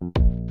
We are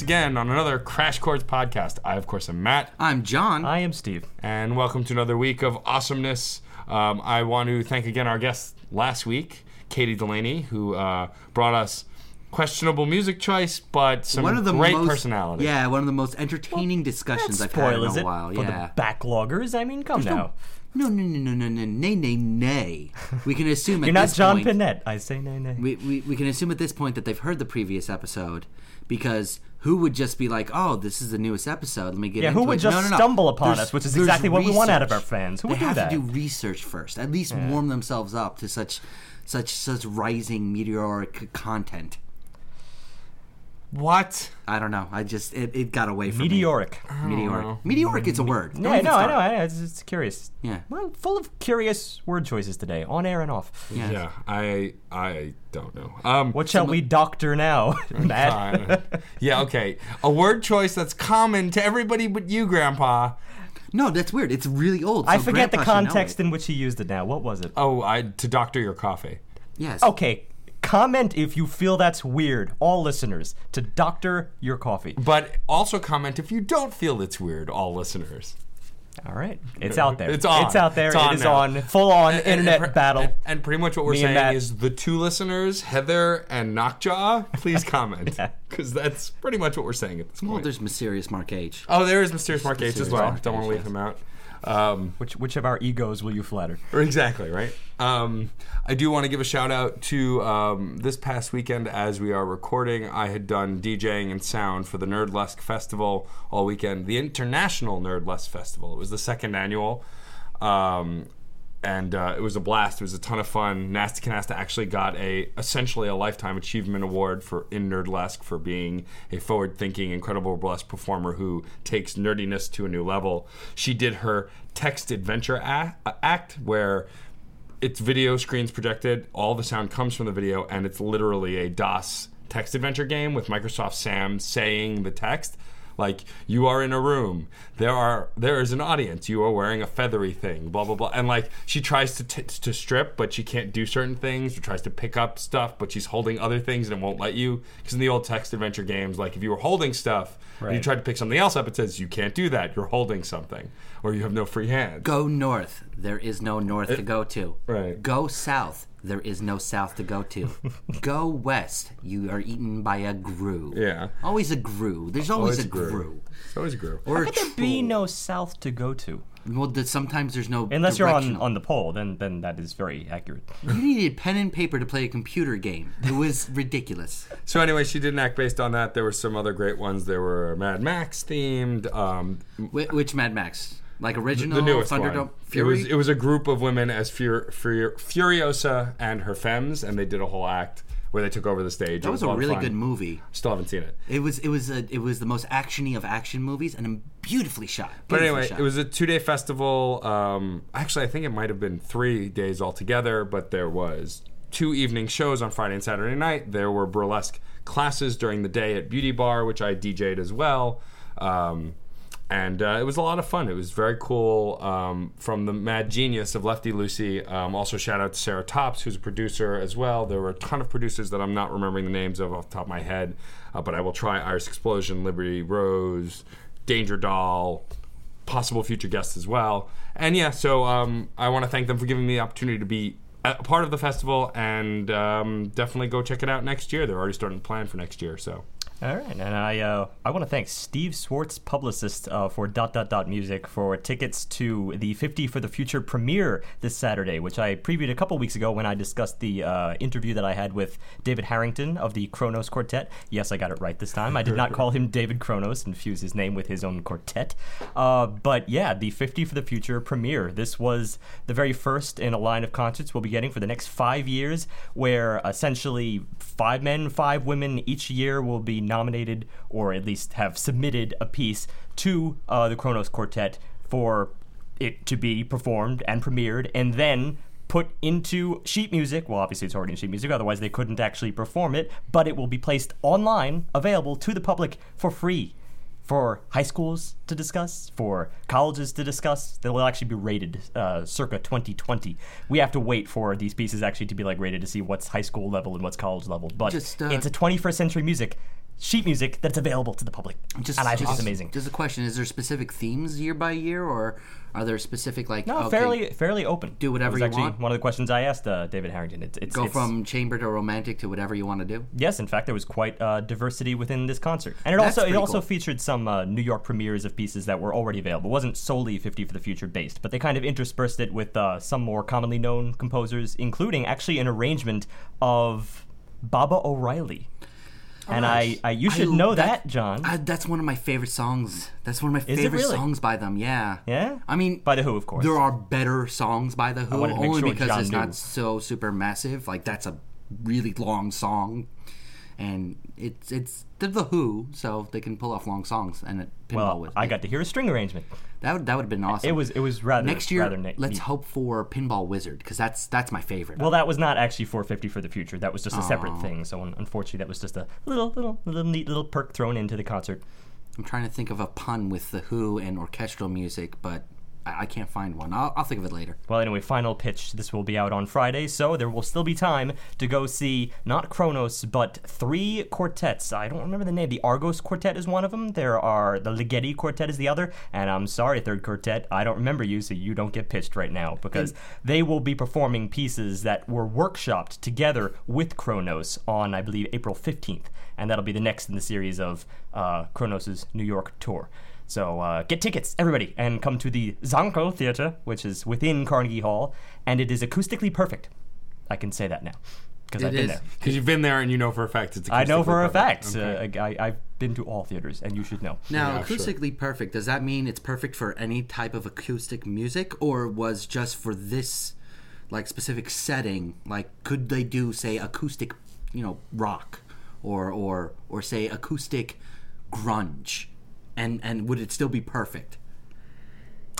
once again on another Crash Course podcast. I, of course, am Matt, I'm John. I am Steve. and welcome to another week of awesomeness. Um, I want to thank again our guest last week, Katie Delaney, who uh, brought us questionable music choice, but some one of the great most, personality. Yeah, one of the most entertaining discussions I've had in a it while. for yeah. the backloggers. I mean, come now. No, no, no, no, no, no, nay, nay, nay. We can assume at this point. You're not John point, Pinette. I say nay, nay. We, we, we can assume at this point that they've heard the previous episode because who would just be like, oh, this is the newest episode. Let me get it. Yeah, into who would it. just no, no, no. stumble upon There's- us, which is exactly what we want out of our fans. Who they would do have that? to do research first. At least warm themselves up to such such such rising meteoric content. What? I don't know. I just it, it got away from Meteoric. me. Meteoric. Meteoric. It's a word. Don't Yeah, no, I know. I know. It's, it's curious. Yeah. Well, full of curious word choices today, on air and off. Yeah. Yeah, I I don't know. Um, What shall we doctor now, Matt? uh, yeah, okay. A word choice that's common to everybody but you, Grandpa. No, that's weird. It's really old. I forget the Grandpa should know context in which he used it now. What was it? Oh, I to doctor your coffee. Yes. Okay, comment if you feel that's weird, all listeners, to doctor your coffee. But also comment if you don't feel it's weird, all listeners. All right, it's out there. It's on. It's out there. It's on it is now. on. Full on And- internet and, battle. And, and pretty much what we're Me saying is the two listeners, Heather and Knockjaw, please comment. Yeah. Because that's pretty much what we're saying at this Well, there's mysterious Mark H. oh, there is Mysterious Mark H as well. Mark Don't want to leave yes. him out. Um, Which which of our egos will you flatter? Exactly right. Um, I do want to give a shout out to um, this past weekend as we are recording. I had done DJing and sound for the Nerdlesque Festival all weekend, the International Nerdlesque Festival. It was the second annual. Um, and uh, it was a blast. It was a ton of fun. Nasty Canasta actually got a essentially a lifetime achievement award for in Nerdlesque for being a forward-thinking, incredible burlesque performer who takes nerdiness to a new level. She did her text adventure act where it's video screens projected, all the sound comes from the video, and it's literally a DOS text adventure game with Microsoft Sam saying the text. Like you are in a room, there are there is an audience. You are wearing a feathery thing, blah blah blah, and like she tries to t- to strip, but she can't do certain things. Or tries to pick up stuff, but she's holding other things and it won't let you. Because in the old text adventure games, like if you were holding stuff and you tried to pick something else up, it says you can't do that. You're holding something, or you have no free hand. Go north. There is no north to go to. right. Go south. There is no south to go to. go west. You are eaten by a grue. Yeah. Always a grue. There's always, a grue. It's always grew. Or How a could there be no south to go to? Well, th- sometimes there's no. Unless you're on, directional. on the pole, then then that is very accurate. You needed pen and paper to play a computer game. It was ridiculous. So anyway, she didn't act based on that. There were some other great ones. There were Mad Max themed. Um, Wh- which Mad Max? Like original the newest Thunderdome one. Fury. It was it was a group of women as Fur, Fur, Furiosa and her femmes, and they did a whole act where they took over the stage. that was a really good movie. Still haven't seen it. It was it was a, it was the most actiony of action movies and beautifully shot. But anyway, shot. it was a two day festival. Um, actually, I think it might have been three days altogether, but there was two evening shows on Friday and Saturday night. There were burlesque classes during the day at Beauty Bar, which I DJ'd as well. Um, and uh, it was a lot of fun. It was very cool. Um, from the mad genius of Lefty Lucy. Um, also, shout out to Sarah Tops, who's a producer as well. There were a ton of producers that I'm not remembering the names of off the top of my head, uh, but I will try Iris Explosion, Liberty Rose, Danger Doll, possible future guests as well. And yeah, so um, I want to thank them for giving me the opportunity to be a part of the festival and um, definitely go check it out next year. They're already starting to plan for next year, so. All right, and I uh, I want to thank Steve Swartz, publicist uh, for Dot Dot Dot Music, for tickets to the 50 for the Future premiere this Saturday, which I previewed a couple weeks ago when I discussed the uh, interview that I had with David Harrington of the Kronos Quartet. Yes, I got it right this time. I did not call him David Kronos and fuse his name with his own quartet. Uh, but yeah, the 50 for the Future premiere. This was the very first in a line of concerts we'll be getting for the next five years, where essentially five men, five women each year will be nominated or at least have submitted a piece to uh, the Kronos Quartet for it to be performed and premiered and then put into sheet music. Well, obviously it's already in sheet music, otherwise they couldn't actually perform it, but it will be placed online, available to the public for free for high schools to discuss, for colleges to discuss. They will actually be rated uh, circa 2020. We have to wait for these pieces actually to be like rated to see what's high school level and what's college level. But Just, uh, it's a 21st century music sheet music that's available to the public, Just, and I think just- it's amazing. Just a question: Is there specific themes year by year, or are there specific like No, okay, fairly fairly open. Do whatever you actually want? One of the questions I asked uh, David Harrington. It's, it's go it's- from chamber to romantic to whatever you want to do? Yes, in fact, there was quite uh, diversity within this concert, and it That's also it also cool. featured some uh, New York premieres of pieces that were already available. It wasn't solely 50 for the Future based, but they kind of interspersed it with uh, some more commonly known composers, including actually an arrangement of Baba O'Riley. And I, I, you should I- know that, John. I, that's one of my favorite songs. That's one of my Is it favorite really? songs by them. Yeah. Yeah? I mean, By The Who, of course. There are better songs by the Who, wanted to make only sure because John it's knew. not so super massive. Like that's a really long song, and it's it's they're the Who, so they can pull off long songs and it pinball well, with. I got to hear a string arrangement. that. Would that would have been awesome. It was it was rather next year. Rather let's neat. hope for Pinball Wizard because that's that's my favorite. Well, that was not actually 450 for the future. That was just a separate thing. So unfortunately, that was just a little, little, little neat little perk thrown into the concert. I'm trying to think of a pun with the Who and orchestral music, but I, I can't find one. I'll, I'll think of it later. Well, anyway, final pitch. This will be out on Friday, so there will still be time to go see not Kronos, but three quartets. I don't remember the name. The Argus Quartet is one of them. There are the Ligeti Quartet is the other. And I'm sorry, third quartet, I don't remember you, so you don't get pitched right now because they will be performing pieces that were workshopped together with Kronos on, I believe, April 15th, and that'll be the next in the series of uh, Kronos' New York tour. So uh, get tickets, everybody, and come to the Zankel Theater, which is within Carnegie Hall, and it is acoustically perfect. I can say that now because I've been is. there. Because you've been there and you know for a fact it's. I know acoustically for a fact. Okay. Uh, I, I've been to all theaters, and you should know. Now, Yeah, sure. acoustically perfect, does that mean it's perfect for any type of acoustic music or was just for this like specific setting? Like could they do say acoustic, you know, rock or or or say acoustic grunge? And and would it still be perfect?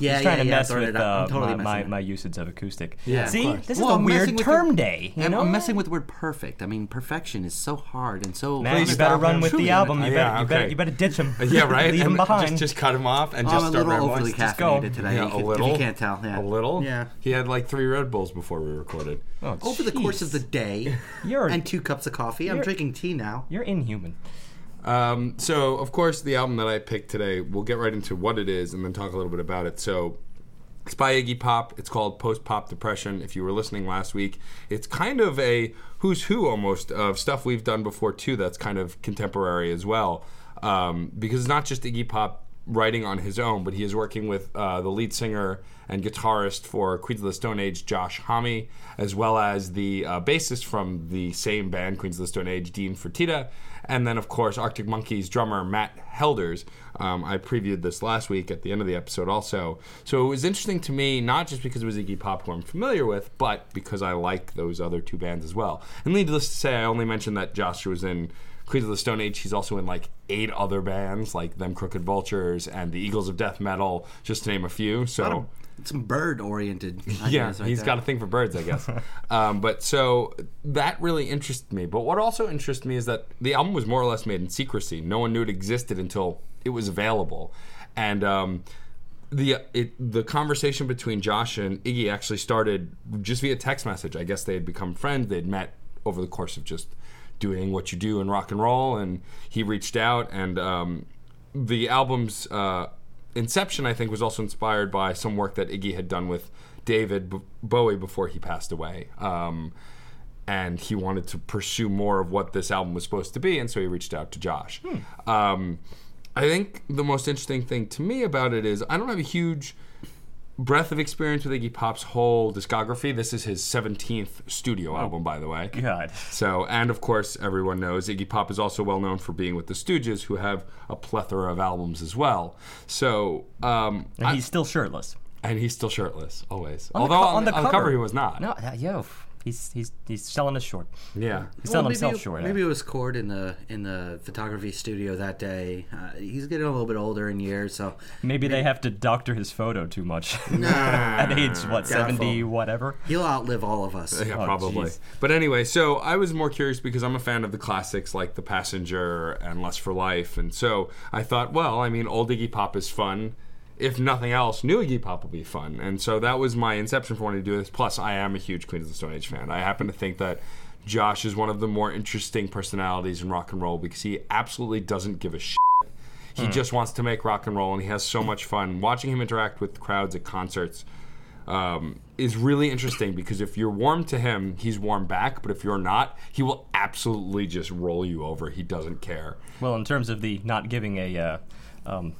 Yeah, Just trying yeah, to yeah, mess throwing with it uh, I'm totally my, my, my usage of acoustic. Yeah, See, course. this Well, is a I'm weird messing with term the- day. You I'm, know? I'm messing with the word perfect. I mean, perfection is so hard and so. Man, you Please better stop run with the album. You, yeah, better, you, better, okay. you better ditch him. Yeah, right. Leave him behind. Just, just cut him off and I'm just a start little rambling. Just go. today. Yeah, a if little. you can't tell. Yeah. A little. Yeah. He had like three Red Bulls before we recorded. Oh, Over the course of the day, and two cups of coffee. I'm drinking tea now. You're inhuman. Um, so, of course, the album that I picked today, we'll get right into what it is and then talk a little bit about it. So, it's by Iggy Pop. It's called Post Pop Depression. If you were listening last week, it's kind of a who's who almost of stuff we've done before, too, that's kind of contemporary as well. Um, because it's not just Iggy Pop writing on his own, but he is working with uh, the lead singer and guitarist for Queens of the Stone Age, Josh Homme, as well as the uh, bassist from the same band, Queens of the Stone Age, Dean Fertita, and then, of course, Arctic Monkeys drummer Matt Helders. Um, I previewed this last week at the end of the episode also. So it was interesting to me, not just because it was Iggy Pop, who I'm familiar with, but because I like those other two bands as well. And needless to say, I only mentioned that Josh was in Queens of the Stone Age. He's also in like eight other bands, like Them Crooked Vultures and the Eagles of Death Metal, just to name a few. So. Some bird oriented. Yeah, he's got a thing for birds, I guess. um, but so that really interested me. But what also interested me is that the album was more or less made in secrecy. No one knew it existed until it was available, and um, the it, the conversation between Josh and Iggy actually started just via text message. I guess they had become friends. They'd met over the course of just doing what you do in rock and roll, and he reached out and. Um, the album's uh, inception, I think, was also inspired by some work that Iggy had done with David B- Bowie before he passed away. Um, and he wanted to pursue more of what this album was supposed to be, and so he reached out to Josh. Um, I think the most interesting thing to me about it is I don't have a huge breadth of experience with Iggy Pop's whole discography. This is his 17th studio album, by the way. God. So, and of course, everyone knows Iggy Pop is also well known for being with the Stooges, who have a plethora of albums as well. So, um, And I- he's still shirtless. and he's still shirtless always. On the Although co- on, on the on the cover cover. he was not. No, that, yo. He's he's he's selling us short. Yeah. He's selling maybe, himself it- short. Maybe it was Cord in the in the photography studio that day. Uh, he's getting a little bit older in years, so Maybe they have to doctor his photo too much. nah, At age what Careful. seventy whatever. he'll outlive all of us. Yeah, Oh, probably. jeez. But anyway, so I was more curious because I'm a fan of the classics like The Passenger and Lust for Life, and so I thought, well, I mean, old Iggy Pop is fun. If nothing else, new Iggy Pop will be fun, and so that was my inception for wanting to do this. Plus, I am a huge Queens of the Stone Age fan. I happen to think that Josh is one of the more interesting personalities in rock and roll because he absolutely doesn't give a shit. He just wants to make rock and roll, and he has so much fun watching him interact with crowds at concerts um, is really interesting because if you're warm to him, he's warm back. But if you're not, he will absolutely just roll you over. He doesn't care. Well, in terms of the not giving a, uh, um,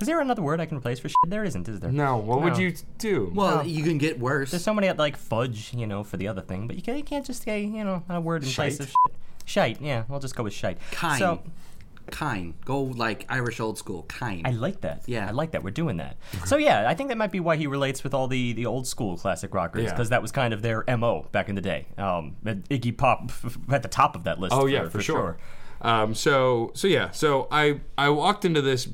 is there another word I can replace for shit? There isn't, is there? No, what would No. you do? Well, you can get worse. There's so many at like fudge, you know, for the other thing, but you, can, you can't just say, you know, a word in place of shit. Shite, yeah, I'll just go with shite. Kind. So kind. Go like Irish old school. Kind. I like that. Yeah. I like that. We're doing that. so yeah, I think that might be why he relates with all the, the old school classic rockers Yeah. because that was kind of their mo back in the day. Um, Iggy Pop at the top of that list. Oh for, yeah, for, for sure. Um, so so yeah, so I I walked into this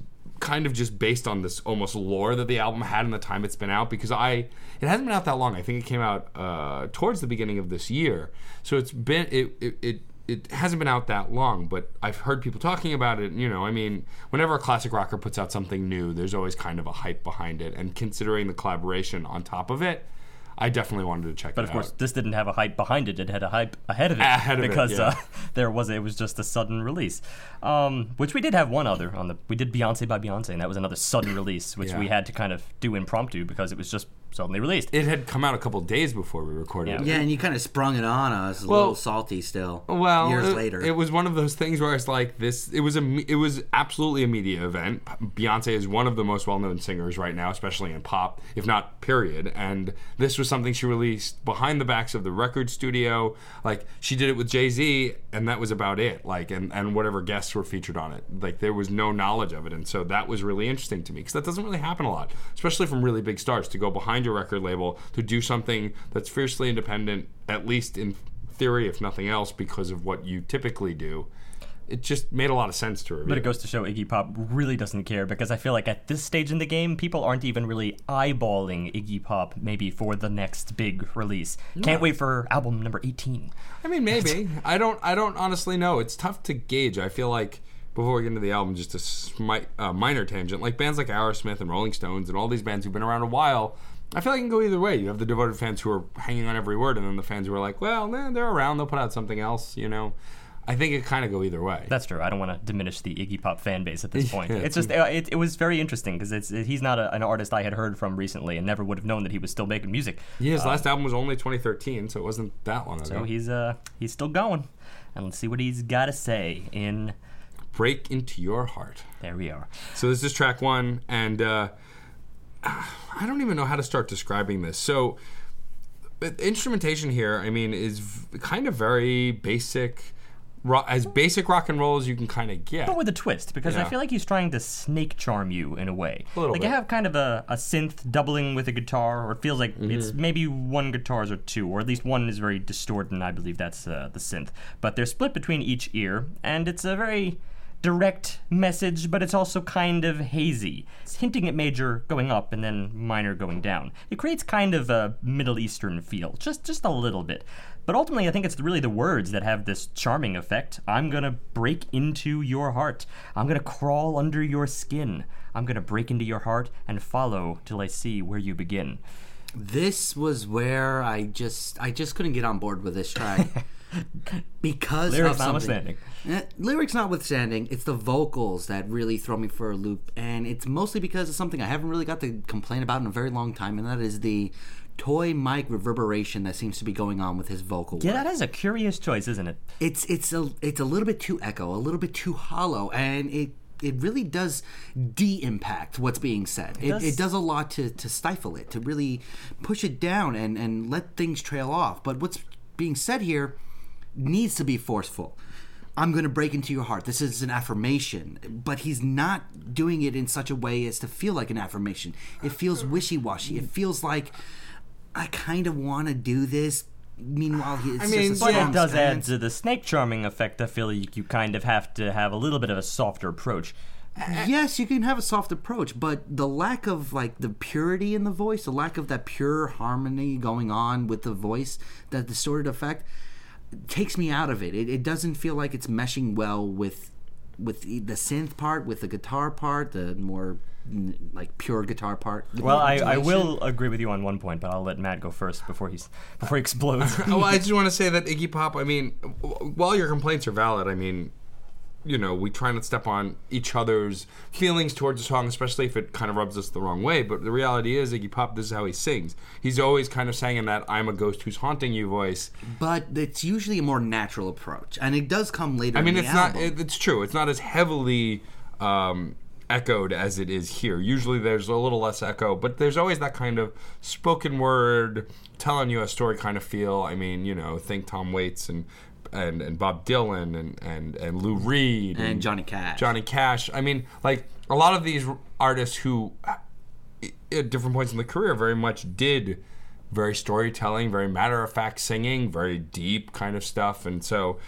kind of just based on this almost lore that the album had in the time it's been out because I it hasn't been out that long. I think it came out uh, towards the beginning of this year, so it's been it it. it it hasn't been out that long, but I've heard people talking about it. You know, I mean, whenever a classic rocker puts out something new, there's always kind of a hype behind it. And considering the collaboration on top of it, I definitely wanted to check But of course, out. this didn't have a hype behind it. It had a hype ahead of it. Ahead of it, because yeah. uh, there was it was just a sudden release. Um, which we did have one other on the we did Beyonce by Beyonce, and that was another sudden release, which Yeah. we had to kind of do impromptu because it was just suddenly released. It had come out a couple days before we recorded Yeah. it. yeah, and you kind of sprung it on us. A Well- little salty still. Well, years it, later. it was one of those things where it's like this. It was a. It was absolutely a media event. Beyonce is one of the most well-known singers right now, especially in pop, if not period. And this was something she released behind the backs of the record studio. Like she did it with Jay Z, and that was about it. Like and and whatever guests were featured on it. Like there was no knowledge of it, and so that was really interesting to me because that doesn't really happen a lot, especially from really big stars to go behind your record label to do something that's fiercely independent, at least in theory, if nothing else, because of what you typically do. It just made a lot of sense to review. But it goes to show Iggy Pop really doesn't care because I feel like at this stage in the game, people aren't even really eyeballing Iggy Pop maybe for the next big release. Can't wait for album number 18. I mean, maybe. I don't. I don't honestly know. It's tough to gauge. I feel like before we get into the album, just a smi- uh, minor tangent, like bands like Aerosmith and Rolling Stones and all these bands who've been around a while. I feel like it can go either way. You have the devoted fans who are hanging on every word, and then the fans who are like, "Well, nah, they're around. They'll put out something else." You know. I think it kind of go either way. That's true. I don't want to diminish the Iggy Pop fan base at this point. It's just uh, it, it was very interesting because it's he's not a, an artist I had heard from recently and never would have known that he was still making music. yeah, his last album was only 2013, so it wasn't that long ago. So he's uh he's still going, and let's see what he's got to say. In Break into your heart. there we are. So this is track one, and uh, I don't even know how to start describing this. So the instrumentation here, I mean, is v- kind of very basic, ro- as basic rock and roll as you can kind of get. But with a twist, because I feel like he's trying to snake charm you in a way. A little like bit. you have kind of a, a synth doubling with a guitar, or it feels like it's Mm-hmm. maybe one guitars or two, or at least one is very distorted, and I believe that's uh, the synth. But they're split between each ear, and it's a very direct message, but it's also kind of hazy. It's hinting at major going up and then minor going down. It creates kind of a Middle Eastern feel, just just a little bit. But ultimately, I think it's really the words that have this charming effect. I'm gonna break into your heart. I'm gonna crawl under your skin. I'm gonna break into your heart and follow till I see where you begin. This was where I just I just couldn't get on board with this track because Lyrics notwithstanding. Eh, lyrics notwithstanding, it's the vocals that really throw me for a loop, and it's mostly because of something I haven't really got to complain about in a very long time, and that is the toy mic reverberation that seems to be going on with his vocal. Yeah, work. that is a curious choice, isn't it? it's it's a it's a little bit too echo, a little bit too hollow, and it it really does de-impact what's being said. It, does- it does a lot to, to stifle it, to really push it down and and let things trail off. But what's being said here needs to be forceful. I'm going to break into your heart. This is an affirmation, but he's not doing it in such a way as to feel like an affirmation. It feels wishy washy. It feels like I kind of want to do this. Meanwhile, he, I mean, just a But it does add to the snake charming effect. I feel like you kind of have to have a little bit of a softer approach. Yes, you can have a soft approach, but the lack of like the purity in the voice, the lack of that pure harmony going on with the voice, that distorted effect, takes me out of it. It, it doesn't feel like it's meshing well with with the the synth part, with the guitar part, the more like pure guitar part. Well, I, I will agree with you on one point, but I'll let Matt go first before he's before he explodes. oh, I just want to say that Iggy Pop. I mean, while your complaints are valid, I mean, you know, we try not to step on each other's feelings towards the song, especially if it kind of rubs us the wrong way. But the reality is, Iggy Pop. This is how he sings. He's always kind of sang in that "I'm a ghost who's haunting you" voice. but it's usually a more natural approach, and it does come later. I mean, in it's not. It, it's true. It's not as heavily um, echoed as it is here. Usually, there's a little less echo, but there's always that kind of spoken word, telling you a story kind of feel. I mean, you know, think Tom Waits and and, and Bob Dylan and, and, and Lou Reed and Johnny Cash. Johnny Cash. I mean, like a lot of these artists who, at different points in the career, very much did very storytelling, very matter of fact singing, very deep kind of stuff. And so,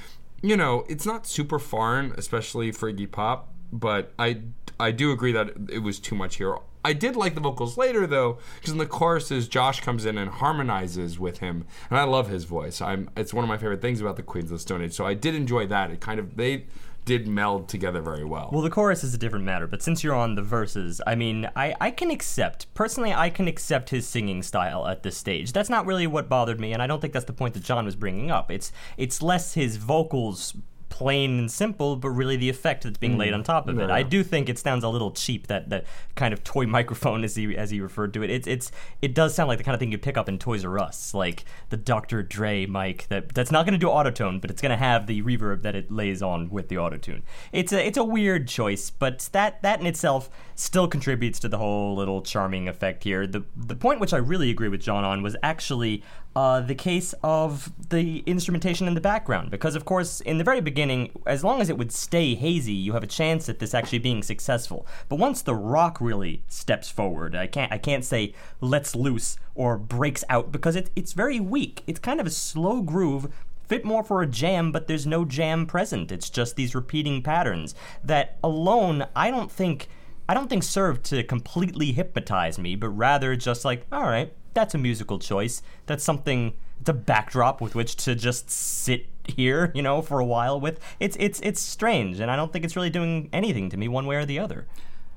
you know, it's not super foreign, especially for Iggy Pop. But I I do agree that it was too much here. I did like the vocals later though, because in the choruses, Josh comes in and harmonizes with him, and I love his voice. I'm it's one of my favorite things about the Queens of the Stone Age. So I did enjoy that. It kind of they did meld together very well. Well, the chorus is a different matter, but since you're on the verses, I mean, I, I can accept, personally, I can accept his singing style at this stage. That's not really what bothered me, and I don't think that's the point that John was bringing up. It's it's less his vocals plain and simple, but really the effect that's being laid hmm. on top of it. I do think it sounds a little cheap that that kind of toy microphone as he as he referred to it. It's it's it does sound like the kind of thing you pick up in Toys R Us, like the Dr. Dre mic that that's not going to do autotone, but it's going to have the reverb that it lays on with the autotune. It's a it's a weird choice, but that that in itself still contributes to the whole little charming effect here. The the point which I really agree with John on was actually uh, the case of the instrumentation in the background, because of course in the very beginning, as long as it would stay hazy, you have a chance at this actually being successful. But once the rock really steps forward, I can't I can't say lets loose or breaks out because it, it's very weak. It's kind of a slow groove fit more for a jam, but there's no jam present. It's just these repeating patterns that alone I don't think I don't think served to completely hypnotize me, but rather just like, all right, that's a musical choice. That's something it's a backdrop with which to just sit here, you know, for a while with. It's it's it's strange, and I don't think it's really doing anything to me one way or the other.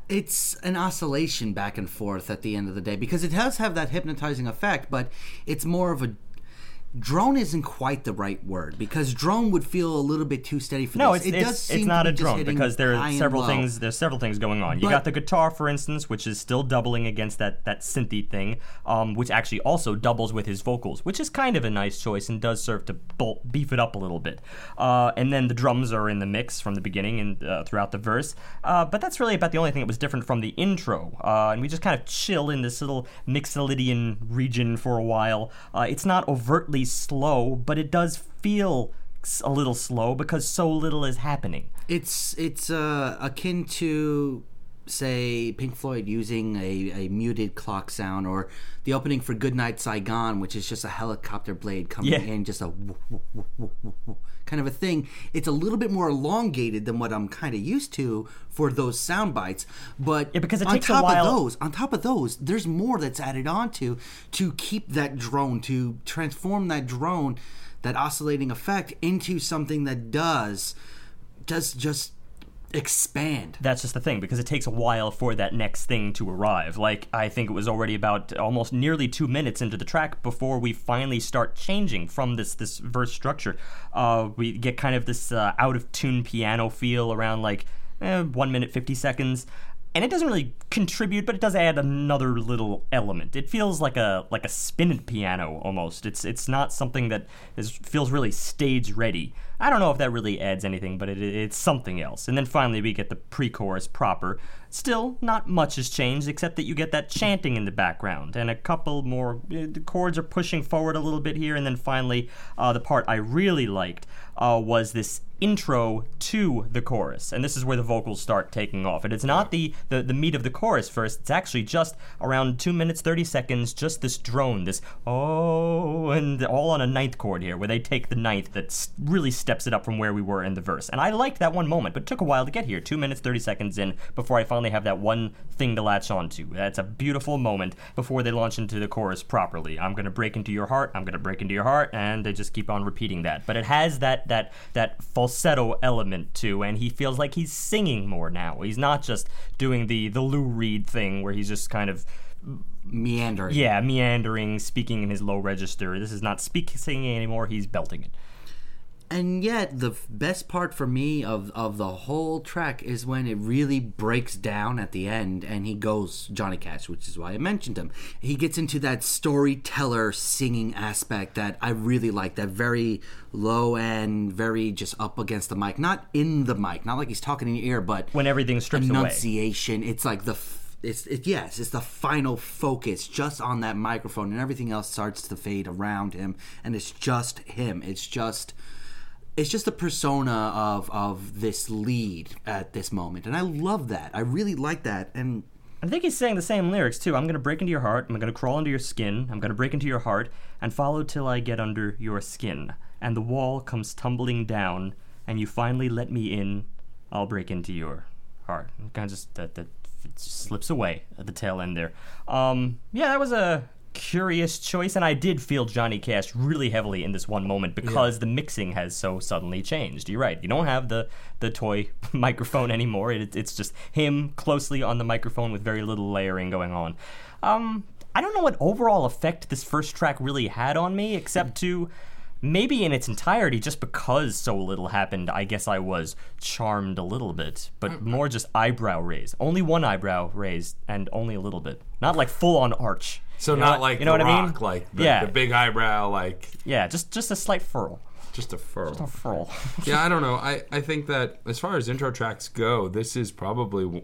it's an oscillation back and forth at the end of the day because it does have that hypnotizing effect, but it's more of a drone isn't quite the right word because drone would feel a little bit too steady for No, this. it's it it's, does it's seem not a be just drone because there are several things. There's several things going on. You got the guitar, for instance, which is still doubling against that that synthy thing, um, which actually also doubles with his vocals, which is kind of a nice choice and does serve to bul- beef it up a little bit. Uh, and then the drums are in the mix from the beginning and uh, throughout the verse. Uh, but that's really about the only thing that was different from the intro. Uh, and we just kind of chill in this little Mixolydian region for a while. Uh, it's not overtly slow, but it does feel a little slow because so little is happening. It's it's uh, akin to say Pink Floyd using a, a muted clock sound or the opening for Goodnight Saigon, which is just a helicopter blade coming Yeah. in, just a woo, woo, woo, kind of a thing. It's a little bit more elongated than what I'm kind of used to for those sound bites. But Yeah, because it on takes a top while- of those, on top of those, there's more that's added on to to keep that drone, to transform that drone, that oscillating effect into something that does does just expand. That's just the thing because it takes a while for that next thing to arrive. Like I think it was already about almost nearly two minutes into the track before we finally start changing from this this verse structure. Uh, we get kind of this uh, out of tune piano feel around like eh, one minute fifty seconds. And it doesn't really contribute, but it does add another little element. It feels like a like a spinet piano almost. It's it's not something that is feels really stage ready. I don't know if that really adds anything, but it, it's something else. And then finally, we get the pre chorus proper. Still, not much has changed except that you get that chanting in the background and a couple more. uh, The chords are pushing forward a little bit here, and then finally, uh, the part I really liked uh, was this intro to the chorus and this is where the vocals start taking off. And it's not the, the the meat of the chorus first it's actually just around 2 minutes 30 seconds just this drone this oh and all on a ninth chord here where they take the ninth that really steps it up from where we were in the verse. And i liked that one moment but it took a while to get here 2 minutes 30 seconds in before i finally have that one thing to latch onto. That's a beautiful moment before they launch into the chorus properly. I'm going to break into your heart i'm going to break into your heart and they just keep on repeating that. But it has that that that falsetto element too and he feels like he's singing more now. He's not just doing the the lou reed thing where he's just kind of Meandering. yeah meandering speaking in his low register. This is not speak singing anymore. He's belting it And yet, the f- best part for me of, of the whole track is when it really breaks down at the end and he goes Johnny Cash, which is why I mentioned him. He gets into that storyteller singing aspect that I really like, that very low end, very just up against the mic. Not in the mic, not like he's talking in your ear, but when everything everything's stripped away enunciation. It's like the. F- it's it, yes, it's the final focus just on that microphone, and everything else starts to fade around him, and it's just him. It's just it's just the persona of of this lead at this moment, and I love that. I really like that, and I think he's saying the same lyrics too. I'm gonna break into your heart. I'm gonna crawl into your skin. I'm gonna break into your heart and follow till I get under your skin. And the wall comes tumbling down, and you finally let me in. I'll break into your heart. Kind of just that that slips away at the tail end there. Um, yeah, that was a curious choice, and I did feel Johnny Cash really heavily in this one moment because the mixing has so suddenly changed. You're right. You don't have the the toy microphone anymore. It, it's just him closely on the microphone with very little layering going on. Um, I don't know what overall effect this first track really had on me, except to maybe in its entirety, just because so little happened, I guess I was charmed a little bit, but more just eyebrow raised. Only one eyebrow raised, and only a little bit. Not like full on arch. So You know not what- like you know the what I mean? like the, yeah, the big eyebrow, like yeah, just just a slight furl. just a fur. A furl. yeah, I don't know. I, I think that as far as intro tracks go, this is probably w-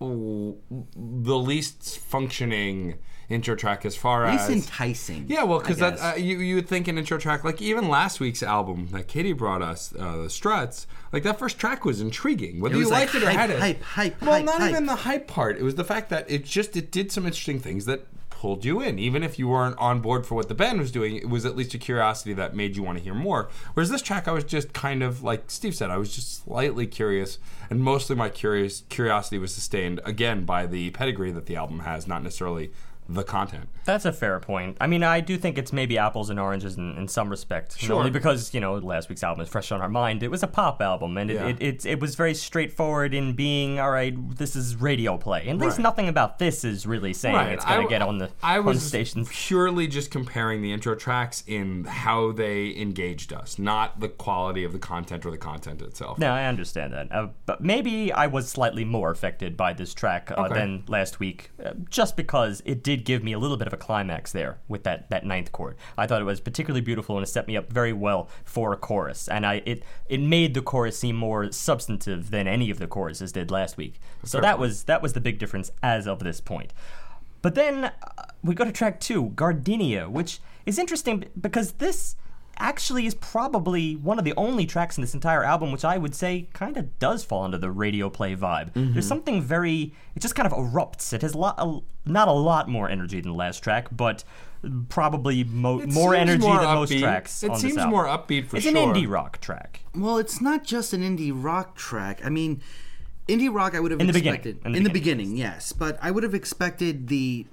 w- the least functioning intro track as far at least as enticing. yeah, well, because that uh, you you would think an intro track like even last week's album that Katie brought us, uh, the Struts, like that first track was intriguing. Whether It was you like liked it or hype, had it, hype, hype, Well, hype, not hype. even the hype part. It was the fact that it just it did some interesting things that pulled you in, even if you weren't on board for what the band was doing. It was at least a curiosity that made you want to hear more. Whereas this track, I was just kind of like Steve said, I was just slightly curious, and mostly my curious curiosity was sustained again by the pedigree that the album has, not necessarily the content. That's a fair point. I mean, I do think it's maybe apples and oranges in, in some respect. Sure. Only because, you know, last week's album is fresh on our mind. It was a pop album, and it, Yeah. it, it, it was very straightforward in being, all right, this is radio play. And at least Right. nothing about this is really saying it's going to get on the, I on was the stations. purely just comparing the intro tracks in how they engaged us, not the quality of the content or the content itself. No, I understand that. Uh, but maybe I was slightly more affected by this track uh, Okay. than last week, uh, just because it did give me a little bit of a climax there with that, that ninth chord. I thought it was particularly beautiful and it set me up very well for a chorus. And I it, it made the chorus seem more substantive than any of the choruses did last week. So that was that was the big difference as of this point. But then uh, we go to track two, Gardenia, which is interesting because this actually is probably one of the only tracks in this entire album which I would say kind of does fall under the radio play vibe. Mm-hmm. There's something very, it just kind of erupts. It has a lot, a, not a lot more energy than the last track, but probably mo- more energy more than most tracks. It seems more upbeat for it's sure. an indie rock track. Well, it's not just an indie rock track. I mean, indie rock I would have In the beginning. expected In the in the beginning. beginning, yes, but I would have expected the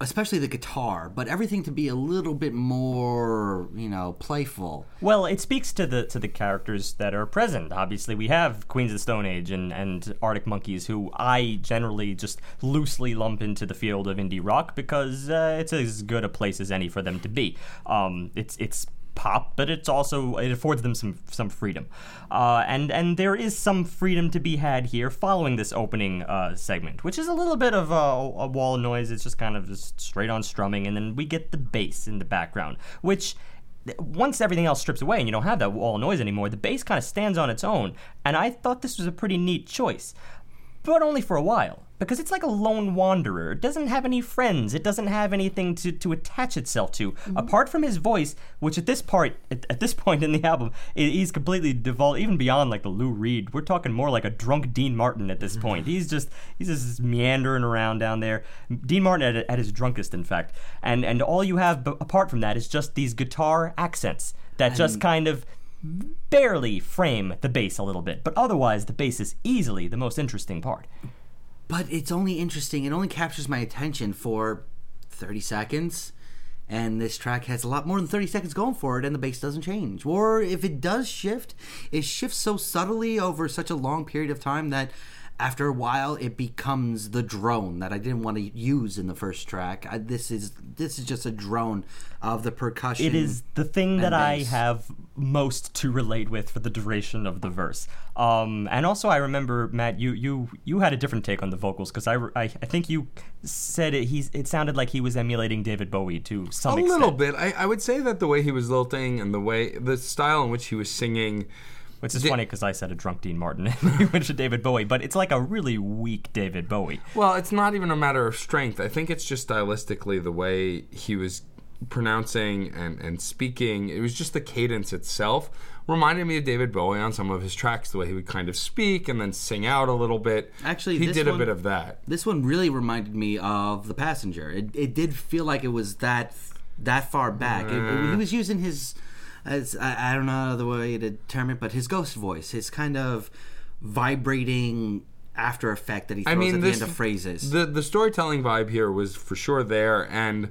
especially the guitar, but everything to be a little bit more, you know, playful. Well, it speaks to the to the characters that are present. Obviously, we have Queens of the Stone Age and, and Arctic Monkeys, who I generally just loosely lump into the field of indie rock because uh, it's as good a place as any for them to be. Um, it's it's pop, but it's also it affords them some some freedom, uh, and and there is some freedom to be had here following this opening uh, segment, which is a little bit of a, a wall noise. It's just kind of just straight on strumming, and then we get the bass in the background, which once everything else strips away and you don't have that wall noise anymore, the bass kind of stands on its own. And I thought this was a pretty neat choice, but only for a while because it's like a lone wanderer. It doesn't have any friends. It doesn't have anything to, to attach itself to Mm-hmm. apart from his voice, which at this part at, at this point in the album, i- he's completely devolved even beyond like the Lou Reed. We're talking more like a drunk Dean Martin at this point. He's just he's just meandering around down there. Dean Martin at, at his drunkest, in fact, and and all you have b- apart from that is just these guitar accents that just kind of barely frame the bass a little bit, but otherwise the bass is easily the most interesting part. but it's only interesting. It only captures my attention for 30 seconds. And this track has a lot more than 30 seconds going for it, and the bass doesn't change. Or if it does shift, it shifts so subtly over such a long period of time that after a while it becomes the drone that I didn't want to use in the first track. I, this is this is just a drone of the percussion. It is the thing that and I have most to relate with for the duration of the verse. Um, and also, I remember Matt, you you you had a different take on the vocals because I, I I think you said it. He's it sounded like he was emulating David Bowie to some a extent. little bit. I, I would say that the way he was lilting and the way the style in which he was singing. Which is Di- funny because I said a drunk Dean Martin and you mentioned David Bowie, but it's like a really weak David Bowie. Well, it's not even a matter of strength. I think it's just stylistically the way he was pronouncing and, and speaking. It was just the cadence itself. Reminded me of David Bowie on some of his tracks, the way he would kind of speak and then sing out a little bit. Actually, he this did a bit of that. This one really reminded me of The Passenger. It, it did feel like it was that that far back. It- it- he uh. was using his, as, I, I don't know the way to term it, but his ghost voice, his kind of vibrating after effect that he throws I mean, at this, the end of phrases. The the storytelling vibe here was for sure there, and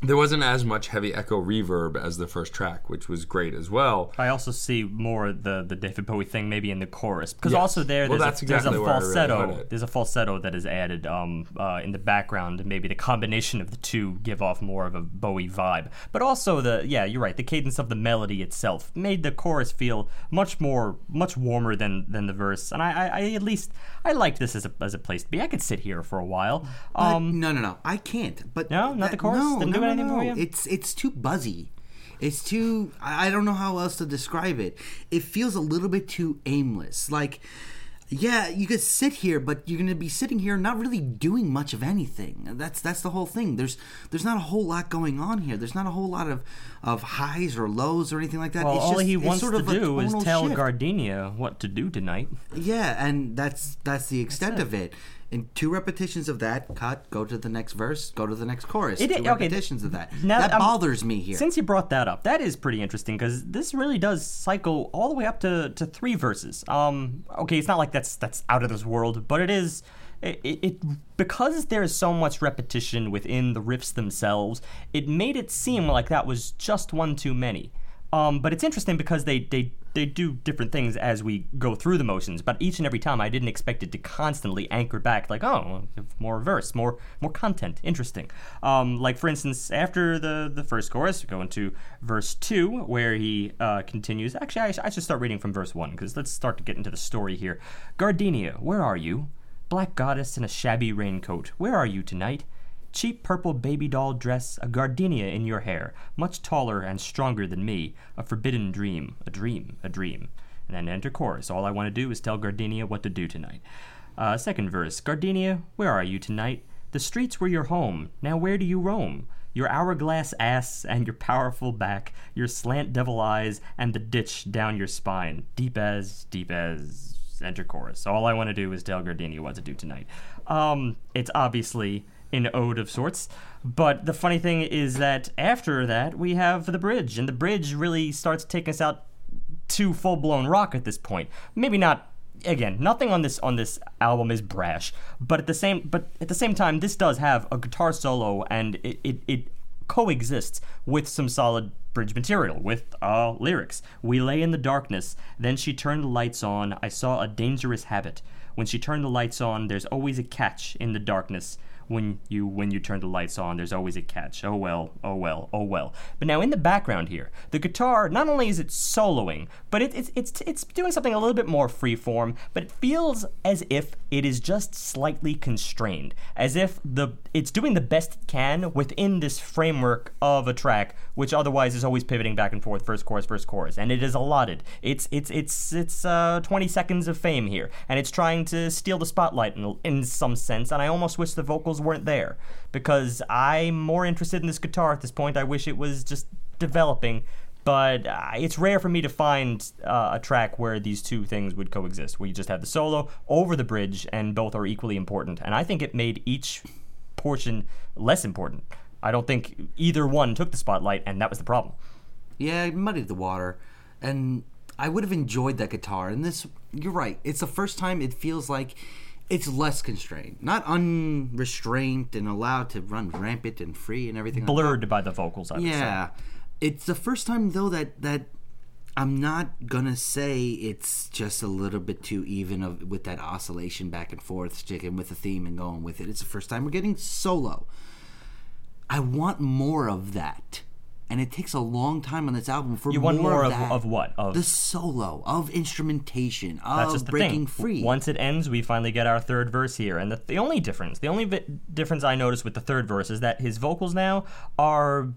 there wasn't as much heavy echo reverb as the first track, which was great as well. I also see more the the David Bowie thing maybe in the chorus because Yes. also there Well, there's, that's a, there's a where I really falsetto there's a falsetto that is added um, uh, in the background and maybe the combination of the two give off more of a Bowie vibe but also the yeah you're right the cadence of the melody itself made the chorus feel much more much warmer than than the verse and I, I, I at least I liked this as a as a place to be I could sit here for a while But um, no, no, no. I can't. But No? Not the that- chorus? No, Didn't no, do no, anything no. for you? It's it's too buzzy. It's too. I I don't know how else to describe it. It feels a little bit too aimless. Like, yeah, you could sit here, but you're gonna be sitting here not really doing much of anything. That's that's the whole thing. There's there's not a whole lot going on here. There's not a whole lot of of highs or lows or anything like that. well it's all just, he it's wants sort to of do is tell shift. Gardenia what to do tonight Yeah, and that's that's the extent of it. And two repetitions of that, cut, go to the next verse, go to the next chorus. It- two okay, repetitions of that. now that bothers me here. Since you brought that up, that is pretty interesting because this really does cycle all the way up to, to three verses. Um, okay, it's not like that's that's out of this world, but it is. It, it, it because there is so much repetition within the riffs themselves, it made it seem like that was just one too many. Um, but it's interesting because they, they they do different things as we go through the motions. But each and every time, I didn't expect it to constantly anchor back, like, oh, more verse, more more content, interesting. Um, like for instance, after the the first chorus, we go into verse two, where he uh, continues. Actually, I, I should start reading from verse one because let's start to get into the story here. Gardenia, where are you? Black goddess in a shabby raincoat, where are you tonight? Cheap purple baby doll dress, a gardenia in your hair, much taller and stronger than me, a forbidden dream, a dream, a dream. And then enter chorus. All I want to do is tell Gardenia what to do tonight. Uh, second verse Gardenia, where are you tonight? The streets were your home. Now where do you roam? Your hourglass ass and your powerful back, your slant devil eyes and the ditch down your spine, deep as, deep as. Enter chorus. All I want to do is tell Gardenia what to do tonight. Um, it's obviously an ode of sorts. But the funny thing is that after that, we have the bridge, and the bridge really starts taking us out to full blown rock at this point. Maybe not. Again, nothing on this on this album is brash, but at the same but at the same time, this does have a guitar solo, and it it, it coexists with some solid bridge material with uh, lyrics. We lay in the darkness, then she turned the lights on. I saw a dangerous habit. When she turned the lights on, there's always a catch in the darkness. When you when you turn the lights on. There's always a catch. Oh well, oh well, oh well. But now in the background here, the guitar not only is it soloing, but it, it's it's it's doing something a little bit more freeform. But it feels as if it is just slightly constrained, as if the it's doing the best it can within this framework of a track, which otherwise is always pivoting back and forth, first chorus, first chorus, and it is allotted. It's it's it's it's uh, 20 seconds of fame here, and it's trying to steal the spotlight in, in some sense. And I almost wish the vocals weren't there because I'm more interested in this guitar at this point. I wish it was just developing. But uh, it's rare for me to find uh, a track where these two things would coexist, where you just have the solo over the bridge and both are equally important. And I think it made each portion less important. I don't think either one took the spotlight, and that was the problem. Yeah, it muddied the water, and I would have enjoyed that guitar. And this, you're right. It's the first time it feels like it's less constrained, not unrestrained and allowed to run rampant and free and everything. like. Blurred by the vocals, I would say. Yeah, it's the first time though that that I'm not gonna say it's just a little bit too even of with that oscillation back and forth, sticking with the theme and going with it. It's the first time we're getting solo. I want more of that, and it takes a long time on this album for You want more, more of, of, that. of what? Of the solo, of instrumentation, That's of just the breaking thing. free. Once it ends, we finally get our third verse here, and the, the only difference, the only bit difference I noticed with the third verse is that his vocals now are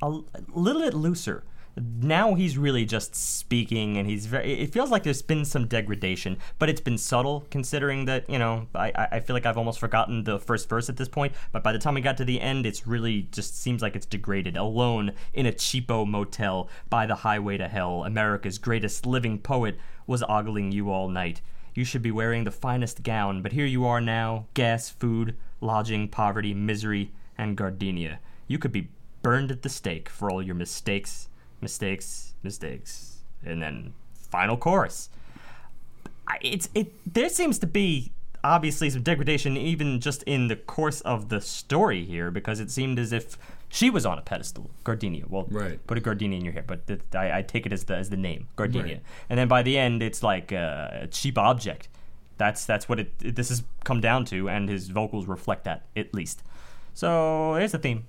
a, a little bit looser. Now he's really just speaking, and he's very. It feels like there's been some degradation, but it's been subtle, considering that you know I, I feel like I've almost forgotten the first verse at this point. But by the time we got to the end, it's really just seems like it's degraded. Alone in a cheapo motel by the highway to hell, America's greatest living poet was ogling you all night. You should be wearing the finest gown, but here you are now gas, food, lodging, poverty, misery, and gardenia. You could be burned at the stake for all your mistakes, mistakes, mistakes. And then final chorus. It's it there seems to be obviously some degradation even just in the course of the story here because it seemed as if she was on a pedestal, Gardenia. Well, Right. put a gardenia in your hair, but I, I take it as the as the name, Gardenia. Right. And then by the end, it's like a cheap object. That's that's what it, it this has come down to, and his vocals reflect that at least. So there's the theme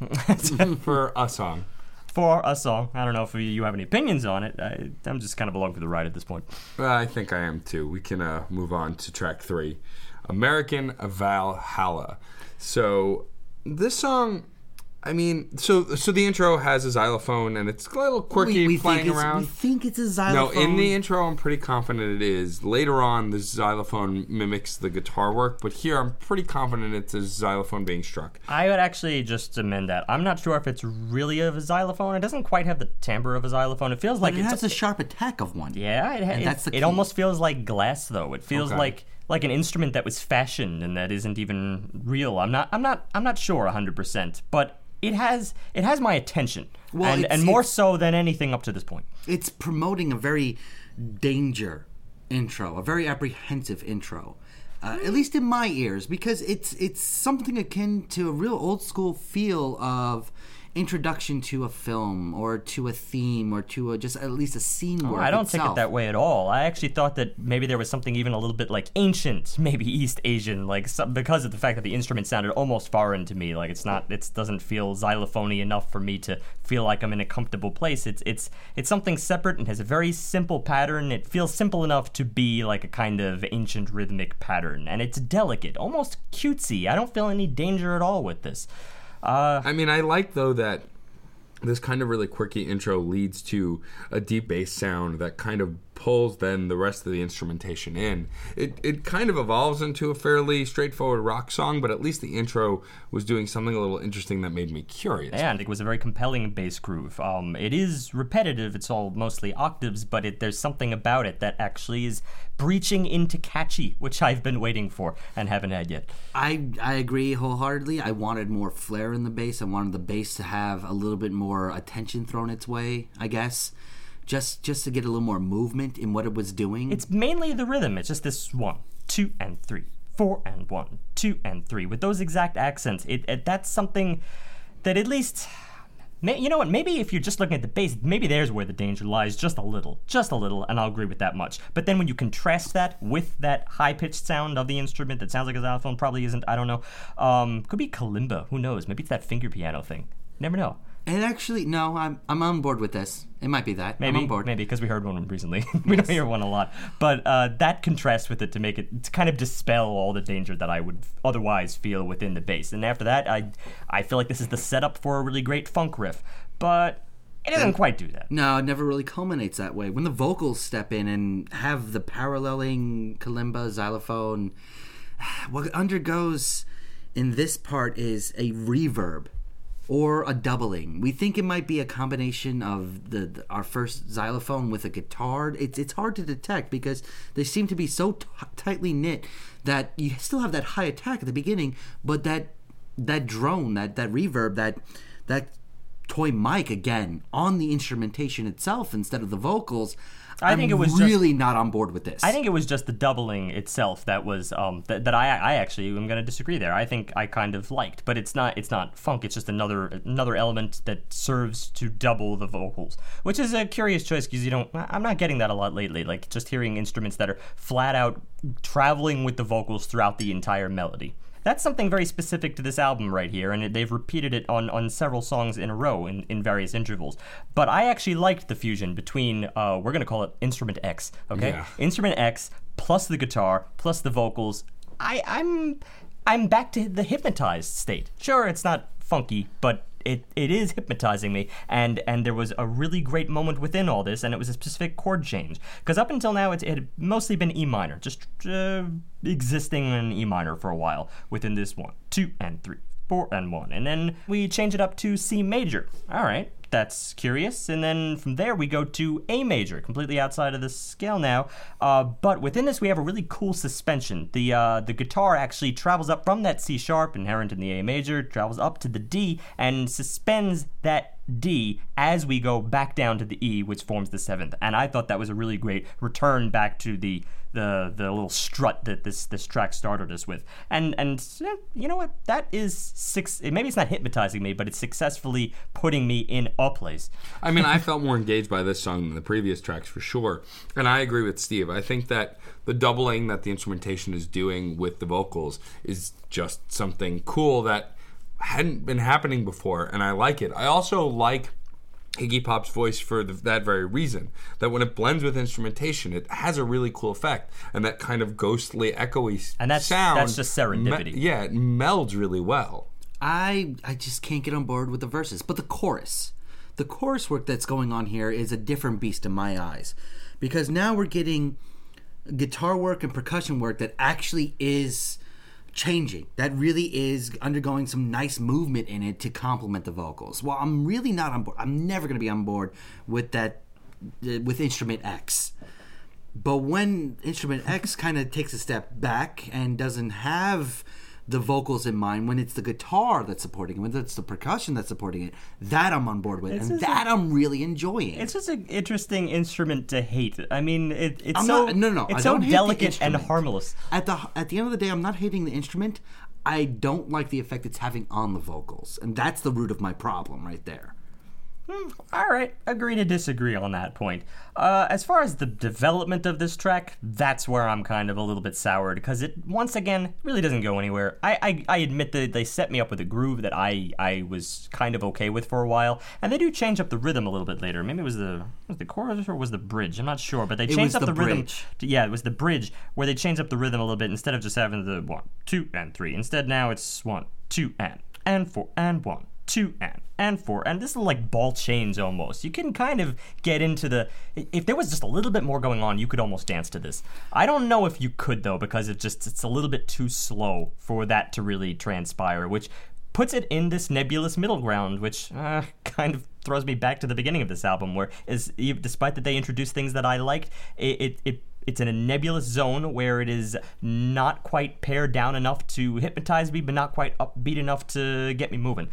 for a song. For a song. I don't know if you have any opinions on it. I, I'm just kind of along for the ride at this point. Well, I think I am too. We can uh, move on to track three American Valhalla. So, this song. I mean, so so the intro has a xylophone and it's a little quirky, we, we playing think it's, around. we think it's a xylophone. No, in the intro, I'm pretty confident it is. Later on, the xylophone mimics the guitar work, but here, I'm pretty confident it's a xylophone being struck. I would actually just amend that. I'm not sure if it's really of a xylophone. It doesn't quite have the timbre of a xylophone. It feels like it it's has a sharp attack of one. Yeah, it, And it, that's the it almost feels like glass though. It feels Okay. like like an instrument that was fashioned and that isn't even real. I'm not I'm not I'm not sure 100%, but it has it has my attention. Well, and and more so than anything up to this point. it's promoting a very danger intro, a very apprehensive intro. Uh, at least in my ears, because it's it's something akin to a real old school feel of introduction to a film or to a theme or to a just at least a scene oh, work. Oh, I don't take it that way at all. I actually thought that maybe there was something even a little bit like ancient, maybe East Asian, like some, because of the fact that the instrument sounded almost foreign to me. Like it's not, it doesn't feel xylophony enough for me to feel like I'm in a comfortable place. It's it's it's something separate and has a very simple pattern. It feels simple enough to be like a kind of ancient rhythmic pattern, and it's delicate, almost cutesy. I don't feel any danger at all with this. Uh, I mean, I like though that this kind of really quirky intro leads to a deep bass sound that kind of pulls then the rest of the instrumentation in. It it kind of evolves into a fairly straightforward rock song, but at least the intro was doing something a little interesting that made me curious. and it was a very compelling bass groove. Um, it is repetitive; it's all mostly octaves, but it, there's something about it that actually is breaching into catchy, which I've been waiting for and haven't had yet. I I agree wholeheartedly. I wanted more flair in the bass. I wanted the bass to have a little bit more attention thrown its way. I guess, just just to get a little more movement in what it was doing. It's mainly the rhythm. It's just this one, two, and three, four, and one, two, and three, with those exact accents. It, it that's something that at least May, you know what? Maybe if you're just looking at the bass, maybe there's where the danger lies, just a little, just a little, and I'll agree with that much. But then when you contrast that with that high pitched sound of the instrument that sounds like a xylophone, probably isn't. I don't know. Um, could be kalimba. Who knows? Maybe it's that finger piano thing. Never know. And actually, no, I'm I'm on board with this. It might be that. Maybe, I'm on board. maybe because we heard one recently. we don't hear one a lot, but uh, that contrasts with it to make it to kind of dispel all the danger that I would otherwise feel within the bass. And after that, I I feel like this is the setup for a really great funk riff, but it doesn't quite do that. No, it never really culminates that way. When the vocals step in and have the paralleling kalimba, xylophone, what undergoes in this part is a reverb or a doubling. We think it might be a combination of the, the- our first xylophone with a guitar. It's it's hard to detect because they seem to be so t- tightly knit that you still have that high attack at the beginning, but that that drone, that that reverb, that that toy mic again on the instrumentation itself instead of the vocals. I I'm think it was just- really not on board with this. I think it was just the doubling itself that was um, that, that I I actually am going to disagree there. I think I kind of liked, but it's not it's not funk. It's just another another element that serves to double the vocals, which is a curious choice because you don't. I'm not getting that a lot lately. Like just hearing instruments that are flat out traveling with the vocals throughout the entire melody. That's something very specific to this album right here, and they've repeated it on, on several songs in a row in, in various intervals. But I actually liked the fusion between, uh, we're going to call it Instrument X, okay? Yeah. Instrument X plus the guitar plus the vocals. I, I'm I'm back to the hypnotized state. Sure, it's not funky, but it, it is hypnotizing me. And and there was a really great moment within all this, and it was a specific chord change. Because up until now, it, it had mostly been E minor, just uh, existing in E minor for a while within this one, two, and three, and one. And then we change it up to C major. All right that's curious. And then from there, we go to A major, completely outside of the scale now. Uh, but within this, we have a really cool suspension. The uh, the guitar actually travels up from that C sharp, inherent in the A major, travels up to the D, and suspends that D as we go back down to the E, which forms the seventh. And I thought that was a really great return back to the the the little strut that this this track started us with. And and you know what? That is six. Maybe it's not hypnotizing me, but it's successfully putting me in a place. I mean, I felt more engaged by this song than the previous tracks for sure. And I agree with Steve. I think that the doubling that the instrumentation is doing with the vocals is just something cool that hadn't been happening before, and I like it. I also like Iggy Pop's voice for the, that very reason. That when it blends with instrumentation, it has a really cool effect, and that kind of ghostly, echoey And that's- sound. that's just serendipity. me- yeah, it melds really well. I I just can't get on board with the verses, but the chorus, the chorus work that's going on here is a different beast in my eyes, because now we're getting guitar work and percussion work that actually is changing. That really is undergoing some nice movement in it to complement the vocals. Well, I'm really not on board. I'm never going to be on board with that uh, with instrument X. But when instrument X kind of takes a step back and doesn't have the vocals in mind, when it's the guitar that's supporting it, when it's the percussion that's supporting it, that I'm on board with, and that I'm really enjoying. It's just an interesting instrument to hate. I mean, it, it's I'm so not- no, no, it's I so don't hate the delicate and harmless. at the at the end of the day, I'm not hating the instrument. I don't like the effect it's having on the vocals, and that's the root of my problem right there. All right, agree to disagree on that point. Uh, as far as the development of this track, that's where I'm kind of a little bit soured because it once again really doesn't go anywhere. I, I I admit that they set me up with a groove that I I was kind of okay with for a while, and they do change up the rhythm a little bit later. Maybe it was the was the chorus or was the bridge? I'm not sure, but they changed up the the, rhythm. bridge. To, yeah, it was the bridge where they changed up the rhythm a little bit instead of just having the one, two, and three. Instead, now it's one, two, and and four, and one, two, and and four. And this is like ball chains almost. You can kind of get into the. If there was just a little bit more going on, you could almost dance to this. I don't know if you could though, because it just it's a little bit too slow for that to really transpire, which puts it in this nebulous middle ground, which uh, kind of throws me back to the beginning of this album, where is despite that they introduced things that I liked, it it, it it's in a nebulous zone where it is not quite pared down enough to hypnotize me, but not quite upbeat enough to get me moving.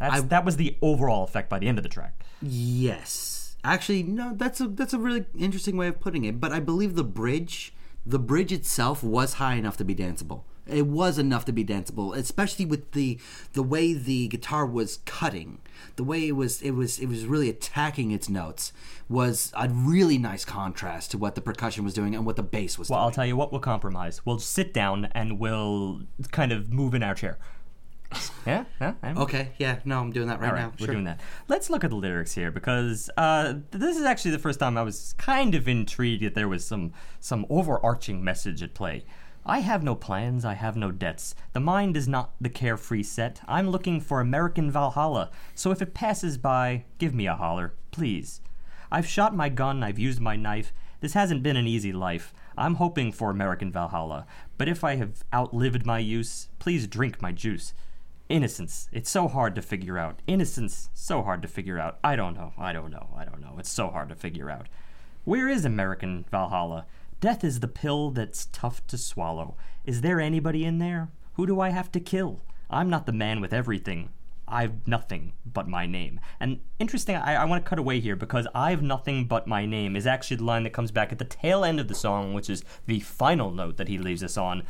That's, that was the overall effect by the end of the track. Yes, actually, no. That's a that's a really interesting way of putting it. But I believe the bridge, the bridge itself, was high enough to be danceable. It was enough to be danceable, especially with the the way the guitar was cutting, the way it was it was it was really attacking its notes was a really nice contrast to what the percussion was doing and what the bass was Well, I'll tell you what. We'll compromise. We'll sit down and we'll kind of move in our chair. Yeah, yeah. I'm- Okay, yeah, no, I'm doing that right, right, now. we're sure. doing that. Let's look at the lyrics here because uh, this is actually the first time I was kind of intrigued that there was some some overarching message at play. I have no plans, I have no debts. The mind is not the carefree set. I'm looking for American Valhalla, so if it passes by, give me a holler, please. I've shot my gun, I've used my knife. This hasn't been an easy life. I'm hoping for American Valhalla, but if I have outlived my use, please drink my juice. Innocence. It's so hard to figure out. Innocence. So hard to figure out. I don't know. I don't know. I don't know. It's so hard to figure out. Where is American Valhalla? Death is the pill that's tough to swallow. Is there anybody in there? Who do I have to kill? I'm not the man with everything. I've nothing but my name. And interesting, I, I want to cut away here because I've nothing but my name is actually the line that comes back at the tail end of the song, which is the final note that he leaves us on,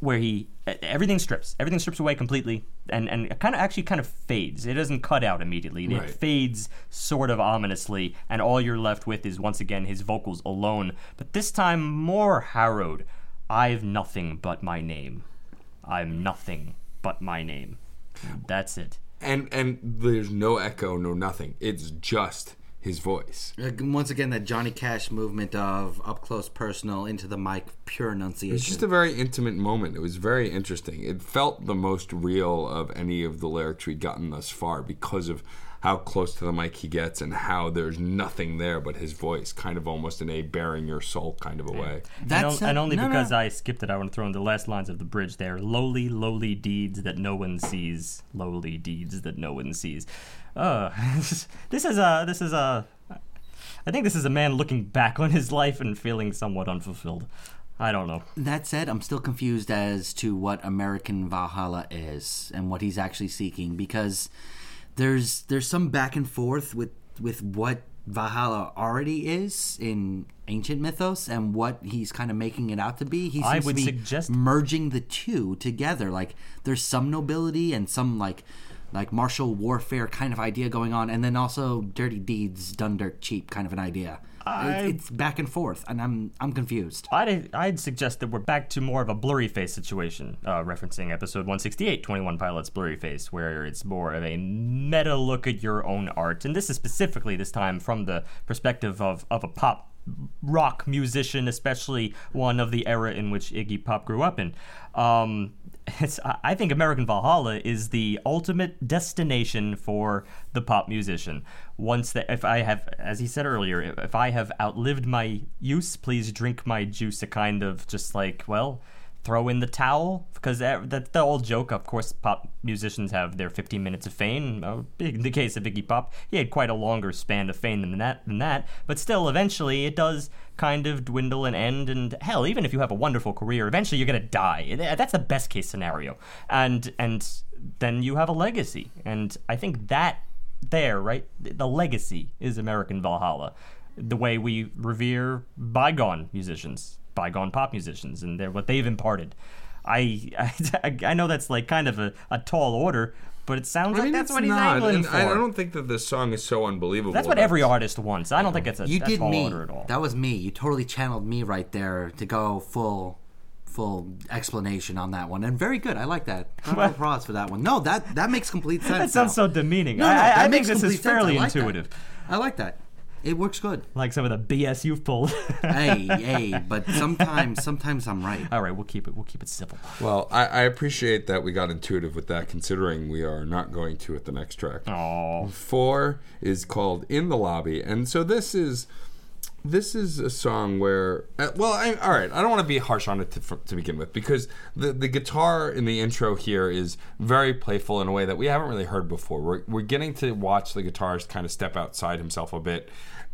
where he everything strips, everything strips away completely, and and it kind of actually kind of fades. It doesn't cut out immediately. Right. It fades sort of ominously, and all you're left with is once again his vocals alone, but this time more harrowed. I've nothing but my name. I'm nothing but my name. That's it. And and there's no echo, no nothing. It's just his voice. Once again, that Johnny Cash movement of up close, personal, into the mic, pure enunciation. It's just a very intimate moment. It was very interesting. It felt the most real of any of the lyrics we'd gotten thus far because of how close to the mic he gets and how there's nothing there but his voice, kind of almost in a bearing your soul kind of a way. And, That's on- and only no, no. because I skipped it, I want to throw in the last lines of the bridge there. Lowly, lowly deeds that no one sees. Lowly deeds that no one sees. Uh, this is a. This is a. I think this is a man looking back on his life and feeling somewhat unfulfilled. I don't know. That said, I'm still confused as to what American Valhalla is and what he's actually seeking because there's there's some back and forth with with what Valhalla already is in ancient mythos and what he's kind of making it out to be. He seems I to be suggest- merging the two together. Like there's some nobility and some like like martial warfare kind of idea going on, and then also dirty deeds done dirt cheap kind of an idea. I- It's, it's back and forth, and I'm I'm confused. I'd, I'd suggest that we're back to more of a blurry face situation, uh, referencing episode 168, 21 Pilots Blurry Face, where it's more of a meta look at your own art. And this is specifically, this time, from the perspective of, of a pop rock musician, especially one of the era in which Iggy Pop grew up in. Um, it's, I think American Valhalla is the ultimate destination for the pop musician. Once that, if I have, as he said earlier, if I have outlived my use, please drink my juice. A kind of just like, well, throw in the towel because that, that's the old joke. Of course, pop musicians have their 15 minutes of fame. Uh, in the case of Iggy Pop, he had quite a longer span of fame than that. Than that, but still, eventually, it does kind of dwindle and end. And hell, even if you have a wonderful career, eventually you're gonna die. That's the best case scenario. And and then you have a legacy. And I think that there, right, the legacy is American Valhalla. The way we revere bygone musicians bygone pop musicians and they're what they've imparted. I, I I know that's like kind of a, a tall order, but it sounds I mean, like that's what he's not, angling for. I I don't think that this song is so unbelievable. that's what that- every artist wants. I don't think it's a, You a did tall me. order at all. That was me. You totally channeled me right there to go full full explanation on that one. And very good. I like that. Round of applause for that one. No, that that makes complete sense. that sounds now. so demeaning. No, no, I, I- that I think makes this is complete. I fairly like that. intuitive, I like that. It works good. like some of the BS you've pulled. hey, hey, but sometimes sometimes I'm right. all right, we'll keep it. We'll keep it civil. Well, I, I appreciate that we got intuitive with that, considering we are not going to at the next track. Oh, Four is called "In the Lobby," and so this is this is a song where uh, well I, all right i don't want to be harsh on it to, to begin with because the, the guitar in the intro here is very playful in a way that we haven't really heard before. We're, we're getting to watch the guitarist kind of step outside himself a bit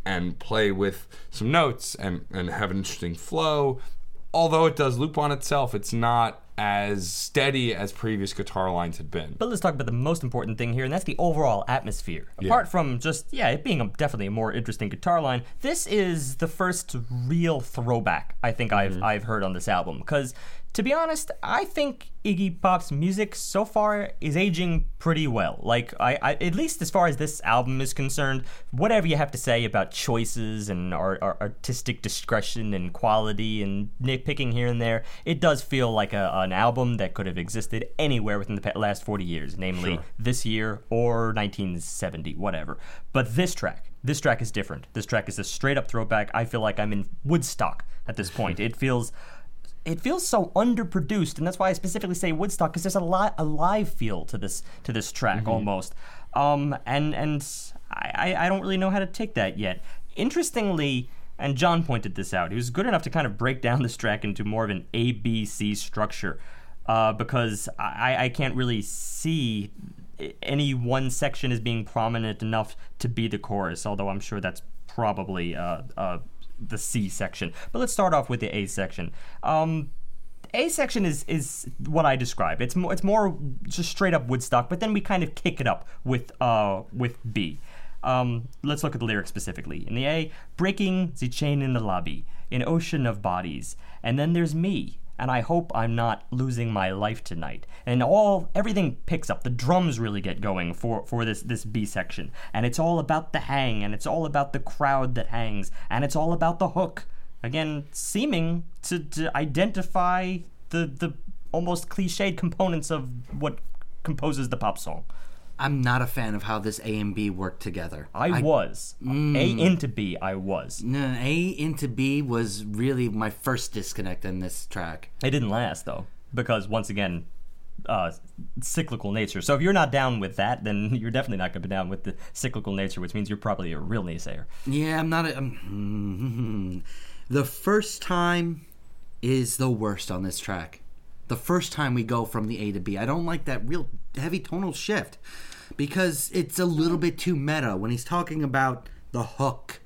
and play with some notes and, and have an interesting flow although it does loop on itself it's not as steady as previous guitar lines had been But let's talk about the most important thing here, and that's the overall atmosphere. Apart from just, yeah, it being a, definitely a more interesting guitar line, this is the first real throwback I think I've, mm-hmm. I've heard on this album. Because to be honest, I think Iggy Pop's music so far is aging pretty well. Like, I, I at least as far as this album is concerned, whatever you have to say about choices and art, artistic discretion and quality and nitpicking here and there, it does feel like a, an album that could have existed anywhere within the last 40 years, namely Sure. this year or 1970, whatever. But this track, this track is different. This track is a straight up throwback. I feel like I'm in Woodstock at this point. it feels it feels so underproduced, and that's why I specifically say Woodstock because there's a lot a live feel to this to this track almost. Um, and and I, I I don't really know how to take that yet. Interestingly, and John pointed this out. He was good enough to kind of break down this track into more of an A B C structure, uh, because I I can't really see any one section as being prominent enough to be the chorus. Although I'm sure that's probably uh, uh, the C section. But let's start off with the A section. Um, A section is is what I describe. It's more it's more just straight up Woodstock, but then we kind of kick it up with uh with B. Um, let's look at the lyrics specifically. In the A, breaking the chain in the lobby, an ocean of bodies, and then there's me, and I hope I'm not losing my life tonight. And all everything picks up. The drums really get going for for this this B section, and it's all about the hang, and it's all about the crowd that hangs, and it's all about the hook. Again, seeming to, to identify the the almost cliched components of what composes the pop song. I'm not a fan of how this A and B work together. I, was A into B. I was. No, A into B was really my first disconnect in this track. It didn't last though, because once again, uh, cyclical nature. So if you're not down with that, then you're definitely not going to be down with the cyclical nature, which means you're probably a real naysayer. Yeah, I'm not. A, um, the first time is the worst on this track. The first time we go from the A to B, I don't like that real heavy tonal shift because it's a little bit too meta when he's talking about the hook.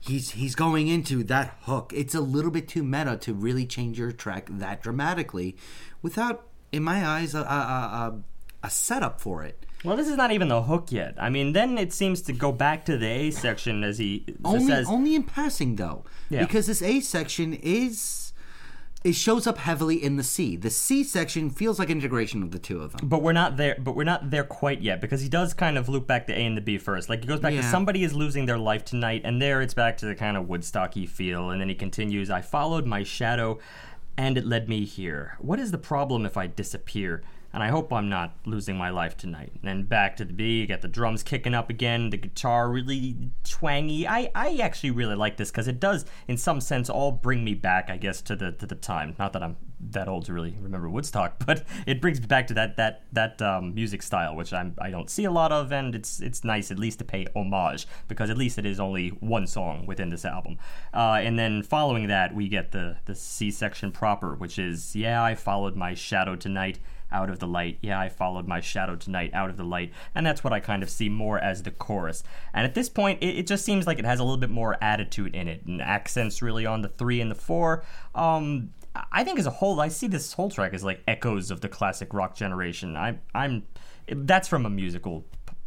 He's he's going into that hook. It's a little bit too meta to really change your track that dramatically, without, in my eyes, a a, a, a setup for it. Well, this is not even the hook yet. I mean, then it seems to go back to the A section as he only says. only in passing though Yeah. because this a section is it shows up heavily in the c the c section feels like integration of the two of them But we're not there. But we're not there quite yet because he does kind of loop back to A and the B first. Like he goes back to somebody is losing their life tonight, and there it's back to the kind of Woodstocky feel, and then he continues. I followed my shadow, and it led me here. What is the problem if I disappear? And I hope I'm not losing my life tonight. And back to the B, you got the drums kicking up again, the guitar really twangy. I, I actually really like this because it does, in some sense, all bring me back, I guess, to the to the time. Not that I'm that old to really remember Woodstock, but it brings me back to that that that um, music style, which I'm I don't see a lot of, and it's it's nice at least to pay homage because at least it is only one song within this album. Uh, and then following that, we get the the C section proper, which is yeah, I followed my shadow tonight out of the light. Yeah, I followed my shadow tonight out of the light. And that's what I kind of see more as the chorus. And at this point, it, it just seems like it has a little bit more attitude in it and accents really on the three and the four. Um, I think as a whole, I see this whole track as like echoes of the classic rock generation. I, I'm, that's from a musical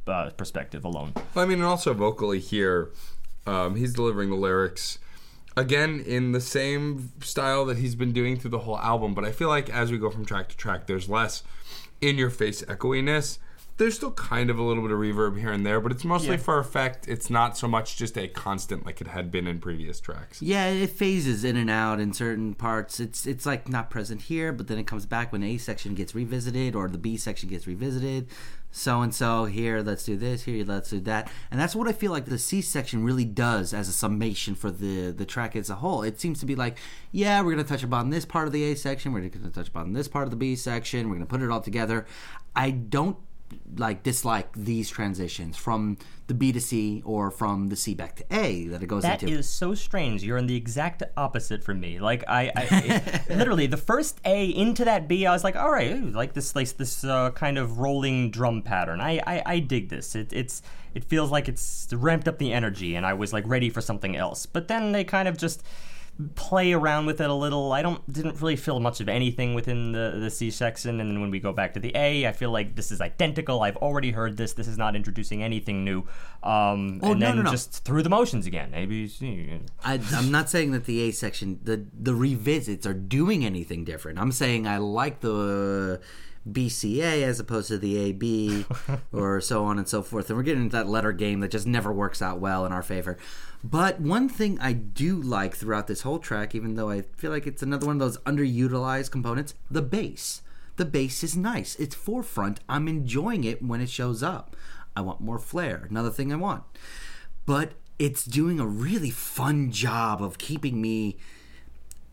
uh, perspective alone. I mean, and also vocally here, um, he's delivering the lyrics again in the same style that he's been doing through the whole album. But I feel like as we go from track to track, there's less in your face echoiness. There's still kind of a little bit of reverb here and there, but it's mostly Yeah. for effect. It's not so much just a constant like it had been in previous tracks. yeah it phases in and out in certain parts it's it's like not present here but then it comes back when a section gets revisited or the b section gets revisited so and so here let's do this here let's do that. And that's what i feel like the c section really does as a summation for the the track as a whole. It seems to be like yeah we're going to touch upon this part of the a section we're going to touch upon this part of the b section we're going to put it all together. I don't like dislike these transitions from the b to c or from the c back to a that it goes That into is so strange. You're in the exact opposite from me. Like I, I it- literally the first A into that B, I was like, all right, ooh, like this, like this uh, kind of rolling drum pattern. I, I, I dig this. It, it's, it feels like it's ramped up the energy, and I was like ready for something else. But then they kind of just play around with it a little. I don't didn't really feel much of anything within the the C section, and then when we go back to the A, I feel like this is identical. I've already heard this. This is not introducing anything new. Um, Oh, and no, then no, no. just through the motions again. ABC. I, I'm not saying that the A section, the the revisits are doing anything different. I'm saying I like the BCA as opposed to the AB, or so on and so forth. And we're getting into that letter game that just never works out well in our favor. But one thing I do like throughout this whole track, even though I feel like it's another one of those underutilized components, the bass. The bass is nice. It's forefront. I'm enjoying it when it shows up. I want more flair. Another thing I want but it's doing a really fun job of keeping me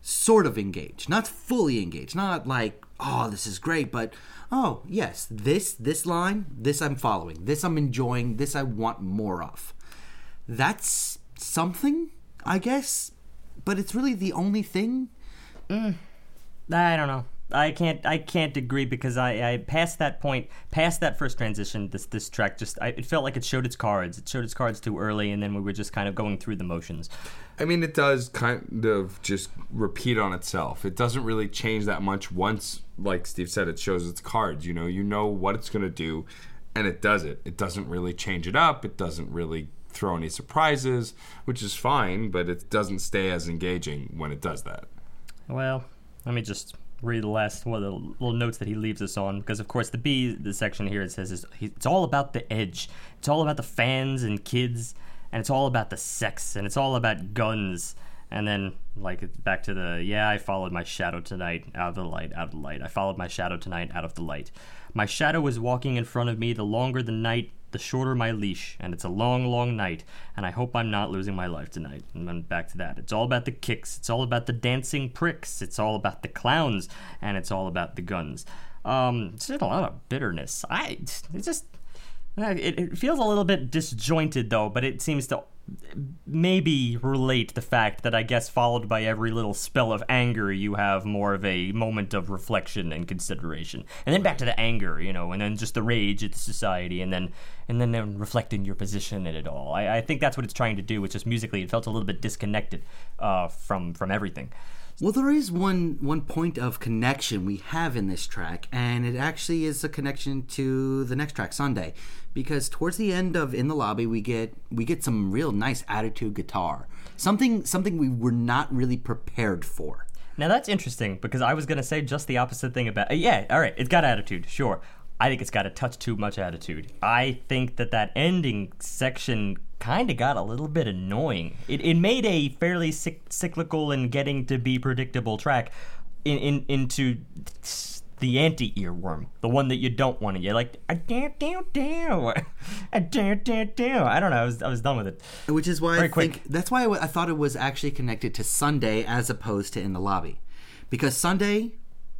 sort of engaged not fully engaged not like oh this is great but oh yes this this line this i'm following this i'm enjoying this i want more of that's something i guess but it's really the only thing mm, I don't know. I can't. I can't agree because I, I past that point, past that first transition. This this track just I, it felt like it showed its cards. It showed its cards too early, and then we were just kind of going through the motions. I mean, it does kind of just repeat on itself. It doesn't really change that much once, like Steve said, it shows its cards. You know, you know what it's going to do, and it does it. It doesn't really change it up. It doesn't really throw any surprises, which is fine, but it doesn't stay as engaging when it does that. Well, let me just read the last one of the little notes that he leaves us on because of course the B the section here it says is it's all about the edge. It's all about the fans and kids and it's all about the sex and it's all about guns. And then like back to the yeah, I followed my shadow tonight out of the light, out of the light. I followed my shadow tonight out of the light. My shadow was walking in front of me the longer the night the shorter my leash, and it's a long, long night, and I hope I'm not losing my life tonight. And then back to that. It's all about the kicks, it's all about the dancing pricks, it's all about the clowns, and it's all about the guns. Um, it's just a lot of bitterness. I, it's just, it, it feels a little bit disjointed though, but it seems to maybe relate the fact that I guess followed by every little spell of anger, you have more of a moment of reflection and consideration, and then back to the anger, you know, and then just the rage at the society, and then and then, reflecting your position in it all. I, I think that's what it's trying to do. It's just musically, it felt a little bit disconnected uh, from from everything. Well, there is one one point of connection we have in this track, and it actually is a connection to the next track, Sunday, because towards the end of In the Lobby, we get we get some real nice attitude guitar, something something we were not really prepared for. Now that's interesting because I was gonna say just the opposite thing about. Uh, yeah, all right, it's got attitude, sure. I think it's got a touch too much attitude. I think that that ending section kind of got a little bit annoying. It, it made a fairly cyc- cyclical and getting to be predictable track in, in into the anti earworm, the one that you don't want to. You're like, "Ah, down, down, down, Ah, down, down, down. I don't know. I was I was done with it. Which is why Very I quick. think that's why I, w- I thought it was actually connected to Sunday as opposed to In the Lobby, because Sunday,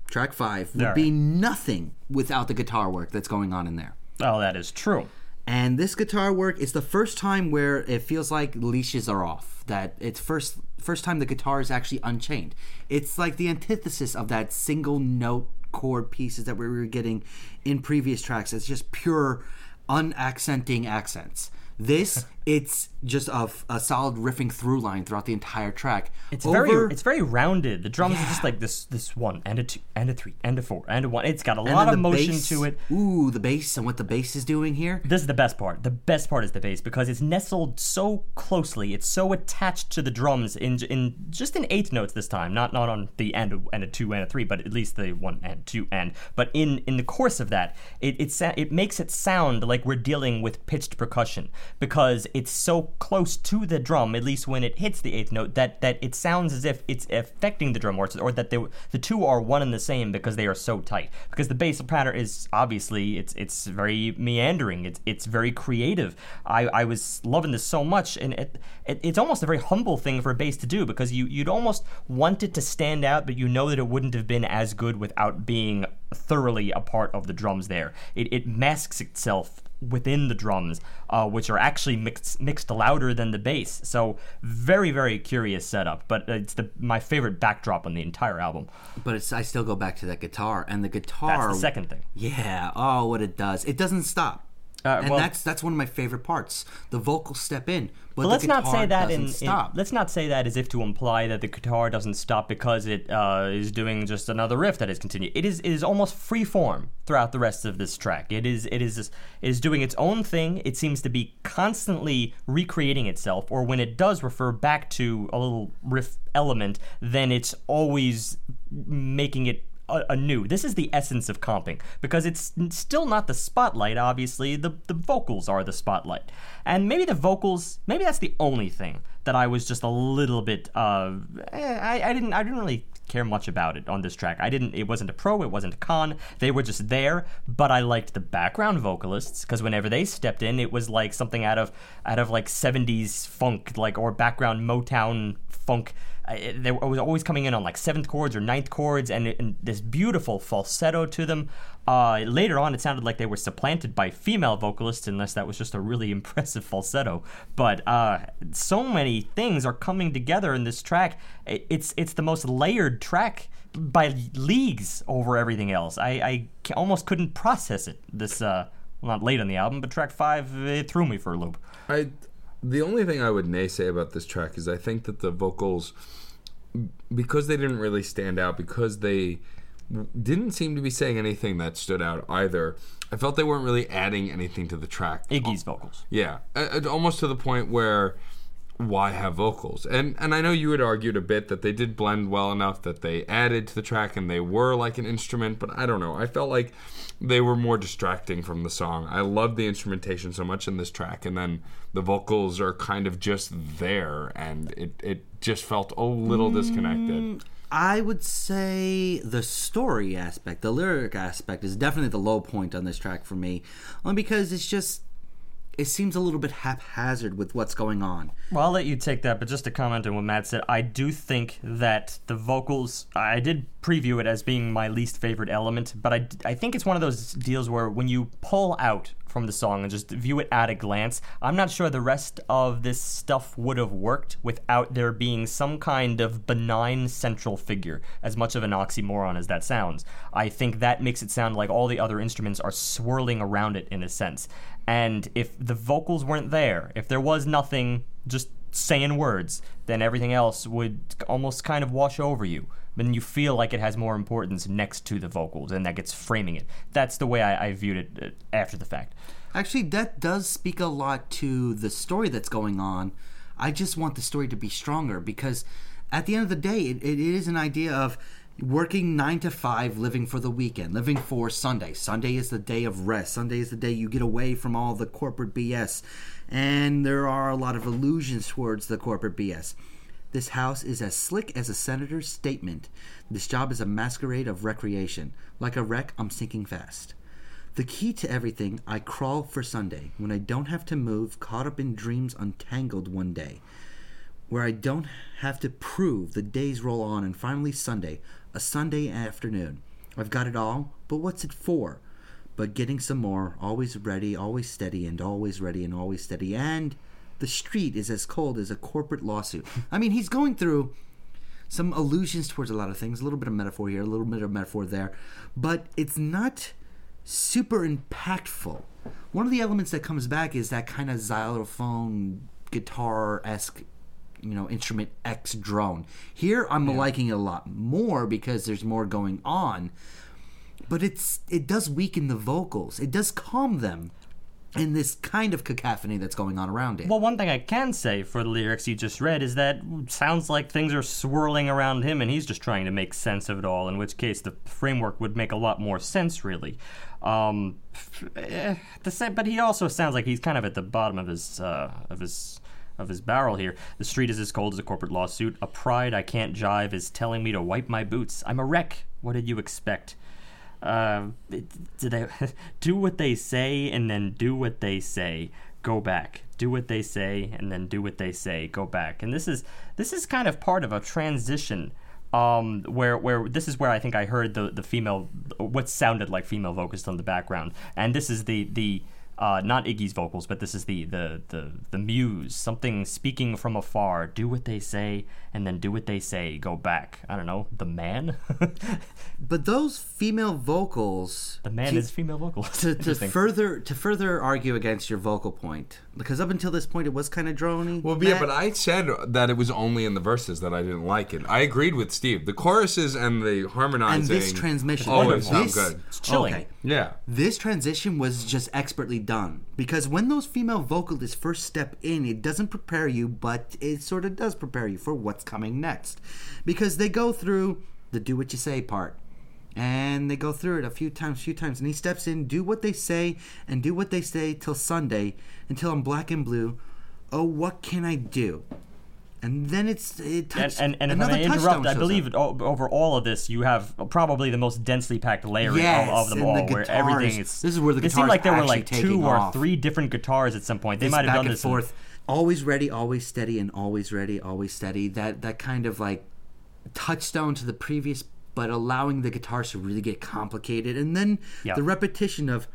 track five, would All be right. nothing without the guitar work that's going on in there. Oh, that is true. And this guitar work is the first time where it feels like leashes are off. That it's first first time the guitar is actually unchained. It's like the antithesis of that single note chord pieces that we were getting in previous tracks. It's just pure unaccenting accents. This it's just a, a solid riffing through line throughout the entire track. It's Over- very it's very rounded. The drums are just like this this one and a two and a three and a four and a one. It's got a and lot of motion bass- to it. Ooh, the bass and what the bass is doing here. This is the best part. The best part is the bass because it's nestled so closely. It's so attached to the drums in in just in eighth notes this time. Not not on the and and a two and a three, but at least the one and two and. But in in the course of that, it it sa- it makes it sound like we're dealing with pitched percussion because it's so close to the drum. At least when it hits the eighth note, that that it sounds as if it's affecting the drum, or, or that they, the two are one and the same because they are so tight. Because the bass pattern is obviously it's it's very meandering. It's it's very creative. I, I was loving this so much, and it, it it's almost a very humble thing for a bass to do because you you'd almost want it to stand out, but you know that it wouldn't have been as good without being thoroughly a part of the drums. There, it it masks itself within the drums, uh, which are actually mixed mixed louder than the bass. So very very curious setup, but it's the my favorite backdrop on the entire album. But it's, I still go back to that guitar and the guitar. That's the second thing. Yeah. Oh, what it does. It doesn't stop. Uh, and well- that's that's one of my favorite parts. The vocals step in, but, But the let's not say that in, doesn't in- stop. let's not say that as if to imply that the guitar doesn't stop because it uh, is doing just another riff that is continued. It is it is almost free form throughout the rest of this track. It is it is it is doing its own thing. It seems to be constantly recreating itself, or when it does refer back to a little riff element, then it's always making it anew. This is the essence of comping because it's still not the spotlight. Obviously, the the vocals are the spotlight, and maybe the vocals. Maybe that's the only thing that I was just a little bit. Uh, I I didn't I didn't really care much about it on this track. I didn't. It wasn't a pro. It wasn't a con. They were just there. But I liked the background vocalists because whenever they stepped in, it was like something out of out of like '70s funk, like or background Motown funk. They were was always coming in on like seventh chords or ninth chords, and, and this beautiful falsetto to them. Uh, later on, it sounded like they were supplanted by female vocalists, unless that was just a really impressive falsetto. But uh, so many things are coming together in this track. It's it's the most layered track by leagues over everything else. I, I almost couldn't process it. This uh, well, not late on the album, but track five it threw me for a loop. I the only thing I would naysay about this track is I think that the vocals because they didn't really stand out because they didn't seem to be saying anything that stood out either. I felt they weren't really adding anything to the track. Iggy's vocals. Yeah, almost to the point where why have vocals? And and I know you had argued a bit that they did blend well enough that they added to the track and they were like an instrument, but I don't know. I felt like they were more distracting from the song. I love the instrumentation so much in this track and then the vocals are kind of just there and it it just felt a little disconnected. Mm, I would say the story aspect, the lyric aspect, is definitely the low point on this track for me, only because it's just it seems a little bit haphazard with what's going on. Well, I'll let you take that, but just to comment on what Matt said, I do think that the vocals, I did preview it as being my least favorite element, but I, I think it's one of those deals where when you pull out from the song and just view it at a glance, I'm not sure the rest of this stuff would have worked without there being some kind of benign central figure, as much of an oxymoron as that sounds. I think that makes it sound like all the other instruments are swirling around it in a sense. And if the vocals weren't there, if there was nothing just saying words, then everything else would almost kind of wash over you. Then you feel like it has more importance next to the vocals, and that gets framing it. That's the way I, I viewed it uh, after the fact. Actually, that does speak a lot to the story that's going on. I just want the story to be stronger because at the end of the day, it, it is an idea of working nine to five, living for the weekend, living for Sunday. Sunday is the day of rest. Sunday is the day you get away from all the corporate BS. And there are a lot of illusions towards the corporate BS. This house is as slick as a senator's statement. This job is a masquerade of recreation. Like a wreck, I'm sinking fast. The key to everything, I crawl for Sunday, when I don't have to move, caught up in dreams untangled one day. Where I don't have to prove, the days roll on, and finally Sunday, a Sunday afternoon. I've got it all, but what's it for? But getting some more, always ready, always steady, and always ready and always steady, and the street is as cold as a corporate lawsuit. I mean, he's going through some allusions towards a lot of things, a little bit of metaphor here, a little bit of metaphor there, but it's not super impactful. One of the elements that comes back is that kind of xylophone guitar esque, you know, instrument X drone. Here, I'm liking it a lot more because there's more going on, but it's it does weaken the vocals. It does calm them in this kind of cacophony that's going on around it. Well, one thing I can say for the lyrics you just read is that sounds like things are swirling around him and he's just trying to make sense of it all, in which case the framework would make a lot more sense, really. Um, eh, but he also sounds like he's kind of at the bottom of his uh, of his of his barrel here. The street is as cold as a corporate lawsuit. A pride I can't jive is telling me to wipe my boots. I'm a wreck. What did you expect? Uh, do they do what they say and then do what they say? Go back. Do what they say and then do what they say. Go back. And this is this is kind of part of a transition. Um, where where this is where I think I heard the the female what sounded like female vocalist on the background, and this is the the uh, not Iggy's vocals, but this is the, the the the muse, something speaking from afar. Do what they say, and then do what they say. Go back. I don't know. The man. But those female vocals, the man to- is female vocals. to, to further to further argue against your vocal point, because up until this point it was kind of drony. Well, yeah, but I said that it was only in the verses that I didn't like it. I agreed with Steve. The choruses and the harmonizing and this transmission always sound this- good. It's chilling. Okay. Yeah. This transition was just expertly done because when those female vocalists first step in, it doesn't prepare you, but it sort of does prepare you for what's coming next. Because they go through the do what you say part. And they go through it a few times, few times, and he steps in, do what they say, and do what they say till Sunday, until I'm black and blue. Oh, what can I do? And then it's it And, touch, and, and if I another may touchdown interrupt, I believe up. it, over all of this, you have probably the most densely packed layering Yes, of, of them and all, the where everything is. this is where the guitars. It seemed like there were like two or off. three different guitars at some point. They This might have done and this. in- Always ready, always steady, and always ready, always steady. That that kind of like touchstone to the previous, but allowing the guitars to really get complicated, and then Yeah. the repetition of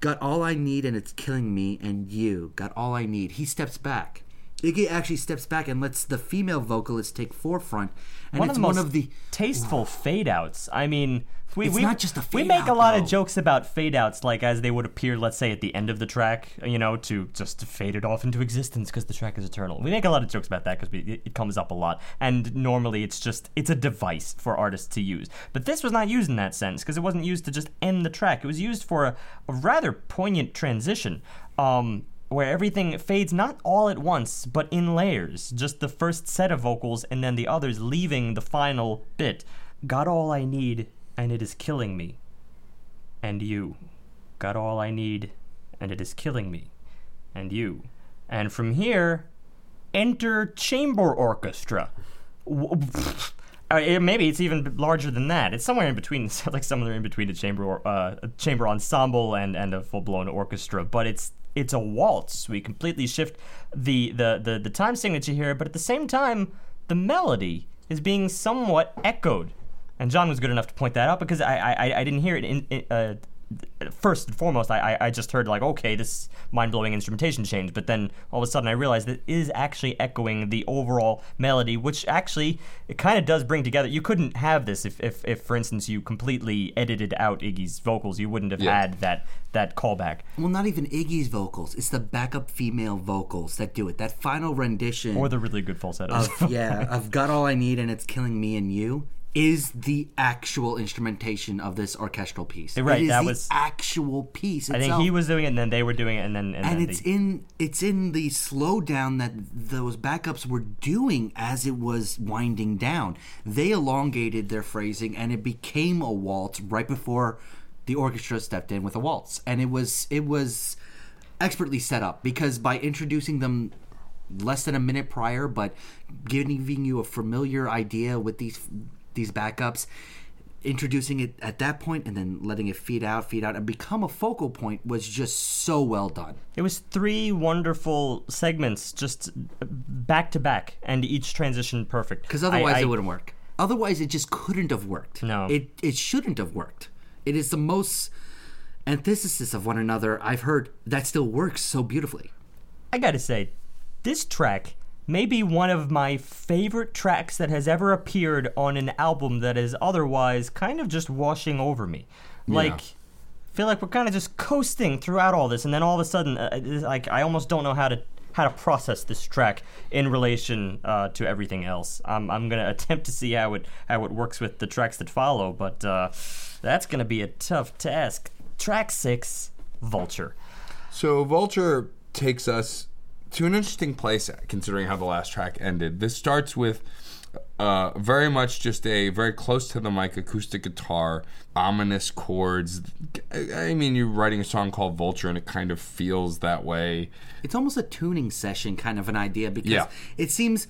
"Got all I need and it's killing me," and "You got all I need." He steps back. Iggy actually steps back and lets the female vocalist take forefront, and one it's of one of the tasteful fade outs. I mean, we, It's we, not just a we make a lot though. of jokes about fade outs, like as they would appear, let's say, at the end of the track, you know, to just to fade it off into existence because the track is eternal. We make a lot of jokes about that because it, it comes up a lot, and normally it's just it's a device for artists to use. But this was not used in that sense because it wasn't used to just end the track. It was used for a, a rather poignant transition. Um, where everything fades not all at once, but in layers. Just the first set of vocals and then the others leaving the final bit. Got all I need, and it is killing me. And you. Got all I need, and it is killing me. And you. And from here, enter chamber orchestra. Uh, maybe it's even larger than that. It's somewhere in between, like somewhere in between a chamber, or, uh, a chamber ensemble and, and a full blown orchestra. But it's it's a waltz. We completely shift the, the the the time signature here, but at the same time, the melody is being somewhat echoed. And John was good enough to point that out because I I, I didn't hear it in. in uh, First and foremost, I, I- I just heard like, okay, this mind blowing instrumentation change, but then all of a sudden I realized that it is actually echoing the overall melody, which actually it kind of does bring together. You couldn't have this if, if, if, for instance, you completely edited out Iggy's vocals. You wouldn't have Yeah. had that that callback. well, not even Iggy's vocals. It's the backup female vocals that do it. That final rendition Or the really good falsettos. of yeah, I've got all I need and it's killing me and you is the actual instrumentation of this orchestral piece. Right, that the was- actual piece. I think he was doing it, and then they were doing it, and then and, and then it's the, in it's in the slowdown that those backups were doing as it was winding down. They elongated their phrasing, and it became a waltz right before the orchestra stepped in with a waltz, and it was it was expertly set up because by introducing them less than a minute prior, but giving you a familiar idea with these these backups. Introducing it at that point and then letting it feed out, feed out, and become a focal point was just so well done. It was three wonderful segments, just back to back, and each transition perfect. Because otherwise I- I- it wouldn't work. Otherwise it just couldn't have worked. No. It it shouldn't have worked. It is the most antithesis of one another I've heard that still works so beautifully. I gotta say, this track may be one of my favorite tracks that has ever appeared on an album that is otherwise kind of just washing over me. Like, feel like we're kind of just coasting throughout all this, and then all of a sudden, uh, like I almost don't know how to how to process this track in relation uh, to everything else. I'm, I'm gonna attempt to see how it how it works with the tracks that follow, but uh, that's gonna be a tough task. Track six, Vulture. So Vulture takes us to an interesting place, considering how the last track ended. This starts with uh, very much just a very close to the mic acoustic guitar, ominous chords. I mean, you're writing a song called Vulture, and it kind of feels that way. It's almost a tuning session kind of an idea because Yeah. it seems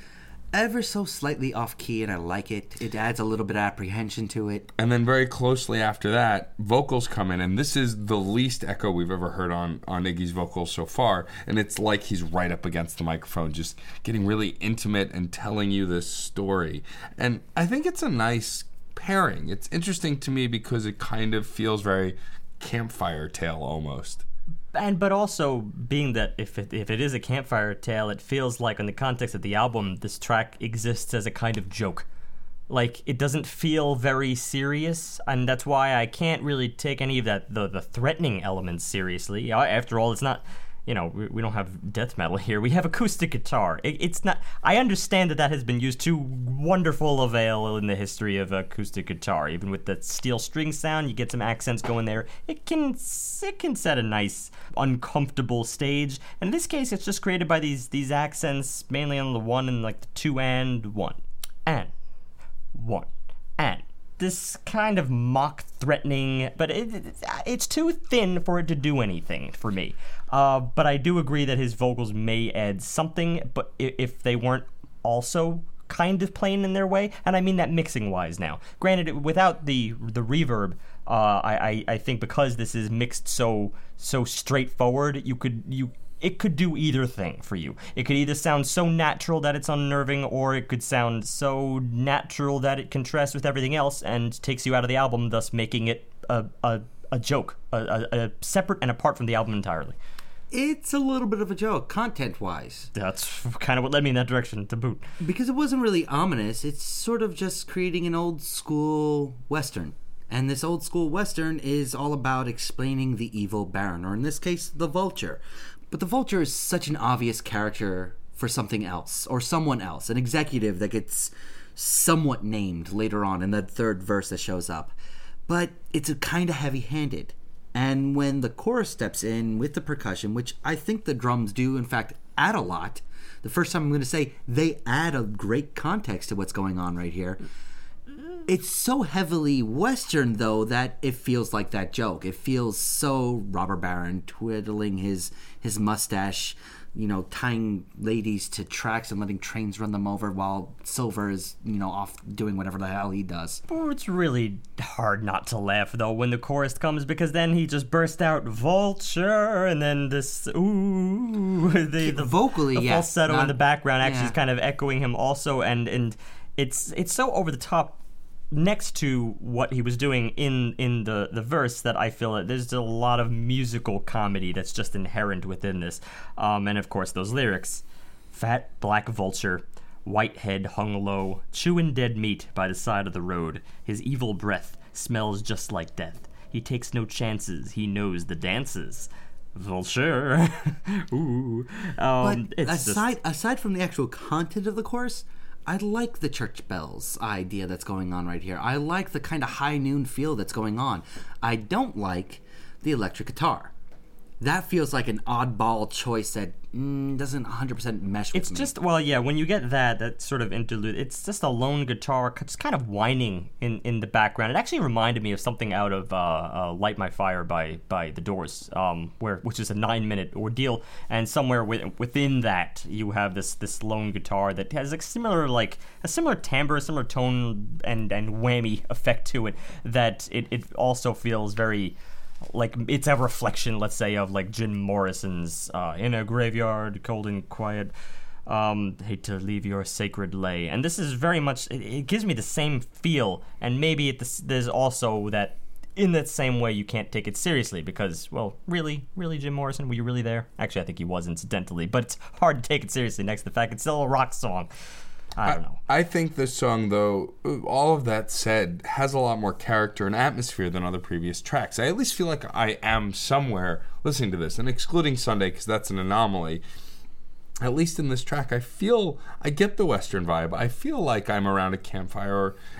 ever so slightly off key and I like it. It adds a little bit of apprehension to it. And then very closely after that, vocals come in, and this is the least echo we've ever heard on on Iggy's vocals so far. And it's like he's right up against the microphone, just getting really intimate and telling you this story. And I think it's a nice pairing. It's interesting to me because it kind of feels very campfire tale almost. And but also being that if it, if it is a campfire tale, it feels like in the context of the album, this track exists as a kind of joke. Like it doesn't feel very serious, and that's why I can't really take any of that the the threatening elements seriously. After all, it's not. You know, we, we don't have death metal here. We have acoustic guitar. It, it's not. I understand that that has been used to wonderful avail in the history of acoustic guitar. Even with the steel string sound, you get some accents going there. It can it can set a nice uncomfortable stage. In this case, it's just created by these these accents mainly on the one and like the two and one and one and this kind of mock threatening but it, it- it's too thin for it to do anything for me. Uh, but i do agree that his vocals may add something but if they weren't also kind of plain in their way and i mean that mixing wise now. Granted without the the reverb uh, I, I i think because this is mixed so so straightforward you could you it could do either thing for you. It could either sound so natural that it's unnerving, or it could sound so natural that it contrasts with everything else and takes you out of the album, thus making it a, a, a joke, a, a, a separate and apart from the album entirely. It's a little bit of a joke, content wise. That's kind of what led me in that direction to boot. Because it wasn't really ominous, it's sort of just creating an old school Western. And this old school Western is all about explaining the evil Baron, or in this case, the Vulture. But the Vulture is such an obvious character for something else, or someone else, an executive that gets somewhat named later on in that third verse that shows up. But it's kind of heavy handed. And when the chorus steps in with the percussion, which I think the drums do, in fact, add a lot, the first time I'm going to say they add a great context to what's going on right here. It's so heavily Western, though, that it feels like that joke. It feels so Robber Baron twiddling his his mustache, you know, tying ladies to tracks and letting trains run them over while Silver is, you know, off doing whatever the hell he does. Oh, it's really hard not to laugh though when the chorus comes because then he just bursts out vulture and then this ooh the, the Vocally, the yes, falsetto in not- the background actually yeah. is kind of echoing him also and and it's it's so over the top next to what he was doing in in the the verse that I feel that there's a lot of musical comedy that's just inherent within this. Um and of course those lyrics. Fat black vulture white head hung low chewing dead meat by the side of the road. His evil breath smells just like death. He takes no chances. He knows the dances. Vulture. Ooh. Um But it's just- aside aside from the actual content of the course, I like the church bells idea that's going on right here. I like the kind of high noon feel that's going on. I don't like the electric guitar. That feels like an oddball choice that mm, doesn't 100% mesh with It's me. just well, yeah. When you get that that sort of interlude, it's just a lone guitar, just kind of whining in, in the background. It actually reminded me of something out of uh, uh, "Light My Fire" by by The Doors, um, where which is a nine minute ordeal, and somewhere wi- within that you have this this lone guitar that has a similar like a similar timbre, a similar tone and and whammy effect to it. That it it also feels very like it's a reflection, let's say, of like Jim Morrison's uh, "In a Graveyard, Cold and Quiet." Um, hate to leave your sacred lay, and this is very much. It, it gives me the same feel, and maybe it, there's also that in that same way you can't take it seriously because, well, really, really, Jim Morrison, were you really there? Actually, I think he was incidentally, but it's hard to take it seriously. Next to the fact it's still a rock song. I don't know. I think this song, though, all of that said, has a lot more character and atmosphere than other previous tracks. I at least feel like I am somewhere listening to this, and excluding Sunday because that's an anomaly. At least in this track, I feel I get the Western vibe. I feel like I'm around a campfire uh,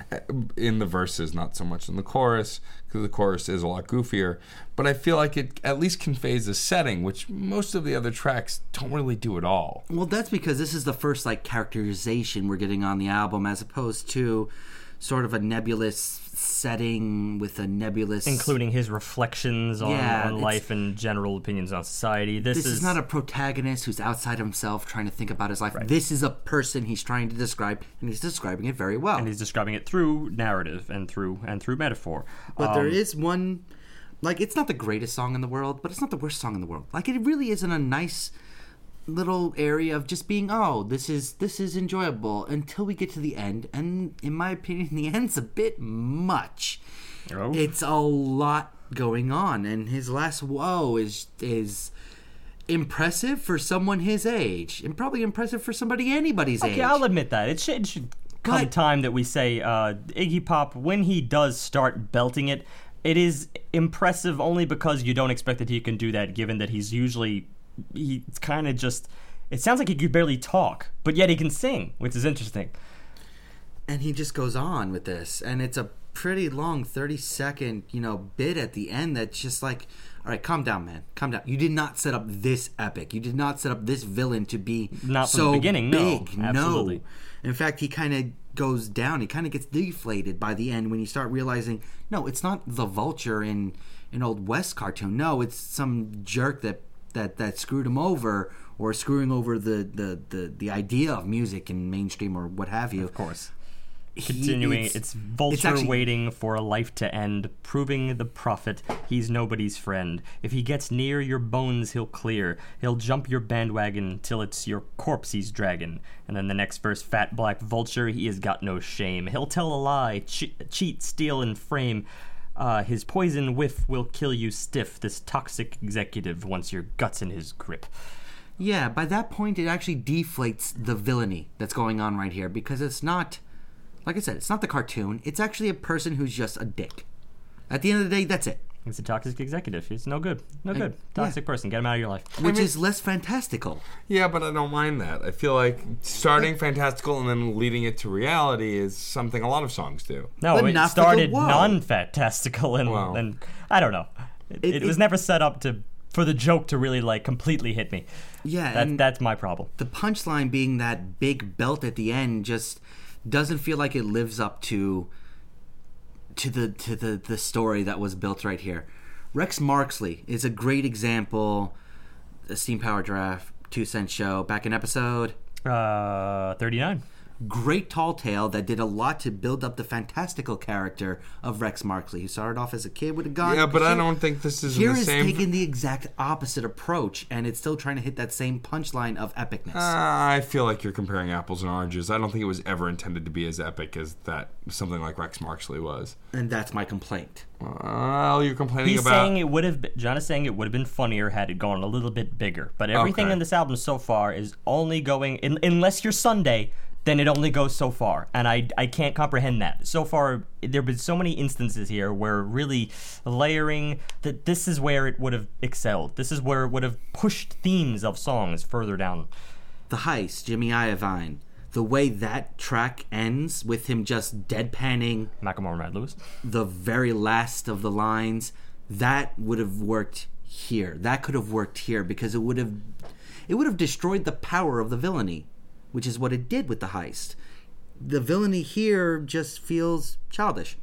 in the verses, not so much in the chorus, because the chorus is a lot goofier. But I feel like it at least conveys a setting, which most of the other tracks don't really do at all. Well, that's because this is the first like characterization we're getting on the album, as opposed to sort of a nebulous setting with a nebulous. Including his reflections on, Yeah, on life and general opinions on society. This, This is not a protagonist who's outside himself trying to think about his life. This is a person he's trying to describe, and he's describing it very well. and he's describing it through narrative and through and through metaphor. But there Um, is one, like it's not the greatest song in the world, but it's not the worst song in the world. Like it really isn't a nice little area of just being, oh, this is this is enjoyable until we get to the end, and in my opinion, the end's a bit much. Oh. It's a lot going on, and his last whoa is is impressive for someone his age, and probably impressive for somebody anybody's age. Okay, I'll admit that. It should, it should come But- time that we say uh, Iggy Pop, when he does start belting it, it is impressive only because you don't expect that he can do that, given that he's usually. He's kind of just. It sounds like he could barely talk, but yet he can sing, which is interesting. and he just goes on with this and it's a pretty long 30 second you know bit at the end that's just like all right calm down man calm down you did not set up this epic you did not set up this villain to be Not from so the beginning, no. Absolutely. no in fact he kind of goes down he kind of gets deflated by the end when you start realizing no it's not the vulture in an old west cartoon no it's some jerk that that that screwed him over or screwing over the the the, the idea of music in mainstream or what have you Of course. he- Continuing, it's- it's, Vulture it's actually- waiting for a life to end, proving the prophet he's nobody's friend. If he gets near your bones, he'll clear. He'll jump your bandwagon till it's your corpse he's dragging. And then the next verse, Fat Black Vulture, he has got no shame. He'll tell a lie, che- cheat, steal, and frame. Uh, his poison whiff will kill you stiff. This toxic executive wants your guts in his grip. Yeah, by that point, it actually deflates the villainy that's going on right here because it's not, like I said, it's not the cartoon. It's actually a person who's just a dick. At the end of the day, that's it. He's a toxic executive. He's no good. No good. Toxic person. Get him out of your life. Which mean- is less fantastical. Yeah, but I don't mind that. I feel like starting fantastical and then leading it to reality is something a lot of songs do. No, But it not for the started world. non-fantastical and, Wow. and I don't know. It, It- it was it- never set up to for the joke to really like completely hit me. Yeah, That, and that's my problem. the punchline being that big belt at the end just doesn't feel like it lives up to to the to the the story that was built right here. Rex Marksley is a great example. The Steam Power Draft two cent show back in episode Uh, thirty-nine. Great tall tale that did a lot to build up the fantastical character of Rex Marksley. He started off as a kid with a gun. Yeah, but I don't think this is in Here the is same. taking the exact opposite approach, and it's still trying to hit that same punchline of epicness. Uh, I feel like you're comparing apples and oranges. I don't think it was ever intended to be as epic as that something like Rex Marksley was. and that's my complaint. Well, you're complaining He's about. saying it would have. Been, John is saying it would have been funnier had it gone a little bit bigger. But everything Okay. in this album so far is only going. In, unless you're Sunday, then it only goes so far, and I I can't comprehend that. So far, there have been so many instances here where really layering that this is where it would have excelled. This is where it would have pushed themes of songs further down. The heist, Jimmy Iovine. The way that track ends with him just deadpanning Macklemore and Mad Lewis. the very last of the lines, that would have worked here. That could have worked here because it would have it would have destroyed the power of the villainy, which is what it did with the heist. The villainy here just feels childish.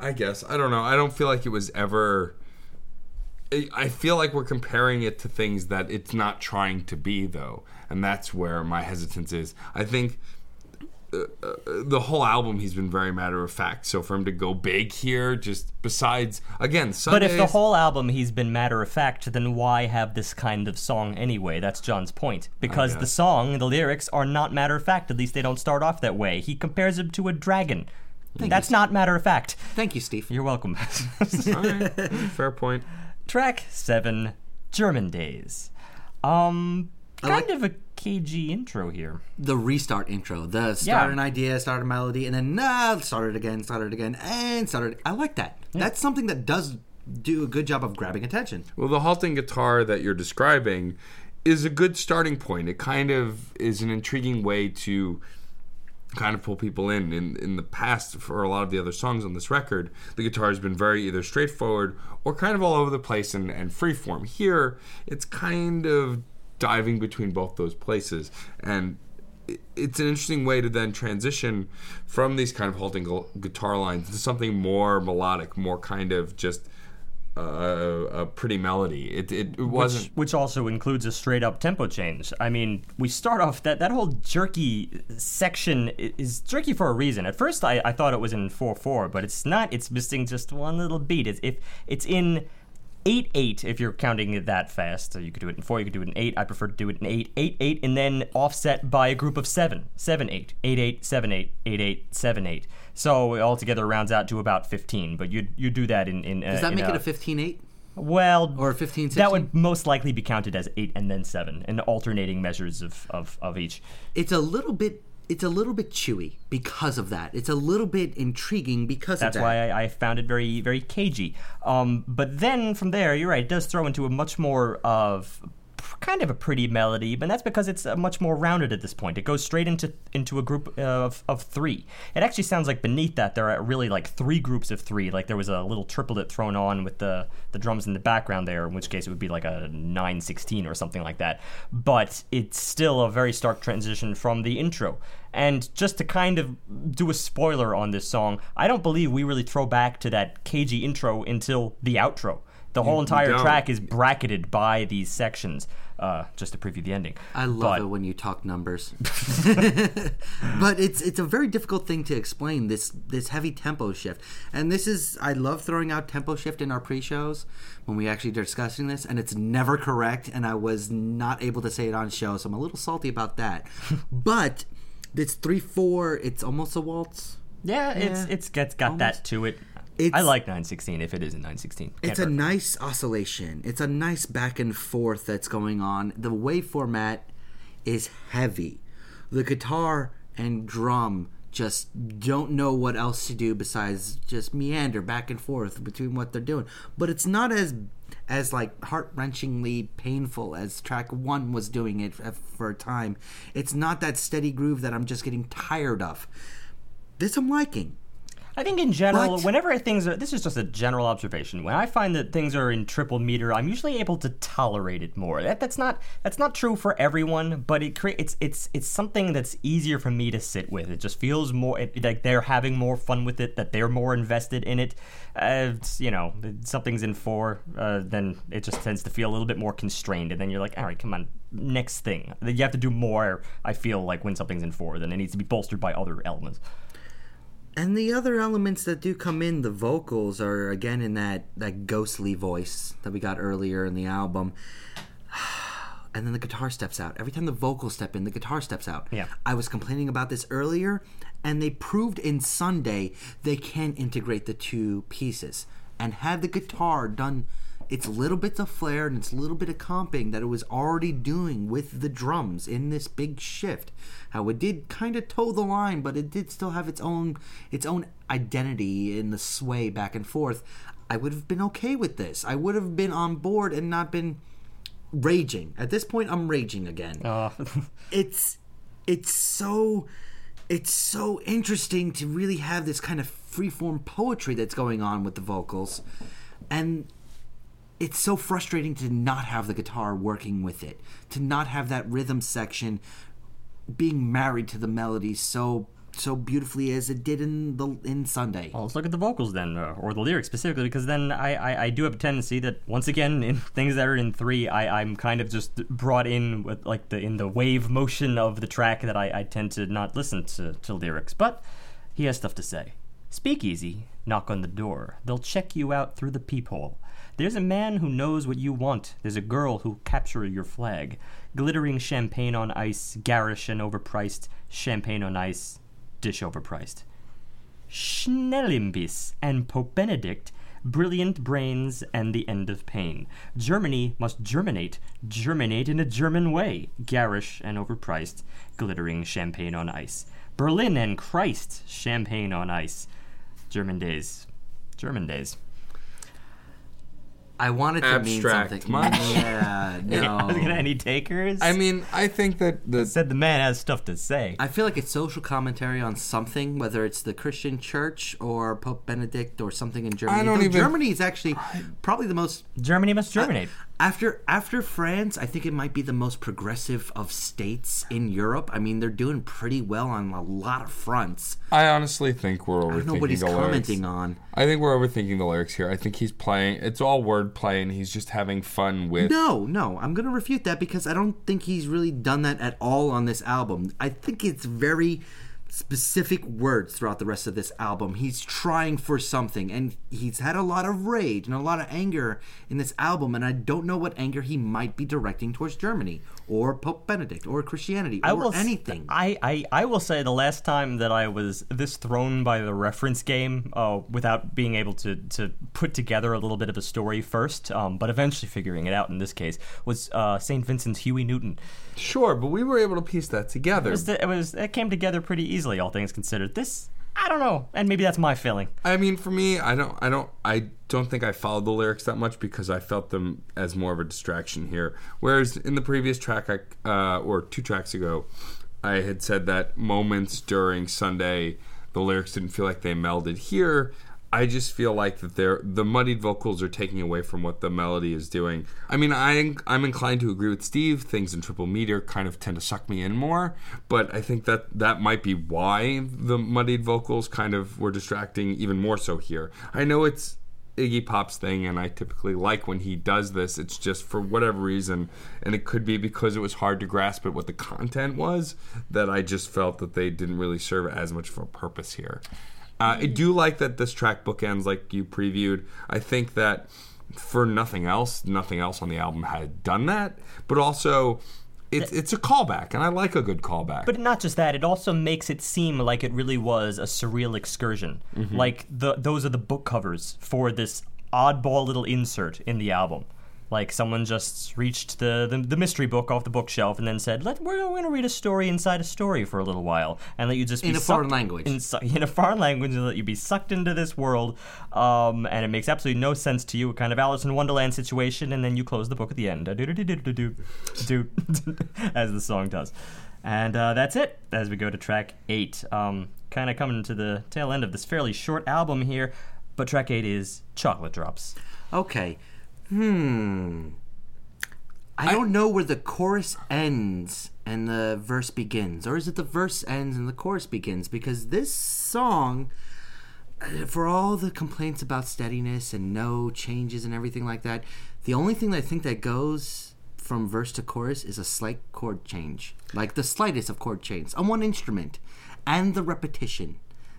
I guess I don't know. I don't feel like it was ever. I- feel like we're comparing it to things that it's not trying to be, though, and that's where my hesitance is. I think uh, the whole album he's been very matter of fact. So for him to go big here, just besides again, But if the whole album he's been matter of fact, then why have this kind of song anyway? That's John's point. Because the song, the lyrics are not matter of fact. At least they don't start off that way. He compares him to a dragon. That's not matter of fact. Thank you, Steve. You're welcome. All right, fair point. Track seven, German Days. Um, I kind like- of a KG intro here. The restart intro, the start Yeah. an idea, start a melody, and then nah, start it again, start it again, and start it. I like that. That's something that does do a good job of grabbing attention. Well, the halting guitar that you're describing is a good starting point. It kind of is an intriguing way to kind of pull people in. In in the past, for a lot of the other songs on this record, the guitar has been very either straightforward or kind of all over the place and, and freeform. Here, it's kind of diving between both those places. And it's an interesting way to then transition from these kind of halting guitar lines to something more melodic, more kind of just uh, a pretty melody. It, it, wasn't. Which, which also includes a straight up tempo change. I mean, we start off that that whole jerky section is jerky for a reason. At first, I, I thought it was in four four, but it's not. It's missing just one little beat. It's if it's in eight eight if you're counting it that fast. So you could do it in four, you could do it in eight. I prefer to do it in eight, eight eight, and then offset by a group of seven, seven eight, eight eight, seven eight, eight eight, seven eight. So it altogether rounds out to about fifteen. But you you do that in in uh, Does that make it uh, a 15-8? well Or a 15, that would most likely be counted as eight and then seven, and alternating measures of, of, of each. It's a little bit it's a little bit chewy because of that. It's a little bit intriguing because That's of that. That's why I, I found it very, very cagey. Um, but then from there, you're right, it does throw into a much more of kind of a pretty melody, but that's because it's uh, much more rounded at this point. It goes straight into into a group of, of three. It actually sounds like beneath that there are really like three groups of three. Like there was a little triplet thrown on with the the drums in the background there, in which case it would be like a nine sixteen or something like that. But it's still a very stark transition from the intro. And just to kind of do a spoiler on this song, I don't believe we really throw back to that cagey intro until the outro. The whole entire don't. track is bracketed by these sections. Uh, just to preview the ending. I love But- it when you talk numbers. but it's it's a very difficult thing to explain this this heavy tempo shift. And this is I love throwing out tempo shift in our pre-shows when we actually are discussing this and it's never correct and I was not able to say it on show, so I'm a little salty about that. but it's 3-4, it's almost a waltz. Yeah, it's Yeah, it's got, got that to it. It's- I like 916 if it isn't 916. Can't It's a nice oscillation. It's a nice back and forth that's going on. The wave format is heavy. The guitar and drum just don't know what else to do besides just meander back and forth between what they're doing. But it's not as as like heart-wrenchingly painful as track 1 was doing it for a time. It's not that steady groove that I'm just getting tired of. This I'm liking. I think in general, whenever things are, this is just a general observation. When I find that things are in triple meter, I'm usually able to tolerate it more. That, that's not that's not true for everyone, but it cre- it's it's it's something that's easier for me to sit with. It just feels more it, like they're having more fun with it, that they're more invested in it. Uh, you know, something's in four, uh, then it just tends to feel a little bit more constrained, and then you're like, all right, come on, next thing. You have to do more. I feel like when something's in four, then it needs to be bolstered by other elements. And the other elements that do come in, the vocals are again in that that ghostly voice that we got earlier in the album. And then the guitar steps out. Every time the vocals step in, the guitar steps out. Yeah. I was complaining about this earlier, and they proved in Sunday they can integrate the two pieces. And had the guitar done its little bits of flair and its little bit of comping that it was already doing with the drums in this big shift, how it did kind of toe the line, but it did still have its own its own identity in the sway back and forth. I would have been okay with this. I would have been on board and not been raging. At this point, I'm raging again Uh, it's it's so it's so interesting to really have this kind of freeform poetry that's going on with the vocals and it's so frustrating to not have the guitar working with it to not have that rhythm section being married to the melody so so beautifully as it did in the in Sunday. Well, let's look at the vocals then, uh, or the lyrics specifically, because then I, I, I do have a tendency that once again in things that are in three, I, I'm kind of just brought in with like the in the wave motion of the track that I, I tend to not listen to, to lyrics. But he has stuff to say. Speak easy, knock on the door. They'll check you out through the peephole. There's a man who knows what you want. There's a girl who'll capture your flag. Glittering champagne on ice, garish and overpriced. Champagne on ice, dish overpriced. Schnellimbiss and Pope Benedict, brilliant brains and the end of pain. Germany must germinate, germinate in a German way, garish and overpriced, glittering champagne on ice. Berlin and Christ, champagne on ice. German days, German days. I wanted to Abstract mean something. much? Yeah, no. I was gonna any takers. I mean, I think that the said the man has stuff to say. I feel like it's social commentary on something, whether it's the Christian Church or Pope Benedict or something in Germany. I don't Though even- Germany is actually probably the most Germany must germinate. After after France. I think it might be the most progressive of states in Europe. I mean, they're doing pretty well on a lot of fronts. I honestly think we're I don't know overthinking he's the lyrics. commenting on. I think we're overthinking the lyrics here. I think he's playing. It's all wordplay, and he's just having fun with. No, no, I'm going to refute that because I don't think he's really done that at all on this album. I think it's very specific words throughout the rest of this album. He's trying for something, and he's had a lot of rage and a lot of anger in this album. And I don't know what anger he might be directing towards Germany or Pope Benedict or Christianity or I will anything. I, I, I will say the last time that I was this thrown by the reference game uh, without being able to, to put together a little bit of a story first, um, but eventually figuring it out in this case, was uh, St. Vincent's Huey Newton. Sure, but we were able to piece that together. It, was, it, was, it came together pretty easily, all things considered. This, I don't know, and maybe that's my feeling. I mean, for me, I don't, I don't, I don't think I followed the lyrics that much because I felt them as more of a distraction here. Whereas in the previous track, I, uh, or two tracks ago, I had said that moments during Sunday, the lyrics didn't feel like they melded. Here, I just feel like that they're the muddied vocals are taking away from what the melody is doing. I mean, I I'm inclined to agree with Steve. Things in Triple meter kind of tend to suck me in more, but I think that that might be why the muddied vocals kind of were distracting even more so here. I know it's Iggy Pop's thing, and I typically like when he does this. It's just for whatever reason, and it could be because it was hard to grasp at what the content was that I just felt that they didn't really serve as much of a purpose here. Uh, I do like that this track bookends like you previewed. I think that for nothing else, nothing else on the album had done that, but also it's it's a callback, and I like a good callback. But not just that, it also makes it seem like it really was a surreal excursion. Like the those are the book covers for this oddball little insert in the album. Like someone just reached the, the, the mystery book off the bookshelf and then said, "Let we're going to read a story inside a story for a little while," and let you just In a foreign language. in, in a foreign language, and let you be sucked into this world. Um, and it makes absolutely no sense to you, a kind of Alice in Wonderland situation, and then you close the book at the end, do as the song does. And uh, that's it as we go to track eight. Um, kind of coming to the tail end of this fairly short album here, but track eight is Chocolate Drops. Okay. Hmm. I, don't know where the chorus ends and the verse begins. Or is it the verse ends and the chorus begins? Because this song, uh, for all the complaints about steadiness and no changes and everything like that, the only thing that I think that goes from verse to chorus is a slight chord change. Like the slightest of chord changes on one instrument. And the repetition.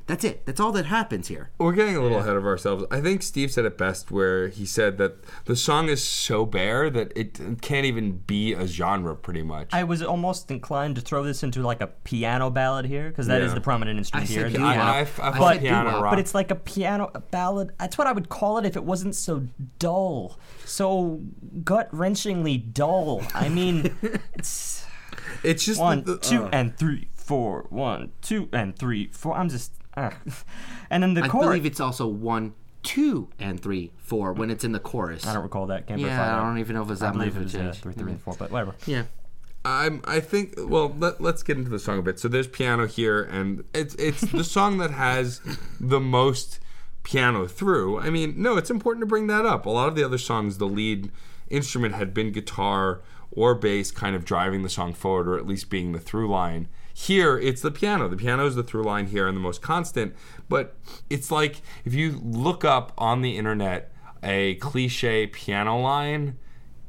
That's it. That's all that happens here. We're getting a little ahead of ourselves. I think Steve said it best where he said that the song is so bare that it can't even be a genre, pretty much. I was almost inclined to throw this into like a piano ballad here because that is Yeah. the prominent instrument I here. said the piano. piano. I, I, I But- piano rock. But it's like a piano ballad. That's what I would call it if it wasn't so dull, so gut wrenchingly dull. I mean, it's it's just one, the, the- two, uh, and three, four. One, two, and three, four. I'm just. and then the I chorus. believe it's also one, two, and three, four when it's in the chorus. I don't recall that. Can't verify yeah, that. I don't even know if it's I that much believe of it a was uh, change. three, three, and four, but whatever. Yeah. I'm. I think. Well, let, let's get into the song a bit. So there's piano here, and it's it's the song that has the most piano through. I mean, no, it's important to bring that up. A lot of the other songs, the lead instrument had been guitar or bass, kind of driving the song forward, or at least being the through line. Here, it's the piano. The piano is the through line here and the most constant. But it's like if you look up on the internet a cliche piano line,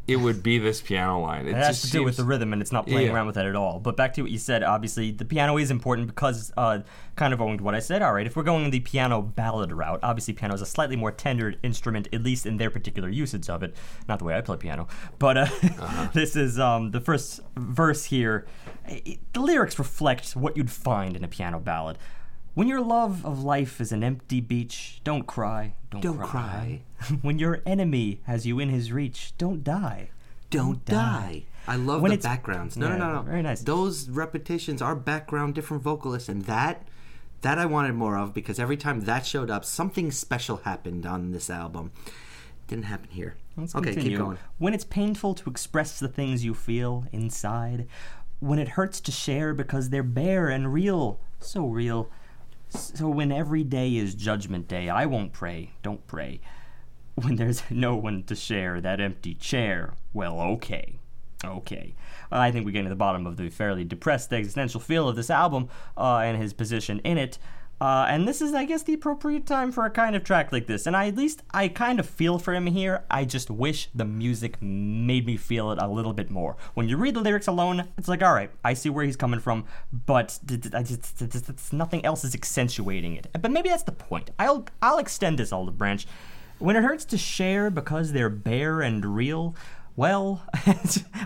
it would be this piano line. It, It has just to do with the rhythm, and it's not playing Yeah. around with that at all. But back to what you said, obviously, the piano is important because, uh, kind of owing to what I said, all right, if we're going the piano ballad route, obviously piano is a slightly more tendered instrument, at least in their particular usage of it. Not the way I play piano. But uh, this is um, the first verse here. It- the lyrics reflect what you'd find in a piano ballad. When your love of life is an empty beach, don't cry, don't, Don't cry. when your enemy has you in his reach, don't die. Don't die. I love When the backgrounds. No, Yeah, no, no, no. very nice. Those repetitions are background different vocalists, and that that I wanted more of because every time that showed up, something special happened on this album. Didn't happen here. Let's okay, continue. keep going. When it's painful to express the things you feel inside, when it hurts to share because they're bare and real, so real. So when every day is judgment day, I won't pray, don't pray. When there's no one to share that empty chair, well, okay. Okay. I think we're getting to the bottom of the fairly depressed existential feel of this album uh, and his position in it. Uh, and this is, I guess, the appropriate time for a kind of track like this. And I, at least I kind of feel for him here. I just wish the music made me feel it a little bit more. When you read the lyrics alone, it's like, all right, I see where he's coming from, but just, nothing else is accentuating it. But maybe that's the point. I'll I'll extend this olive branch. When it hurts to share because they're bare and real, well, all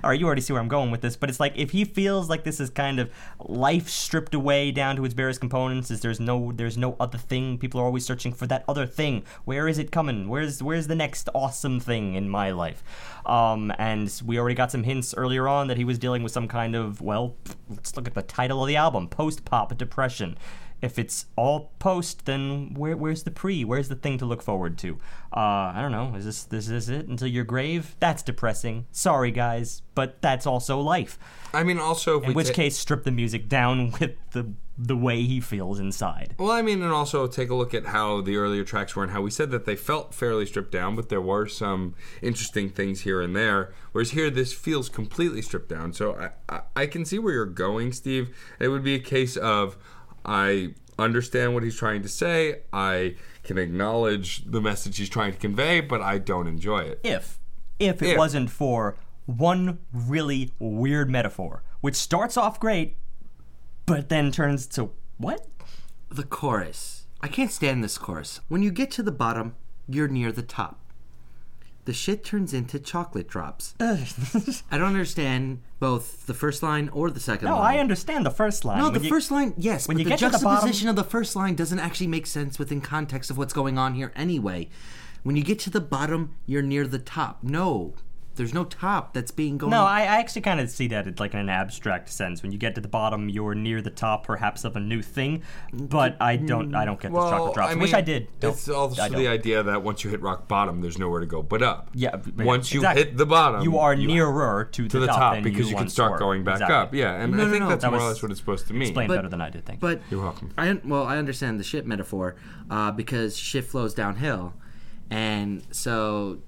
right, you already see where I'm going with this, but it's like if he feels like this is kind of life stripped away down to its various components, is there's no there's no other thing. People are always searching for that other thing. Where is it coming? Where's where's the next awesome thing in my life? Um, and we already got some hints earlier on that he was dealing with some kind of well, let's look at the title of the album, post pop depression if it's all post, then where, where's the pre? Where's the thing to look forward to? Uh, I don't know. Is this this is it until your grave? That's depressing. Sorry, guys, but that's also life. I mean, also, In which ta- case, strip the music down with the the way he feels inside. Well, I mean, and also take a look at how the earlier tracks were and how we said that they felt fairly stripped down, but there were some interesting things here and there. Whereas here, this feels completely stripped down. So I, I, I can see where you're going, Steve. It would be a case of I understand what he's trying to say, I can acknowledge the message he's trying to convey, but I don't enjoy it. If if it If. wasn't for one really weird metaphor, which starts off great, but then turns to what? The chorus. I can't stand this chorus. When you get to the bottom, you're near the top. The shit turns into chocolate drops. I don't understand both the first line or the second No, line. No, I understand the first line. No, When the you- first line, yes, when but you the get to the bottom- juxtaposition of the first line doesn't actually make sense within context of what's going on here anyway. When you get to the bottom, you're near the top. No, there's no top that's being going. No, I, I actually kind of see that in like in an abstract sense. When you get to the bottom, you're near the top, perhaps of a new thing. But I don't, I don't get the chocolate drops. I I wish mean, I did. Don't- It's also I the idea that once you hit rock bottom, there's nowhere to go but up. Yeah, b- Once you exactly. hit the bottom, you are nearer to, to the top, top than because you, can once start were. going back Exactly. up. Yeah, and No, I no, think no, that's that more or less what it's supposed to mean. Explained better than I did. Thank you. But You're welcome. I well, I understand the shit metaphor uh, because shit flows downhill, and so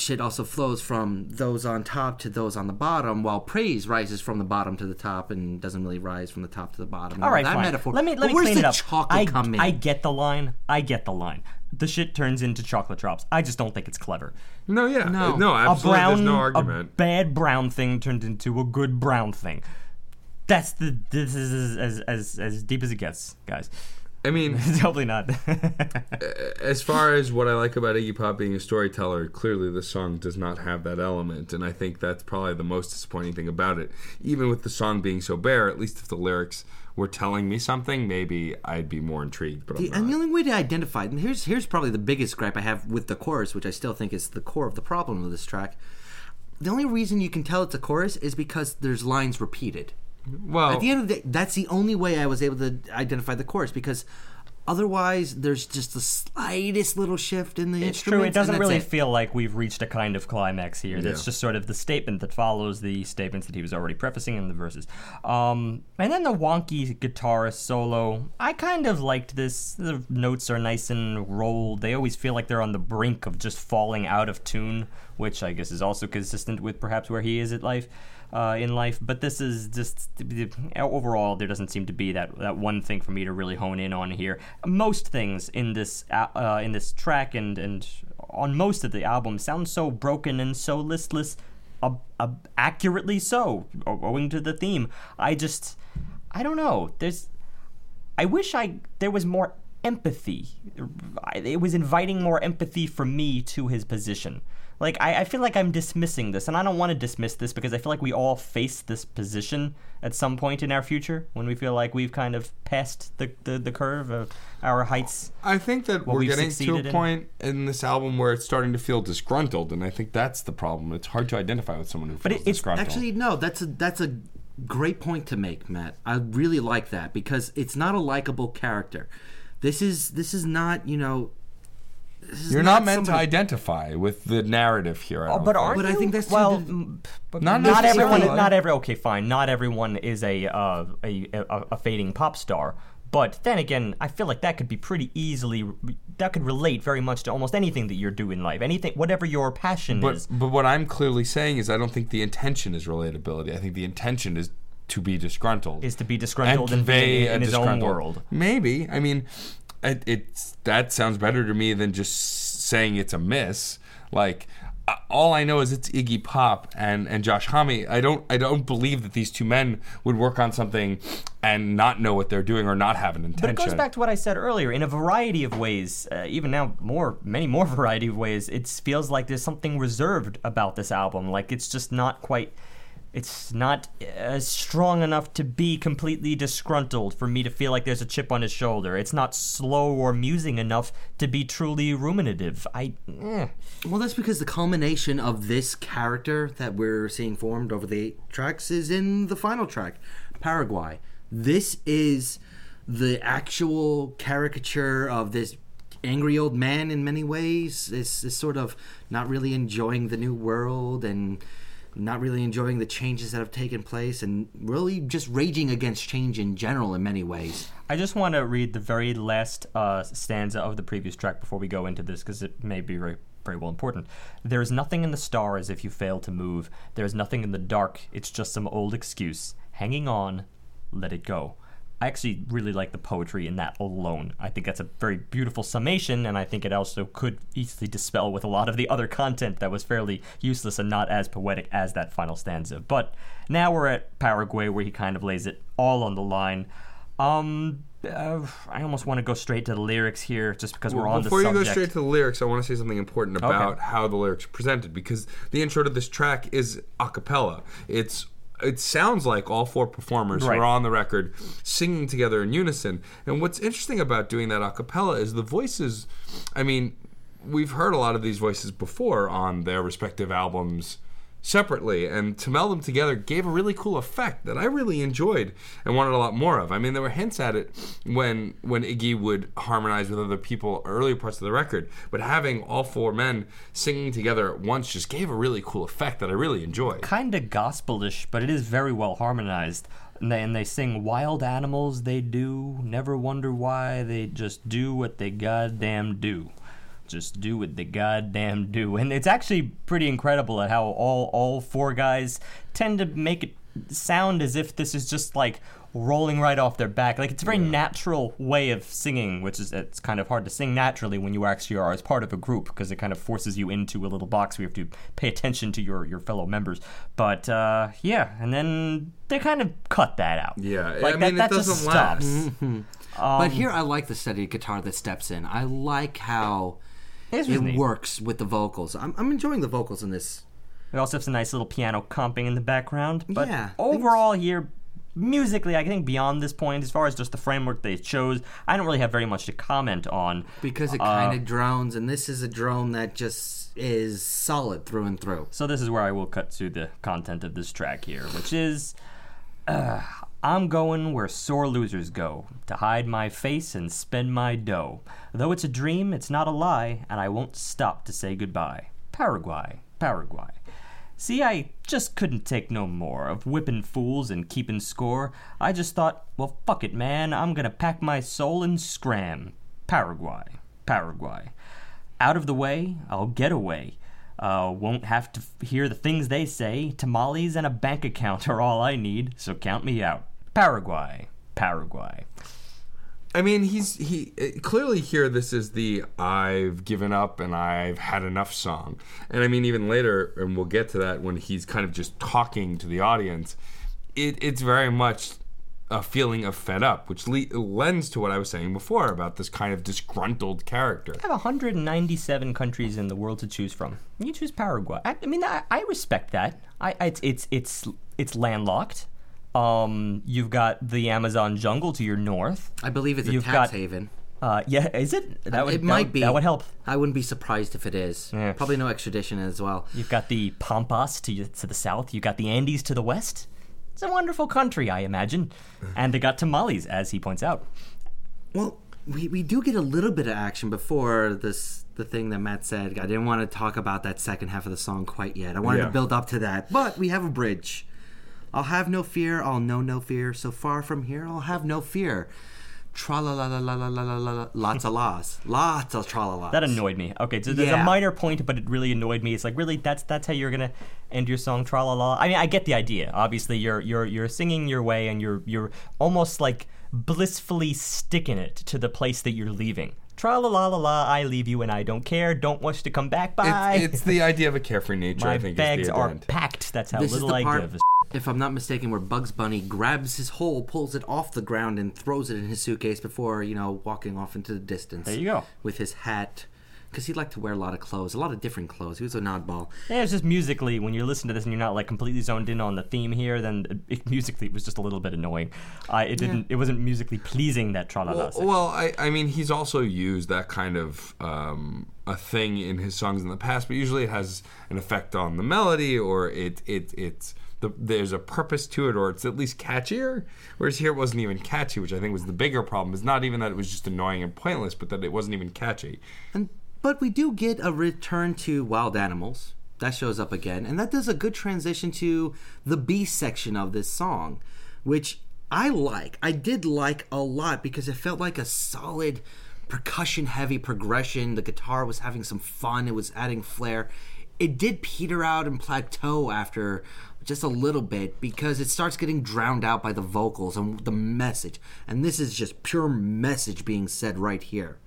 shit also flows from those on top to those on the bottom, while praise rises from the bottom to the top and doesn't really rise from the top to the bottom. All right, that fine. metaphor. Let me let me where's clean the it up. chocolate I, come in? I get the line. I get the line. The shit turns into chocolate drops. I just don't think it's clever. no, yeah, No. no, a brown, there's no a argument. bad brown thing turned into a good brown thing. That's the. This is as as as deep as it gets, guys. I mean, Totally not. as far as what I like about Iggy Pop being a storyteller, clearly the song does not have that element, and I think that's probably the most disappointing thing about it. Even with the song being so bare, at least if the lyrics were telling me something, maybe I'd be more intrigued. But The, I'm and the only way to identify, and here's here's probably the biggest gripe I have with the chorus, which I still think is the core of the problem with this track. The only reason you can tell it's a chorus is because there's lines repeated. Well, At the end of the day, that's the only way I was able to identify the chorus because otherwise there's just the slightest little shift in the It's true. It doesn't really it. feel like we've reached a kind of climax here. That's Yeah. just sort of the statement that follows the statements that he was already prefacing in the verses. Um, and then the wonky guitar solo. I kind of liked this. The notes are nice and rolled. They always feel like they're on the brink of just falling out of tune, which I guess is also consistent with perhaps where he is at life. Uh, in life, but this is just overall. There doesn't seem to be that that one thing for me to really hone in on here. Most things in this uh, in this track and and on most of the album sound so broken and so listless, uh, accurately so, owing to the theme. I just, I don't know. There's, I wish I there was more empathy. It was inviting more empathy from me to his position. Like I, I feel like I'm dismissing this, and I don't want to dismiss this because I feel like we all face this position at some point in our future when we feel like we've kind of passed the the, the curve of our heights. I think that we're we've getting to a in. point in this album where it's starting to feel disgruntled, and I think that's the problem. It's hard to identify with someone who But feels it- it's disgruntled. Actually, no. That's a that's a great point to make, Matt. I really like that because it's not a likable character. This is this is not you know. This is You're not, meant to identify with the narrative here. I Oh, don't but think. are But I you? think that's well, too- but Not not, everyone. Not every. Okay, fine. Not everyone is a uh, a, a a fading pop star. But then again, I feel like that could be pretty easily. That could relate very much to almost anything that you're doing in life. Anything, whatever your passion But is. but what I'm clearly saying is I don't think the intention is relatability. I think the intention is to be disgruntled. Is to be disgruntled and, be in, in his own world. Maybe. I mean, it, it's that sounds better to me than just saying it's a miss. Like uh, all I know is it's Iggy Pop and, and Josh Homme. I don't I don't believe that these two men would work on something and not know what they're doing or not have an intention. But it goes back to what I said earlier. In a variety of ways, uh, even now, more many more variety of ways, it feels like there's something reserved about this album. Like it's just not quite it's not uh, strong enough to be completely disgruntled for me to feel like there's a chip on his shoulder. It's not slow or musing enough to be truly ruminative. I. Eh. Well, that's because the culmination of this character that we're seeing formed over the eight tracks is in the final track, Paraguay. This is the actual caricature of this angry old man in many ways. Is, is sort of not really enjoying the new world and not really enjoying the changes that have taken place and really just raging against change in general in many ways. I just want to read the very last uh, stanza of the previous track before we go into this because it may be very, very well important. There is nothing in the stars if you fail to move. There is nothing in the dark. It's just some old excuse. Hanging on, let it go. I actually really like the poetry in that alone. I think that's a very beautiful summation, and I think it also could easily dispel with a lot of the other content that was fairly useless and not as poetic as that final stanza. But now we're at Paraguay, where he kind of lays it all on the line. Um, uh, I almost want to go straight to the lyrics here, just because we're on the subject. Before you go straight to the lyrics, I want to say something important about okay. how the lyrics are presented, because the intro to this track is a cappella. It's it sounds like all four performers right. are on the record singing together in unison. And what's interesting about doing that a cappella is the voices. I mean, we've heard a lot of these voices before on their respective albums separately, and to meld them together gave a really cool effect that I really enjoyed and wanted a lot more of. I mean, there were hints at it when when Iggy would harmonize with other people earlier parts of the record, but having all four men singing together at once just gave a really cool effect that I really enjoyed. Kind of gospelish, but it is very well harmonized. And they, and they sing wild animals they do, never wonder why, they just do what they goddamn do just do what they goddamn do. And it's actually pretty incredible at how all all four guys tend to make it sound as if this is just like rolling right off their back. Like it's a very yeah. natural way of singing, which is it's kind of hard to sing naturally when you actually are as part of a group because it kind of forces you into a little box where you have to pay attention to your your fellow members. But uh, yeah, and then they kind of cut that out. Yeah, like I that, mean, that just stops. Mm-hmm. Um, but here, I like the steady guitar that steps in. I like how it neat. works with the vocals. I'm, I'm enjoying the vocals in this. It also has a nice little piano comping in the background. But yeah, overall, here, musically, I think beyond this point, as far as just the framework they chose, I don't really have very much to comment on. Because it kind of uh, drones, and this is a drone that just is solid through and through. So this is where I will cut to the content of this track here, which is. Uh, I'm going where sore losers go, to hide my face and spend my dough. Though it's a dream, it's not a lie, and I won't stop to say goodbye. Paraguay, Paraguay. See, I just couldn't take no more of whipping fools and keeping score. I just thought, well, fuck it, man, I'm gonna pack my soul and scram. Paraguay, Paraguay. Out of the way, I'll get away. Uh, won't have to f- hear the things they say. Tamales and a bank account are all I need, so count me out. Paraguay, Paraguay. I mean, he's he clearly here. This is the "I've given up and I've had enough" song, and I mean, even later, and we'll get to that when he's kind of just talking to the audience. It, it's very much a feeling of fed up, which le- lends to what I was saying before about this kind of disgruntled character. I have 197 countries in the world to choose from. You choose Paraguay. I, I mean, I, I, respect that. I, it's it's it's it's landlocked. Um, you've got the Amazon jungle to your north. I believe it's you've a tax got, haven. Uh, yeah, is it? That would, it might that, be. That would help. I wouldn't be surprised if it is. Yeah. Probably no extradition as well. You've got the Pampas to to the south. You've got the Andes to the west. It's a wonderful country, I imagine. And they got tamales, as he points out. Well, we, we do get a little bit of action before this the thing that Matt said. I didn't want to talk about that second half of the song quite yet. I wanted yeah. to build up to that, but we have a bridge. I'll have no fear, I'll know no fear. So far from here, I'll have no fear. tra la la la la la la la la lots of laws, lots of tra la la. That annoyed me. Okay, so there's Yeah. a minor point, but it really annoyed me. It's like really that's that's how you're gonna end your song, tra la la. I mean, I get the idea. Obviously, you're you're you're singing your way, and you're you're almost like blissfully sticking it to the place that you're leaving. Tra la la la la. I leave you, and I don't care. Don't wish to come back. Bye. It's, it's the idea of a carefree nature. My I think bags are packed. That's how This is little the I part, give. A if I'm not mistaken, where Bugs Bunny grabs his hole, pulls it off the ground, and throws it in his suitcase before you know walking off into the distance. There you go. With his hat, because he liked to wear a lot of clothes, a lot of different clothes. He was an oddball. Yeah, it's just musically when you're listening to this and you're not like completely zoned in on the theme here, then it, musically it was just a little bit annoying. Uh, it didn't. It wasn't musically pleasing that tra la la. Well, well, I, I mean, he's also used that kind of um, a thing in his songs in the past, but usually it has an effect on the melody, or it it it's the, there's a purpose to it, or it's at least catchier. Whereas here it wasn't even catchy, which I think was the bigger problem. Is not even that it was just annoying and pointless, but that it wasn't even catchy. And but we do get a return to wild animals. That shows up again, and that does a good transition to the B section of this song, which I like. I did like a lot because it felt like a solid percussion heavy progression. The guitar was having some fun, it was adding flair. It did peter out and plateau after just a little bit because it starts getting drowned out by the vocals and the message. And this is just pure message being said right here.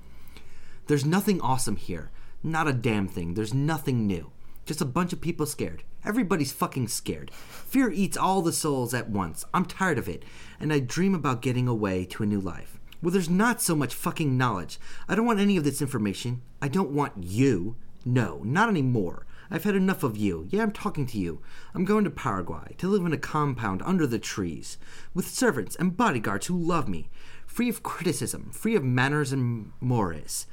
There's nothing awesome here. Not a damn thing. There's nothing new. Just a bunch of people scared. Everybody's fucking scared. Fear eats all the souls at once. I'm tired of it, and I dream about getting away to a new life. Well, there's not so much fucking knowledge. I don't want any of this information. I don't want you. No, not anymore. I've had enough of you. Yeah, I'm talking to you. I'm going to Paraguay to live in a compound under the trees with servants and bodyguards who love me, free of criticism, free of manners and mores.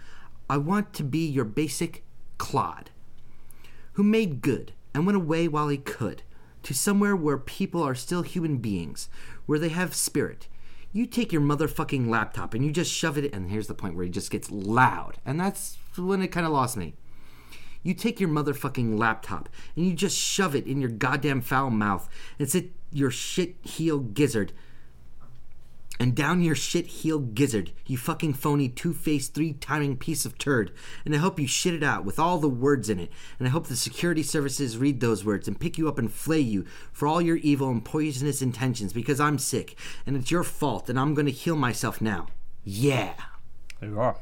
I want to be your basic clod who made good and went away while he could to somewhere where people are still human beings, where they have spirit. You take your motherfucking laptop and you just shove it, and here's the point where he just gets loud, and that's when it kind of lost me. You take your motherfucking laptop and you just shove it in your goddamn foul mouth and sit your shit heel gizzard and down your shit heel gizzard, you fucking phony two faced three timing piece of turd. And I hope you shit it out with all the words in it. And I hope the security services read those words and pick you up and flay you for all your evil and poisonous intentions because I'm sick and it's your fault and I'm gonna heal myself now. Yeah. There you are.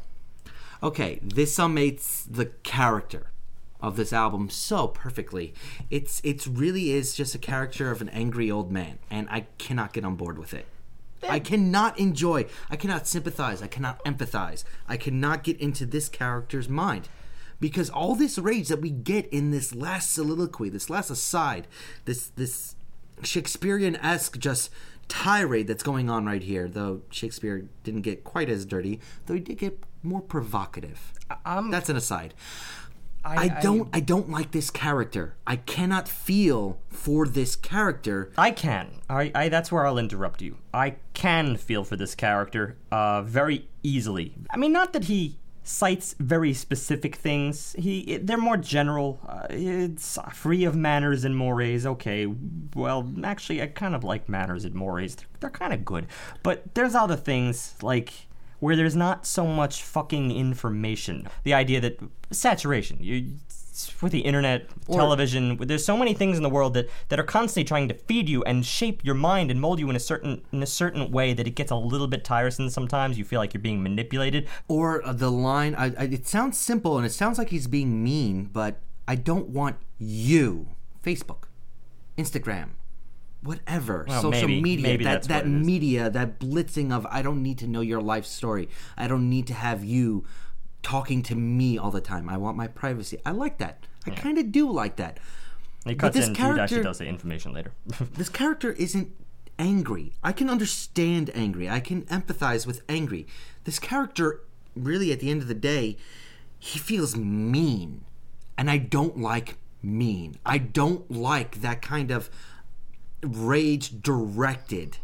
Okay, this summates the character of this album so perfectly. It's it's really is just a character of an angry old man, and I cannot get on board with it. I cannot enjoy, I cannot sympathize, I cannot empathize, I cannot get into this character's mind. Because all this rage that we get in this last soliloquy, this last aside, this this Shakespearean esque just tirade that's going on right here, though Shakespeare didn't get quite as dirty, though he did get more provocative. I'm- That's an aside. I, don't I, don't like this character. I cannot feel for this character. I can. I, I that's where I'll interrupt you. I can feel for this character uh, very easily. I mean, not that he cites very specific things. He they're more general. Uh, it's free of manners and mores. Okay, well, actually, I kind of like manners and mores. They're, they're kind of good, but there's other things like where there's not so much fucking information. The idea that saturation, you with the internet, television, there's so many things in the world that, that are constantly trying to feed you and shape your mind and mold you in a certain in a certain way that it gets a little bit tiresome sometimes. You feel like you're being manipulated. Or uh, the line, I, I, it sounds simple and it sounds like he's being mean, but I don't want you. Facebook, Instagram, whatever, Well, social maybe- media, maybe that, that what it is. media, that blitzing of I don't need to know your life story. I don't need to have you talking to me all the time. I want my privacy. I like that. I kind of do like that. It cuts this in. He actually character- does say information later. this character isn't angry. I can understand angry. I can empathize with angry. This character, really, at the end of the day, he feels mean. And I don't like mean. I don't like that kind of rage directed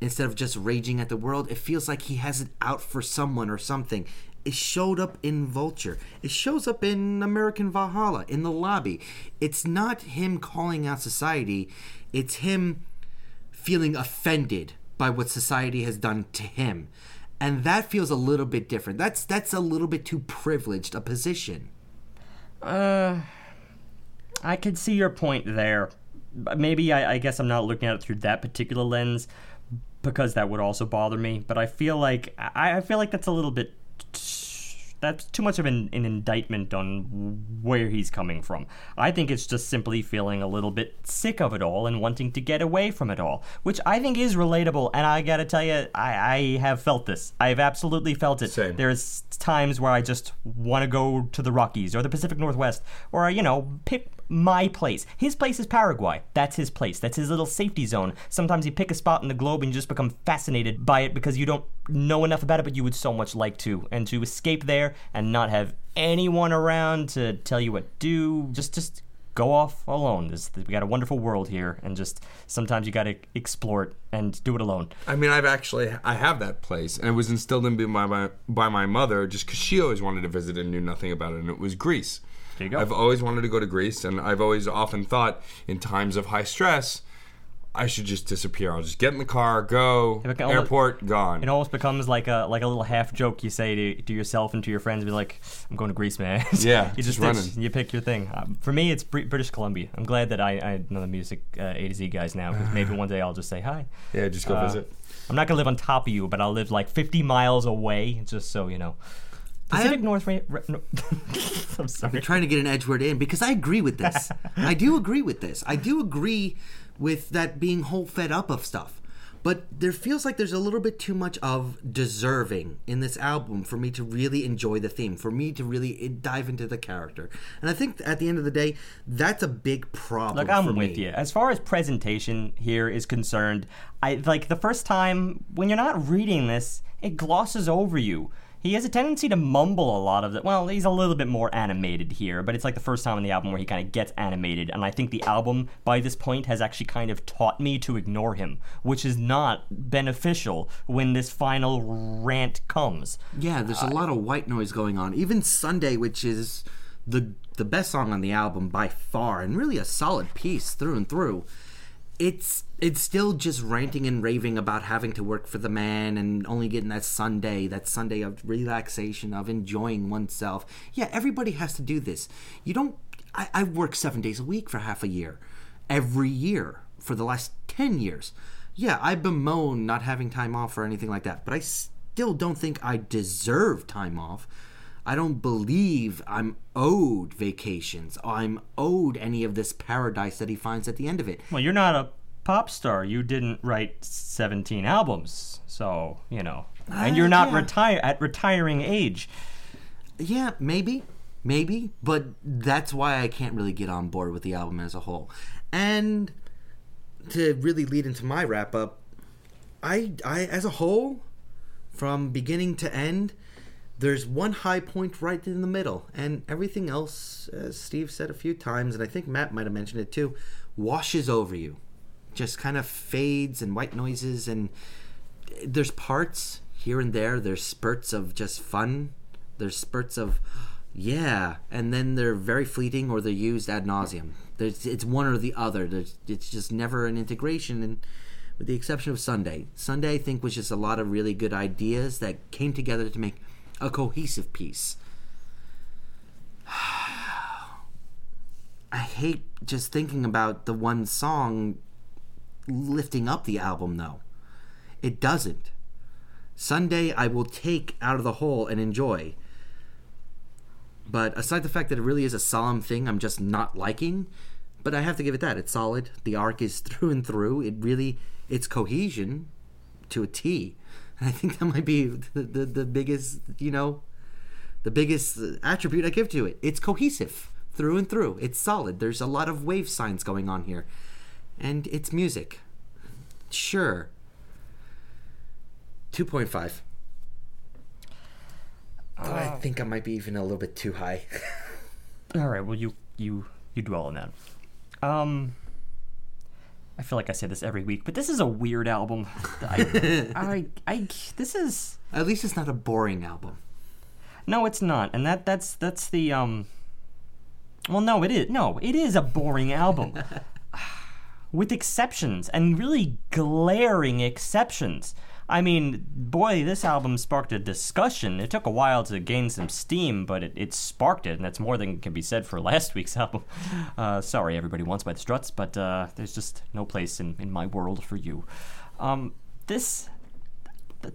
instead of just raging at the world. It feels like he has it out for someone or something. It showed up in Vulture. It shows up in American Valhalla, in the lobby. It's not him calling out society, it's him feeling offended by what society has done to him. and that feels a little bit different. That's that's a little bit too privileged a position. Uh, I can see your point there. Maybe I, I guess I'm not looking at it through that particular lens because that would also bother me. But I feel like I, I feel like that's a little bit. That's too much of an, an indictment on where he's coming from. I think it's just simply feeling a little bit sick of it all and wanting to get away from it all, which I think is relatable. And I gotta tell you, I, I have felt this. I've absolutely felt it. Same. There's times where I just want to go to the Rockies or the Pacific Northwest or, you know, pick my place. His place is Paraguay. That's his place. That's his little safety zone. Sometimes you pick a spot in the globe and you just become fascinated by it because you don't know enough about it, but you would so much like to. And to escape there and not have anyone around to tell you what to do, just just go off alone. We got a wonderful world here, and just sometimes you got to explore it and do it alone. I mean, I've actually I have that place, and it was instilled in me by my by my mother, just because she always wanted to visit and knew nothing about it, and it was Greece. There you go. I've always wanted to go to Greece, and I've always often thought in times of high stress, I should just disappear. I'll just get in the car, go airport, gone. It almost becomes like a like a little half joke you say to, to yourself and to your friends. Be like, "I'm going to Greece, man." Yeah, you just just running. You pick your thing. Um, for me, it's British Columbia. I'm glad that I, I know the music uh, A to Z guys now. 'cause maybe one day I'll just say hi. yeah, just go Uh, visit. I'm not gonna live on top of you, but I'll live like 50 miles away, just so you know. Pacific am- North. Ra- no. I'm sorry. trying to get an edge word in because I agree with this. I do agree with this. I do agree with that being whole fed up of stuff. But there feels like there's a little bit too much of deserving in this album for me to really enjoy the theme, for me to really eh, dive into the character. And I think at the end of the day, that's a big problem. Look, I'm for with me. you. As far as presentation here is concerned, I like the first time when you're not reading this, it glosses over you. He has a tendency to mumble a lot of it. Well, he's a little bit more animated here, but it's like the first time in the album where he kind of gets animated, and I think the album by this point has actually kind of taught me to ignore him, which is not beneficial when this final rant comes. Yeah, there's a uh, lot of white noise going on. Even Sunday, which is the the best song on the album by far, and really a solid piece through and through. It's it's still just ranting and raving about having to work for the man and only getting that Sunday, that Sunday of relaxation, of enjoying oneself. Yeah, everybody has to do this. You don't. I, I work seven days a week for half a year, every year for the last ten years. Yeah, I bemoan not having time off or anything like that, but I still don't think I deserve time off. I don't believe I'm owed vacations. I'm owed any of this paradise that he finds at the end of it. Well, you're not a pop star. You didn't write 17 albums, so you know, and you're not ah, yeah. retire at retiring age. Yeah, maybe, maybe, but that's why I can't really get on board with the album as a whole. And to really lead into my wrap up, I, I as a whole, from beginning to end, there's one high point right in the middle, and everything else, as Steve said a few times, and I think Matt might have mentioned it too, washes over you, just kind of fades and white noises, and there's parts here and there. There's spurts of just fun. There's spurts of yeah, and then they're very fleeting or they're used ad nauseum. There's it's one or the other. There's it's just never an integration. And with the exception of Sunday, Sunday I think was just a lot of really good ideas that came together to make a cohesive piece. I hate just thinking about the one song lifting up the album though. It doesn't. Sunday I will take out of the hole and enjoy. But aside the fact that it really is a solemn thing I'm just not liking, but I have to give it that. It's solid. The arc is through and through. It really it's cohesion to a T. And I think that might be the, the, the biggest, you know, the biggest attribute I give to it. It's cohesive through and through. It's solid. There's a lot of wave signs going on here. And it's music. Sure. 2.5. But I think I might be even a little bit too high. All right, well you you you dwell on that. Um, I feel like I say this every week, but this is a weird album. I, I, I, this is At least it's not a boring album. no, it's not, and that that's that's the um. Well, no, it is. No, it is a boring album, with exceptions and really glaring exceptions. I mean, boy, this album sparked a discussion. It took a while to gain some steam, but it, it sparked it, and that's more than can be said for last week's album. Uh, sorry, everybody wants by the Struts, but uh, there's just no place in, in my world for you. Um, this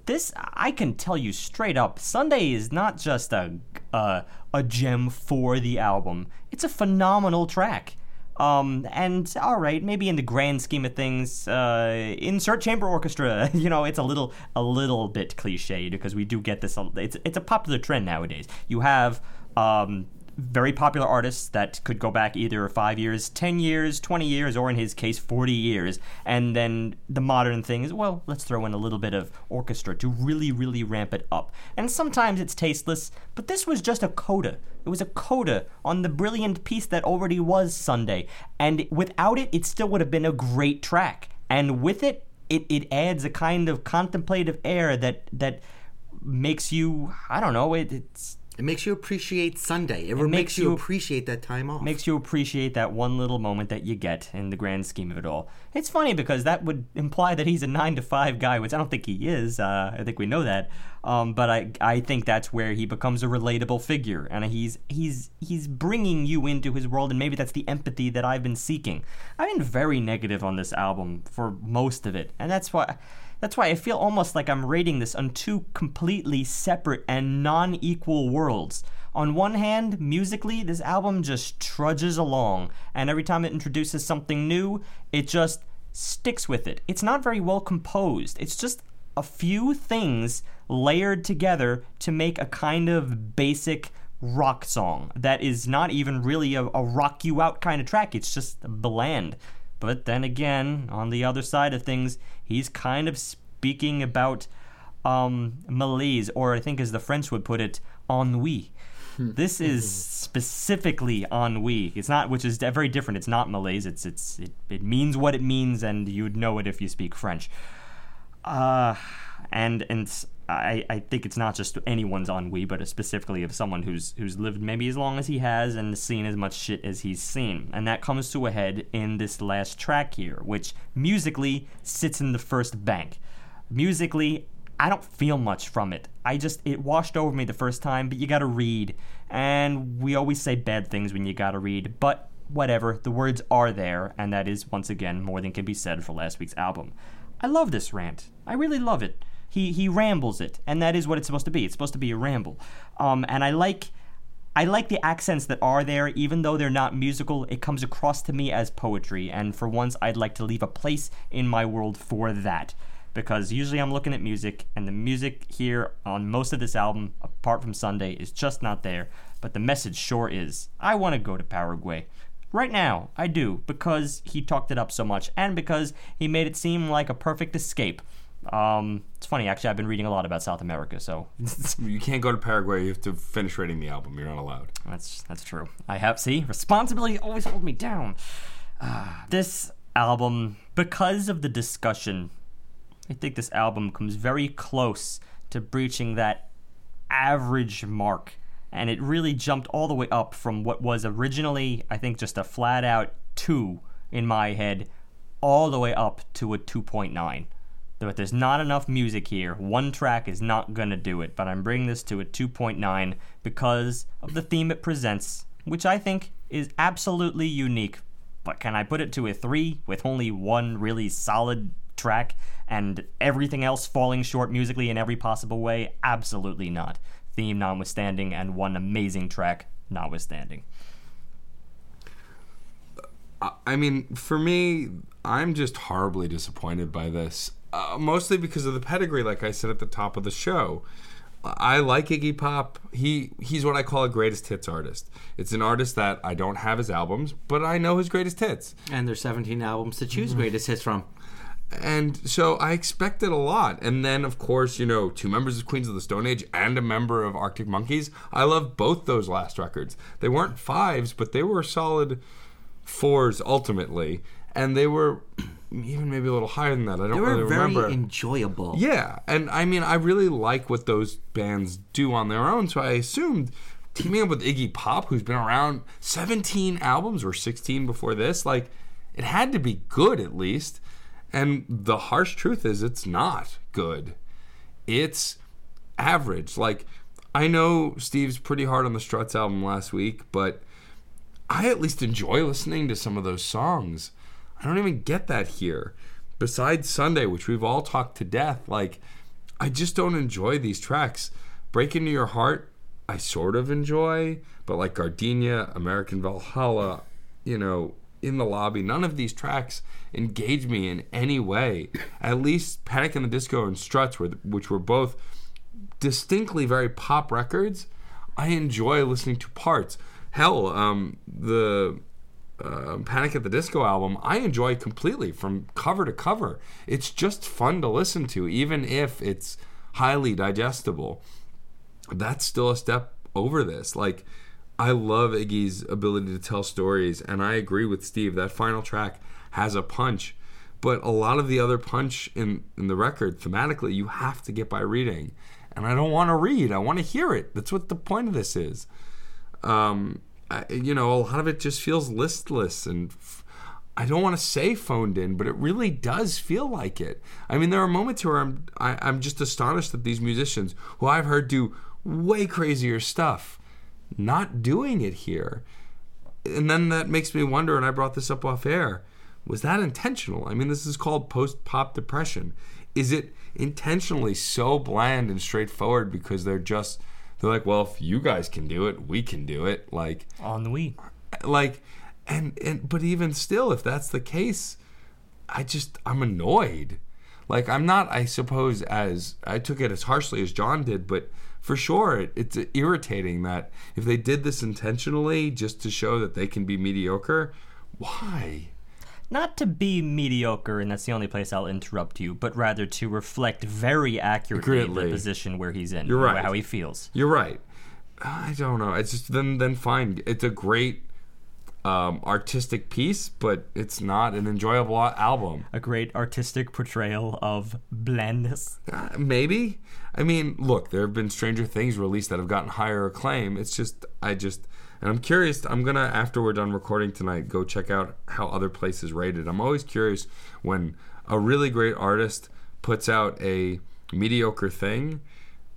this I can tell you straight up. Sunday is not just a uh, a gem for the album. It's a phenomenal track. Um, and all right, maybe in the grand scheme of things, uh, insert chamber orchestra. You know, it's a little a little bit cliched because we do get this. It's it's a popular trend nowadays. You have um, very popular artists that could go back either five years, 10 years, 20 years, or in his case, 40 years. And then the modern thing is, well, let's throw in a little bit of orchestra to really, really ramp it up. And sometimes it's tasteless, but this was just a coda. It was a coda on the brilliant piece that already was Sunday. And without it, it still would have been a great track. And with it, it, it adds a kind of contemplative air that that makes you I don't know it, it's It makes you appreciate Sunday. It, makes, makes you you- appreciate that time off. makes you appreciate that one little moment that you get in the grand scheme of it all. It's funny because that would imply that he's a nine to five guy, which I don't think he is. Uh, I think we know that, um, but I I think that's where he becomes a relatable figure, and he's he's he's bringing you into his world, and maybe that's the empathy that I've been seeking. I've been very negative on this album for most of it, and that's why. That's why I feel almost like I'm rating this on two completely separate and non equal worlds. On one hand, musically, this album just trudges along, and every time it introduces something new, it just sticks with it. It's not very well composed, it's just a few things layered together to make a kind of basic rock song that is not even really a, a rock you out kind of track, it's just bland. But then again, on the other side of things, he's kind of speaking about um, malaise, or I think as the French would put it, ennui. This is specifically ennui. It's not, which is very different. It's not malaise. It's it's it, it means what it means, and you'd know it if you speak French. Uh, and and I, I think it's not just anyone's ennui, but specifically of someone who's who's lived maybe as long as he has and seen as much shit as he's seen, and that comes to a head in this last track here, which musically sits in the first bank. Musically, I don't feel much from it. I just it washed over me the first time, but you got to read, and we always say bad things when you got to read, but whatever. The words are there, and that is once again more than can be said for last week's album. I love this rant. I really love it. He he rambles it, and that is what it's supposed to be. It's supposed to be a ramble. Um, and I like I like the accents that are there, even though they're not musical. It comes across to me as poetry, and for once, I'd like to leave a place in my world for that. Because usually I'm looking at music, and the music here on most of this album, apart from Sunday, is just not there. But the message sure is. I want to go to Paraguay. Right now, I do, because he talked it up so much, and because he made it seem like a perfect escape. Um, it's funny, actually, I've been reading a lot about South America, so You can't go to Paraguay. You have to finish rating the album. You're not allowed. That's that's true. I have see responsibility always hold me down. Ah, this album, because of the discussion, I think this album comes very close to breaching that average mark, and it really jumped all the way up from what was originally, I think, just a flat out two in my head, all the way up to a two point nine. But there's not enough music here. One track is not going to do it, but I'm bringing this to a 2.9 because of the theme it presents, which I think is absolutely unique. But can I put it to a 3 with only one really solid track and everything else falling short musically in every possible way? Absolutely not. Theme notwithstanding, and one amazing track notwithstanding. I- I mean, for me, I'm just horribly disappointed by this. Uh, mostly because of the pedigree, like I said at the top of the show. I like Iggy Pop. He he's what I call a greatest hits artist. It's an artist that I don't have his albums, but I know his greatest hits. and there's 17 albums to choose Mm-hmm. greatest hits from. And so I expected a lot. And then, of course, you know, two members of Queens of the Stone Age and a member of Arctic Monkeys. I love both those last records. They weren't fives, but they were solid fours ultimately. And they were even maybe a little higher than that. I don't They really were very remember. enjoyable. Yeah, and I mean, I really like what those bands do on their own, so I assumed teaming up with Iggy Pop, who's been around 17 albums or 16 before this, like, it had to be good at least. And the harsh truth is, it's not good. it's average. Like I know Steve's pretty hard on the Struts album last week, but I at least enjoy listening to some of those songs. I don't even get that here. Besides Sunday, which we've all talked to death, like I just don't enjoy these tracks. Break into Your Heart, I sort of enjoy, but like Gardenia, American Valhalla, you know, in the lobby, none of these tracks engage me in any way. At least Panic in the Disco and Struts, were, which were both distinctly very pop records, I enjoy listening to parts. Hell, um, the uh, Panic at the Disco album, I enjoy completely from cover to cover. It's just fun to listen to, even if it's highly digestible. That's still a step over this. Like, I love Iggy's ability to tell stories, and I agree with Steve. That final track has a punch, but a lot of the other punch in, in the record, thematically, you have to get by reading. And I don't want to read, I want to hear it. That's what the point of this is. Um, I, you know, a lot of it just feels listless and. F- I don't want to say phoned in, but it really does feel like it. I mean, there are moments where I'm I, am i am just astonished that these musicians, who I've heard do way crazier stuff, not doing it here. And then that makes me wonder, and I brought this up off air, was that intentional? I mean, this is called post pop depression. Is it intentionally so bland and straightforward because they're just they're like, well, if you guys can do it, we can do it. Like on the Wii. Like and and but even still, if that's the case, I just I'm annoyed. Like I'm not, I suppose, as I took it as harshly as John did, but for sure, it, it's irritating that if they did this intentionally just to show that they can be mediocre, why? Not to be mediocre, and that's the only place I'll interrupt you, but rather to reflect very accurately the position where he's in, You're right. how he feels. You're right. I don't know. It's just then then fine. It's a great um, artistic piece, but it's not an enjoyable album. A great artistic portrayal of blandness. Uh, maybe. I mean, look, there have been Stranger Things released that have gotten higher acclaim. It's just, I just, and I'm curious. I'm gonna after we're done recording tonight, go check out how other places rated. I'm always curious when a really great artist puts out a mediocre thing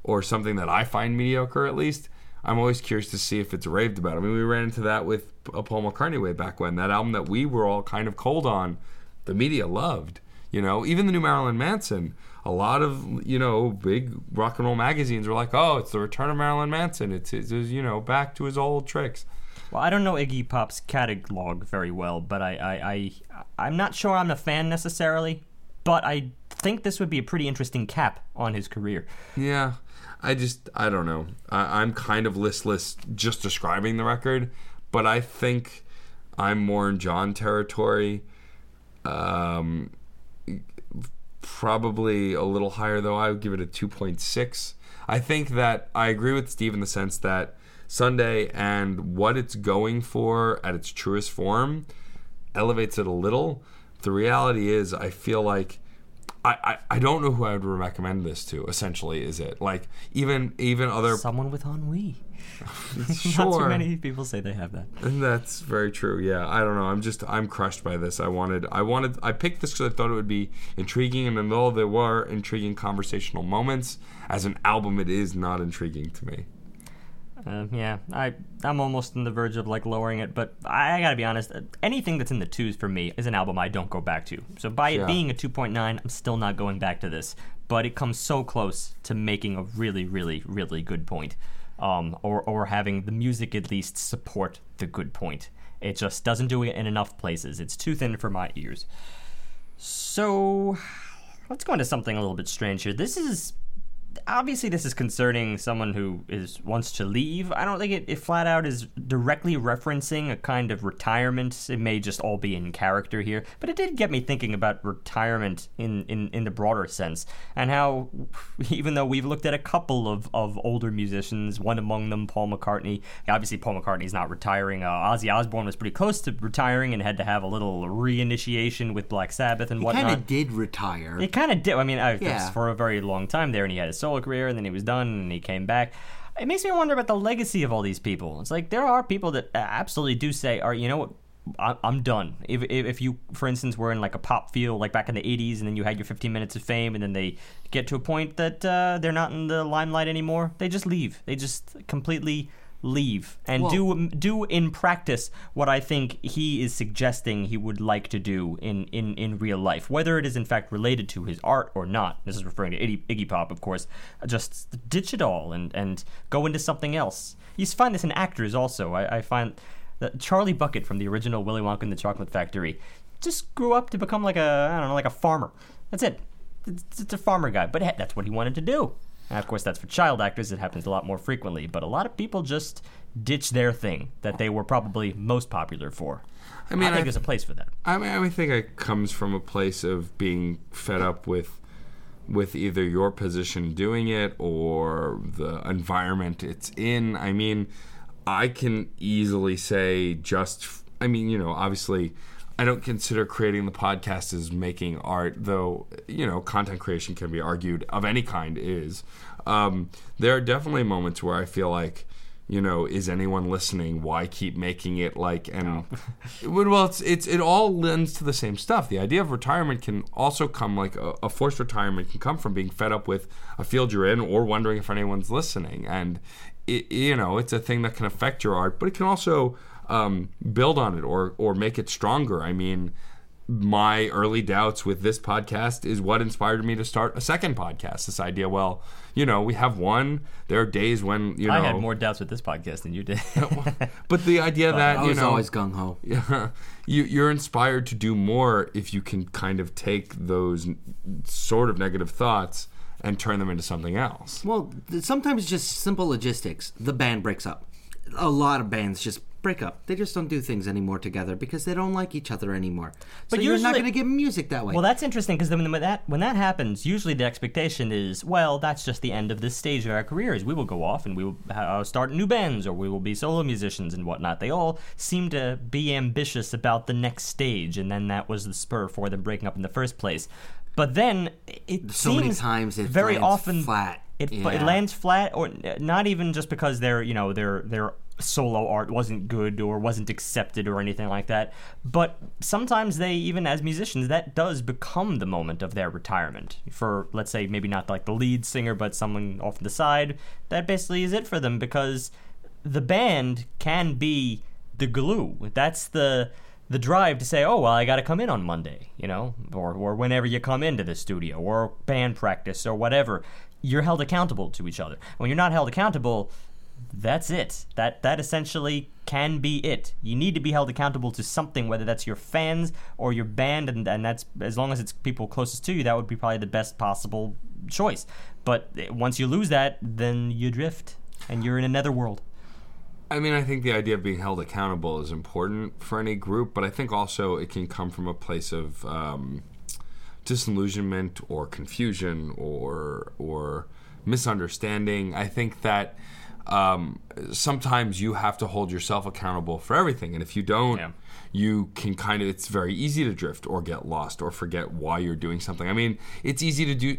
or something that I find mediocre at least. I'm always curious to see if it's raved about. I mean, we ran into that with uh, Paul McCartney way back when. That album that we were all kind of cold on, the media loved. You know, even the new Marilyn Manson. A lot of you know big rock and roll magazines were like, "Oh, it's the return of Marilyn Manson. It's, it's, it's you know back to his old tricks." Well, I don't know Iggy Pop's catalog very well, but I, I, I, I'm not sure I'm a fan necessarily. But I think this would be a pretty interesting cap on his career. Yeah, I just I don't know. I, I'm kind of listless just describing the record, but I think I'm more in John territory. Um, probably a little higher though. I would give it a 2.6. I think that I agree with Steve in the sense that Sunday and what it's going for at its truest form elevates it a little. The reality is, I feel like I, I, I don't know who I would recommend this to. Essentially, is it like even even other Someone with ennui. sure Not too many people say they have that. And that's very true. Yeah, I don't know. I'm just I'm crushed by this. I wanted I wanted I picked this because I thought it would be intriguing, and though there were intriguing conversational moments, as an album, it is not intriguing to me. Uh, yeah, I I'm almost on the verge of like lowering it, but I, I gotta be honest. Anything that's in the twos for me is an album I don't go back to. So by Yeah. it being a 2.9, I'm still not going back to this. But it comes so close to making a really, really, really good point, um, or or having the music at least support the good point. It just doesn't do it in enough places. It's too thin for my ears. So let's go into something a little bit strange here. This is obviously this is concerning someone who is wants to leave. I don't think it, it flat out is directly referencing a kind of retirement. It may just all be in character here, but it did get me thinking about retirement in, in, in the broader sense and how even though we've looked at a couple of, of older musicians, one among them Paul McCartney. Obviously Paul McCartney's not retiring. Uh, Ozzy Osbourne was pretty close to retiring and had to have a little reinitiation with Black Sabbath and He whatnot. kind of did retire. It kind of did. I mean, I Yeah. for a very long time there, and he had his solo career, and then he was done, and he came back. It makes me wonder about the legacy of all these people. It's like there are people that absolutely do say, "Are you know what? I'm done. If, if if you, for instance, were in like a pop field like back in the '80s, and then you had your 15 minutes of fame, and then they get to a point that uh, they're not in the limelight anymore, they just leave. They just completely leave and Well- do um, do in practice what I think he is suggesting he would like to do in, in, in real life, whether it is in fact related to his art or not. This is referring to Iggy, Iggy Pop, of course. Just ditch it all and, and go into something else. You find this in actors also. I, I find that Charlie Bucket from the original Willy Wonka and the Chocolate Factory just grew up to become like a I don't know like a farmer. That's it. It's, it's a farmer guy, but that's what he wanted to do. And of course, that's for child actors. It happens a lot more frequently, but a lot of people just ditch their thing that they were probably most popular for. I mean, I think I- there's a place for that. I mean, I think it comes from a place of being fed up with with either your position doing it or the environment it's in. I mean, I can easily say just I mean, you know, obviously I don't consider creating the podcast as making art, though, you know, content creation can be argued of any kind is. Um, there are definitely moments where I feel like you know, is anyone listening? Why keep making it like and well, it's it's it all lends to the same stuff. The idea of retirement can also come like a, a forced retirement can come from being fed up with a field you're in or wondering if anyone's listening, and it, you know, it's a thing that can affect your art, but it can also um, build on it or or make it stronger. I mean. My early doubts with this podcast is what inspired me to start a second podcast. This idea, well, you know, we have one. There are days when you know I had more doubts with this podcast than you did. but the idea that I you was know, always gung ho. yeah, you you're inspired to do more if you can kind of take those sort of negative thoughts and turn them into something else. Well, th- sometimes just simple logistics. The band breaks up. A lot of bands just break up. They just don't do things anymore together because they don't like each other anymore. But so you're not going to get music that way. Well, that's interesting because when that when that happens, usually the expectation is, well, that's just the end of this stage of our careers. We will go off and we will uh, start new bands, or we will be solo musicians and whatnot. They all seem to be ambitious about the next stage, and then that was the spur for them breaking up in the first place. But then it So many seems times it very often flat. It, it lands flat, or not even just because they're you know their their solo art wasn't good or wasn't accepted or anything like that. But sometimes they, even as musicians, that does become the moment of their retirement. For let's say maybe not like the lead singer, but someone off the side. That basically is it for them because the band can be the glue. That's the the drive to say, oh well, I got to come in on Monday, you know, or or whenever you come into the studio or band practice or whatever. You're held accountable to each other. When you're not held accountable, that's it. That that essentially can be it. You need to be held accountable to something, whether that's your fans or your band, and, and that's as long as it's people closest to you, that would be probably the best possible choice. But eh, once you lose that, then you drift and you're in another world. I mean, I think the idea of being held accountable is important for any group, but I think also it can come from a place of um, disillusionment or confusion or or misunderstanding. I think that um, sometimes you have to hold yourself accountable for everything, and if you don't, Yeah. you can kind of it's very easy to drift or get lost or forget why you're doing something. I mean, it's easy to do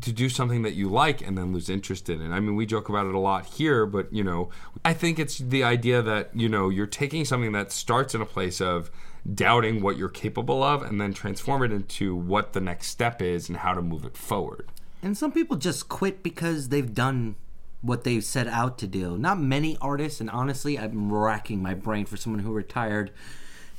to do something that you like and then lose interest in it. I mean, we joke about it a lot here, but you know, I think it's the idea that, you know, you're taking something that starts in a place of doubting what you're capable of and then transform it into what the next step is and how to move it forward. And some people just quit because they've done what they've set out to do. Not many artists, and honestly, I'm racking my brain for someone who retired,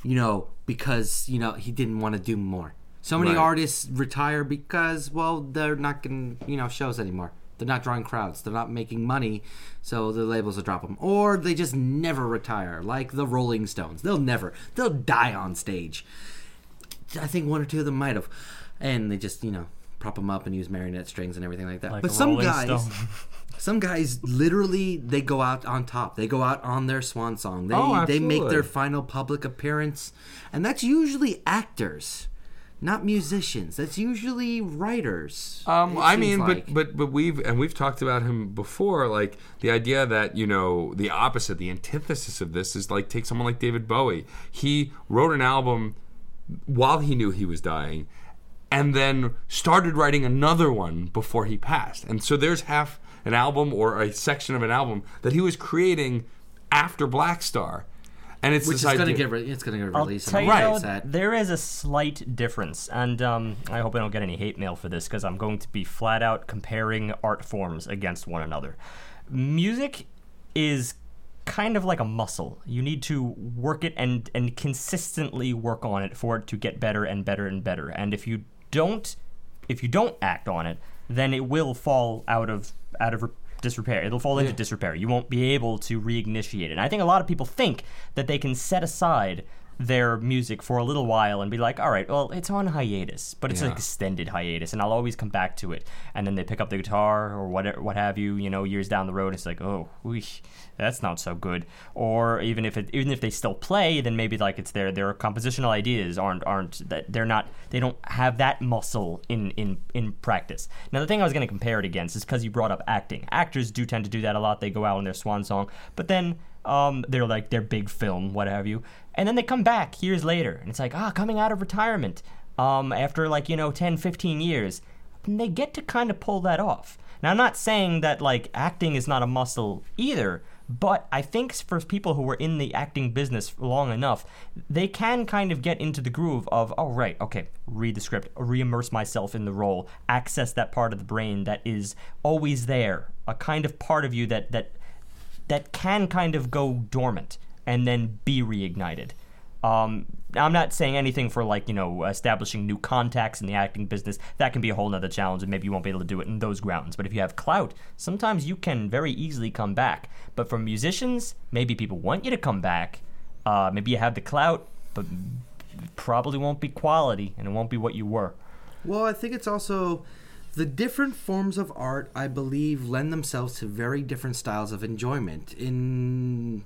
you know, because, you know, he didn't want to do more. So many Right. artists retire because, well, they're not getting, you know, shows anymore. They're not drawing crowds. They're not making money, so the labels will drop them. Or they just never retire, like the Rolling Stones. They'll never. They'll die on stage. I think one or two of them might have, and they just you know prop them up and use marionette strings and everything like that. Like but some guys. some guys literally they go out on top. They go out on their swan song. They Oh, they make their final public appearance, and that's usually actors, not musicians. That's usually writers. Um, I mean, like. but but but we've and we've talked about him before. Like the idea that you know the opposite, the antithesis of this is like take someone like David Bowie. He wrote an album while he knew he was dying, and then started writing another one before he passed. And so there's half an album or a section of an album that he was creating after Blackstar. and it's Which is going to get re- it's going to get I'll released. tell and you I'm though, there is a slight difference, and um, I hope I don't get any hate mail for this because I'm going to be flat out comparing art forms against one another. Music is kind of like a muscle. You need to work it and and consistently work on it for it to get better and better and better. And if you don't if you don't act on it, then it will fall out of out of disrepair. It'll fall into disrepair. You won't be able to reinitiate it. And I think a lot of people think that they can set aside their music for a little while and be like, all right, well, it's on hiatus, but it's an extended hiatus, and I'll always come back to it. And then they pick up the guitar or whatever, what have you, you know, years down the road, it's like, oh, weesh, that's not so good. Or even if it, even if they still play, then maybe like it's their their compositional ideas aren't aren't that they're not they don't have that muscle in in in practice. Now the thing I was going to compare it against is because you brought up acting. Actors do tend to do that a lot. They go out on their swan song, but then um, they're like their big film, what have you, and then they come back years later, and it's like ah, coming out of retirement um, after like you know 10, 15 years, and they get to kind of pull that off. Now I'm not saying that like acting is not a muscle either, but I think for people who were in the acting business long enough, they can kind of get into the groove of, oh, right, okay, read the script, re immerse myself in the role, access that part of the brain that is always there, a kind of part of you that, that, that can kind of go dormant and then be reignited. Um, I'm not saying anything for like you know establishing new contacts in the acting business. That can be a whole nother challenge, and maybe you won't be able to do it in those grounds. But if you have clout, sometimes you can very easily come back. But for musicians, maybe people want you to come back. Uh, maybe you have the clout, but probably won't be quality, and it won't be what you were. Well, I think it's also the different forms of art, I believe, lend themselves to very different styles of enjoyment. In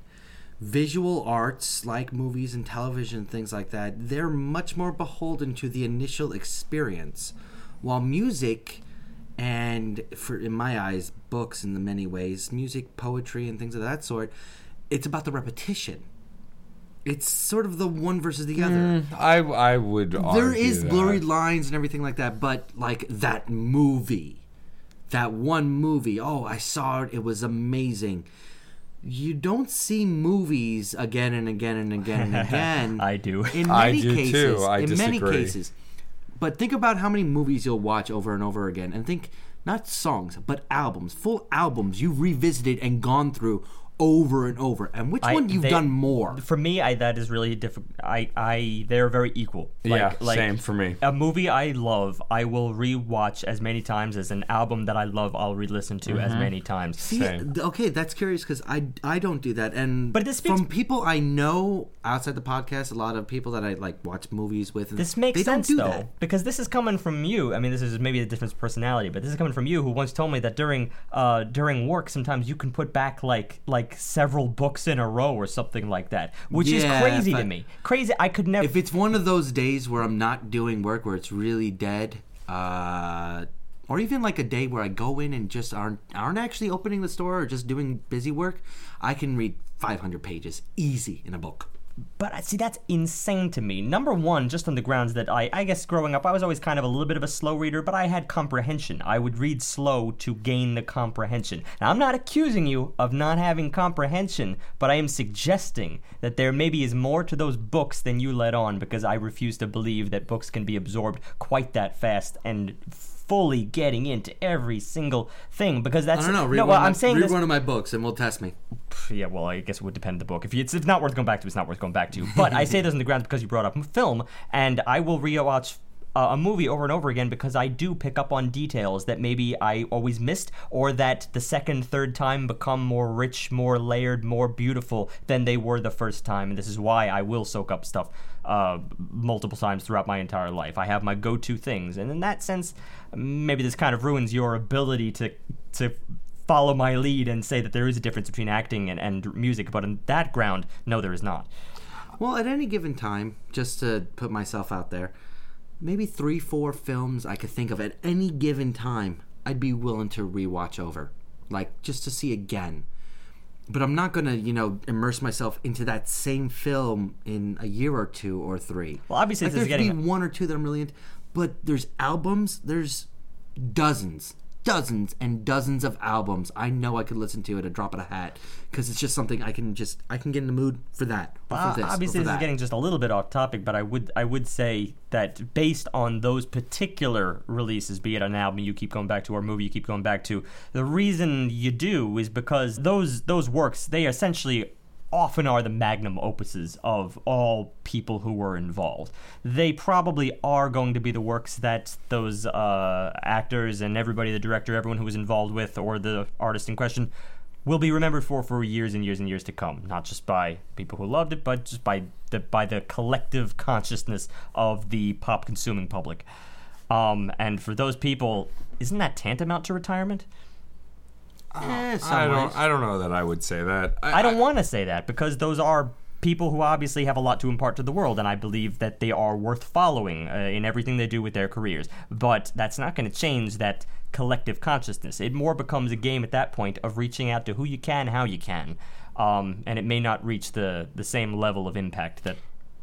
visual arts, like movies and television things like that, they're much more beholden to the initial experience. While music, and for in my eyes, books in the many ways, music, poetry, and things of that sort, it's about the repetition. It's sort of the one versus the other mm, I I would. there is blurry lines and everything like that but like that movie that one movie oh i saw it it was amazing you don't see movies again and again and again and again I do. in I many do cases too. I in many disagree. cases but think about how many movies you'll watch over and over again and think not songs but albums full albums you've revisited and gone through over and over and which I- one you've they- done more For me, I that is really difficult. I, I they're very equal. Like, Yeah, like same for me. A movie I love, I will rewatch as many times as an album that I love. I'll re-listen to as many times. See, Same. okay, that's curious because I, I don't do that, and But this speaks- from people I know outside the podcast, a lot of people that I like watch movies with. And This makes they sense don't do though, that. because this is coming from you. I mean, this is maybe a different personality, but this is coming from you, who once told me that during uh, during work, sometimes you can put back like like several books in a row or something like that, which Yeah, is crazy to me. Crazy. I could never. If it's one of those days where I'm not doing work, where it's really dead, uh, or even like a day where I go in and just aren't aren't actually opening the store or just doing busy work, I can read 500 pages easy in a book. But I see that's insane to me. Number one, just on the grounds that I, I guess growing up, I was always kind of a little bit of a slow reader, but I had comprehension. I would read slow to gain the comprehension. Now, I'm not accusing you of not having comprehension, but I am suggesting that there maybe is more to those books than you let on because I refuse to believe that books can be absorbed quite that fast and fully getting into every single thing because that's I don't know. Read, no, well, my, I'm saying read this, one of my books and we'll test me. yeah, well, I guess it would depend on the book. If it's, it's not worth going back to, it's not worth going back to. But I say this on the grounds because you brought up film, and I will rewatch uh, a movie over and over again because I do pick up on details that maybe I always missed, or that the second, third time become more rich, more layered, more beautiful than they were the first time. And this is why I will soak up stuff uh, multiple times throughout my entire life. I have my go-to things, and in that sense, maybe this kind of ruins your ability to to follow my lead and say that there is a difference between acting and, and music, but on that ground, no, there is not. Well, at any given time, just to put myself out there, maybe three, four films I could think of at any given time I'd be willing to rewatch over. Like, just to see again. But I'm not to, you know, immerse myself into that same film in a year or two or three. Well, obviously like, this is there's getting- be one or two that I'm really into. But there's albums, there's dozens dozens and dozens of albums. I know I could listen to it at a drop of a hat because it's just something I can just I can get in the mood for that. Or for Uh, this, obviously, this is getting just a little bit off topic, but I would I would say that based on those particular releases, be it an album you keep going back to or a movie you keep going back to, the reason you do is because those those works they essentially often are the magnum opuses of all people who were involved. They probably are going to be the works that those uh, actors and everybody, the director, everyone who was involved with, or the artist in question, will be remembered for for years and years and years to come. Not just by people who loved it, but just by the by the collective consciousness of the pop consuming public. Um, and for those people, isn't that tantamount to retirement? Eh, I don't. I don't know that I would say that. I don't want to say that because those are people who obviously have a lot to impart to the world, and I believe that they are worth following uh, in everything they do with their careers. But that's not going to change that collective consciousness. It more becomes a game at that point of reaching out to who you can, how you can, um, and it may not reach the the same level of impact that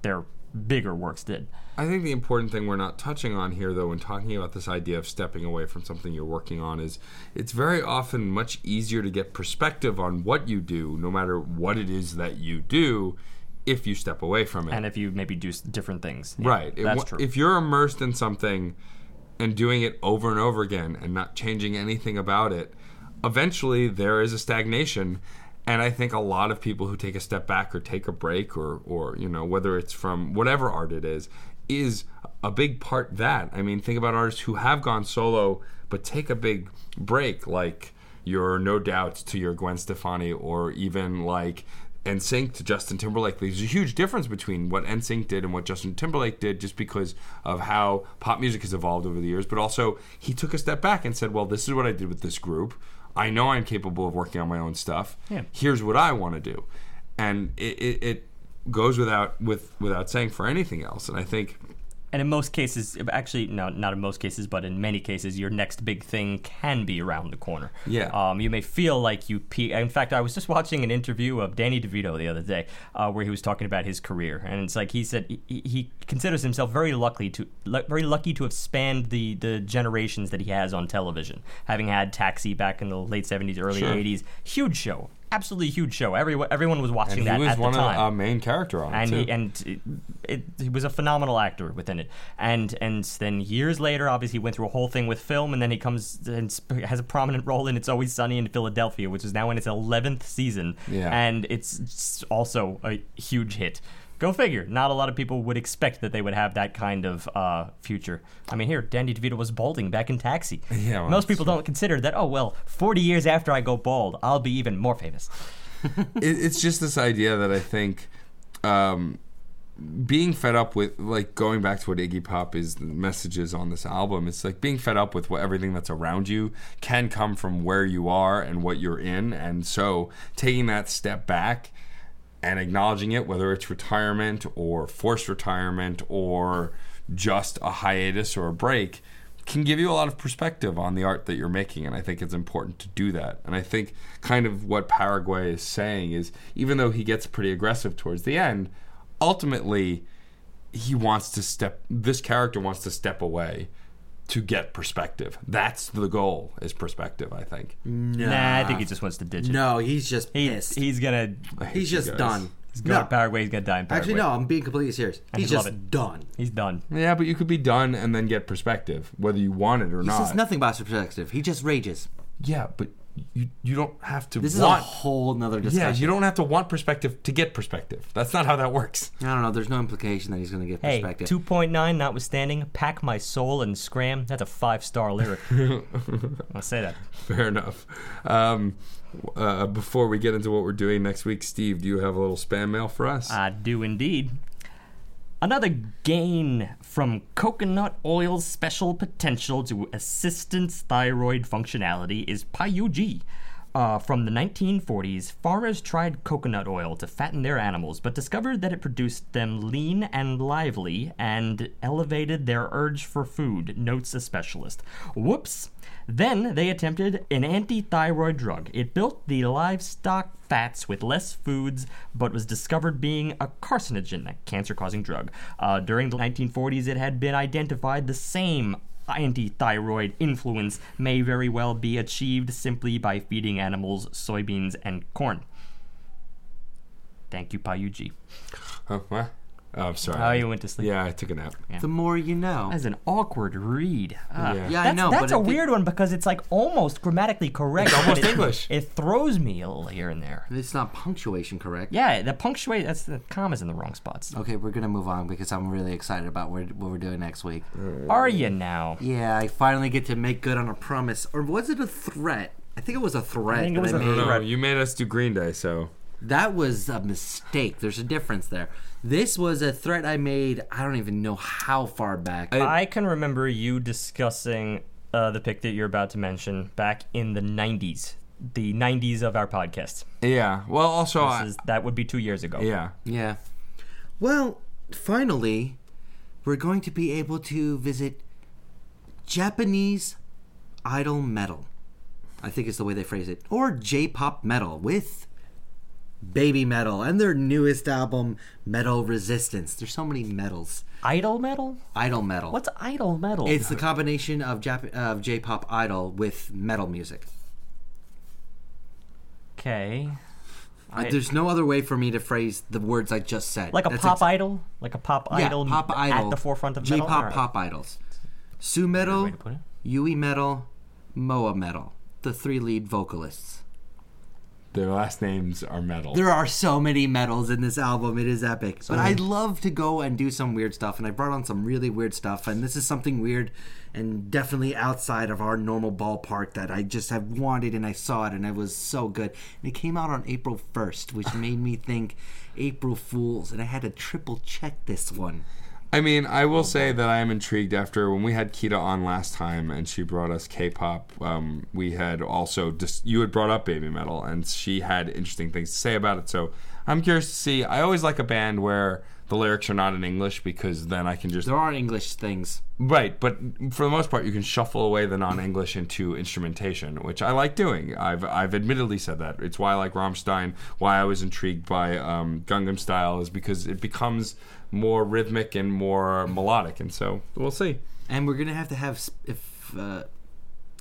their bigger works did. I think the important thing we're not touching on here, though, when talking about this idea of stepping away from something you're working on, is it's very often much easier to get perspective on what you do, no matter what it is that you do, if you step away from it. And if you maybe do different things, Yeah, right. That's wa- true. If you're immersed in something and doing it over and over again and not changing anything about it, eventually there is a stagnation. And I think a lot of people who take a step back or take a break or, or you know, whether it's from whatever art it is, is a big part that. I mean, think about artists who have gone solo but take a big break, like your No Doubts to your Gwen Stefani, or even like NSYNC to Justin Timberlake. There's a huge difference between what NSYNC did and what Justin Timberlake did just because of how pop music has evolved over the years. But also, he took a step back and said, Well, this is what I did with this group. I know I'm capable of working on my own stuff. Yeah. Here's what I want to do. And it, it, it goes without with without saying for anything else. And I think And in most cases, actually, no, not in most cases, but in many cases, your next big thing can be around the corner. Yeah. Um, you may feel like you pe- In fact, I was just watching an interview of Danny DeVito the other day, uh, where he was talking about his career, and it's like he said he, he considers himself very lucky to very lucky to have spanned the the generations that he has on television, having had Taxi back in the late seventies, early Sure. eighties, huge show, absolutely huge show. Everyone everyone was watching and that he was at one the of time the uh, main character on it and too. he, and it, it, he was a phenomenal actor within it. And and then years later, obviously, he went through a whole thing with film, and then he comes and has a prominent role in It's Always Sunny in Philadelphia, which is now in its eleventh season. Yeah. and it's also a huge hit. Go figure. Not a lot of people would expect that they would have that kind of uh, future. I mean, here, Danny DeVito was balding back in Taxi. Yeah, well, Most people don't consider that. Oh well, forty years after I go bald, I'll be even more famous. it, it's just this idea that I think um, being fed up with, like going back to what Iggy Pop is, the messages on this album, it's like being fed up with what everything that's around you can come from where you are and what you're in. And so taking that step back and acknowledging it, whether it's retirement or forced retirement or just a hiatus or a break, can give you a lot of perspective on the art that you're making. And I think it's important to do that. And I think kind of what Paraguay is saying is even though he gets pretty aggressive towards the end, ultimately he wants to step, this character wants to step away. To get perspective, that's the goal. Is perspective, I think. Nah, I think he just wants to ditch it. No, he's just He, pissed. he's gonna He's just guys. done. He's going No. to Paraguay. He's going to die in Paraguay. Actually, no, I'm being completely serious. I He's just done. He's done. Yeah, but you could be done and then get perspective, whether you want it or He not. says nothing about perspective. He just rages. Yeah, but you you don't have to This is a want. whole nother yeah, you don't have to want perspective to get perspective. That's not how that works. I don't know. There's no implication that he's going to get Hey, perspective. 2.9 notwithstanding, pack my soul and scram. That's a five star lyric. I'll say that. Fair enough. Um, uh, before we get into what we're doing next week, Steve, do you have a little spam mail for us? I do indeed. Another gain from coconut oil's special potential to assistance thyroid functionality is Pyuji. Uh, from the 1940s, farmers tried coconut oil to fatten their animals, but discovered that it produced them lean and lively and elevated their urge for food, notes a specialist. Whoops! Then they attempted an anti thyroid drug. It built the livestock fats with less foods, but was discovered being a carcinogen, a cancer causing drug. Uh, during the 1940s, it had been identified the same anti-thyroid influence may very well be achieved simply by feeding animals soybeans and corn. Thank you, Payuji. Oh, what? Oh, I'm sorry. Oh, you went to sleep. Yeah, I took a nap. The more you know. That's an awkward read. Ah, Yeah. Yeah, I that's, know, That's but a it did- weird one because it's like almost grammatically correct. It's almost English. It throws me a little here and there. It's not punctuation correct. Yeah, the punctuate. That's the commas in the wrong spots. Okay, we're gonna move on because I'm really excited about what, what we're doing next week. Are you now? Yeah, I finally get to make good on a promise, or was it a threat? I think it was a threat. I think it was I a made. No, Right. you made us do Green Day, so That was a mistake. There's a difference there. This was a threat I made. I don't even know how far back. I can remember you discussing uh, the pick that you're about to mention back in the 90s, the 90s of our podcast. yeah. Well, also, I, is, that would be two years ago. yeah. yeah. Well, finally, we're going to be able to visit Japanese idol metal. I think is the way they phrase it, or J-pop metal with Baby Metal and their newest album, Metal Resistance. There's so many metals. Idol metal? Idol metal. What's idol metal? It's the combination of Jap- of J-pop idol with metal music. okay. Uh, I- There's no other way for me to phrase the words I just said. like a That's pop ex- idol? Like a pop Yeah, idol pop idol at the forefront of metal? J-pop Alright. pop idols. Su metal, way to put it. Yui metal, Moa metal. The three lead vocalists. Their last names are metal. There are so many metals in this album. It is epic. But I love to go and do some weird stuff, and I brought on some really weird stuff. And this is something weird and definitely outside of our normal ballpark that I just have wanted, and I saw it, and it was so good. And it came out on April 1st, which made me think April Fools, and I had to triple check this one. I mean, I will say that I am intrigued after when we had Kita on last time and she brought us K-pop. Um, we had also just you had brought up baby metal and she had interesting things to say about it. So I'm curious to see. I always like a band where the lyrics are not in English because then I can just There aren't English things. right. But for the most part, you can shuffle away the non-English into instrumentation, which I like doing. I've I've admittedly said that. It's why I like Rammstein. Why I was intrigued by um, Gangnam Style is because it becomes more rhythmic and more melodic, and so we'll see. And we're gonna have to have if uh,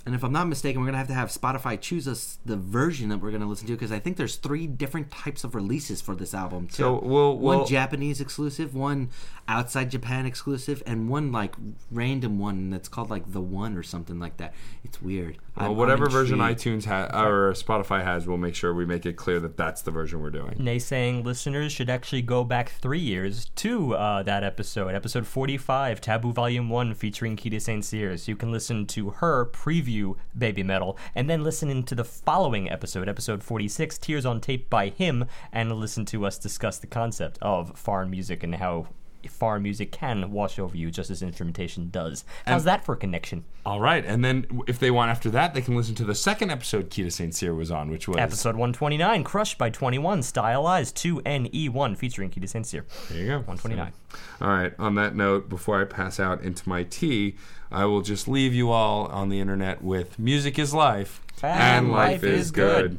and if I'm not mistaken, we're gonna have to have Spotify choose us the version that we're gonna listen to because I think there's three different types of releases for this album too. So we'll- one we'll- Japanese exclusive, one outside Japan exclusive, and one like random one that's called like the one or something like that. It's weird. Well, whatever version iTunes has or Spotify has, we'll make sure we make it clear that that's the version we're doing. Naysaying listeners should actually go back three years to uh, that episode, episode 45, Taboo Volume 1, featuring Kita St. Cyr. So you can listen to her preview Baby Metal, and then listen into the following episode, episode 46, Tears on Tape by HIM, and listen to us discuss the concept of foreign music and how foreign music can wash over you just as instrumentation does. How's that for a connection? All right, and then if they want after that, they can listen to the second episode Kita St. Cyr was on, which was Episode 129, Crushed by 21, Stylized 2NE1, featuring Kita St. Cyr. There you go. 129. All right. On that note, before I pass out into my tea, I will just leave you all on the internet with "Music is life, And life is good."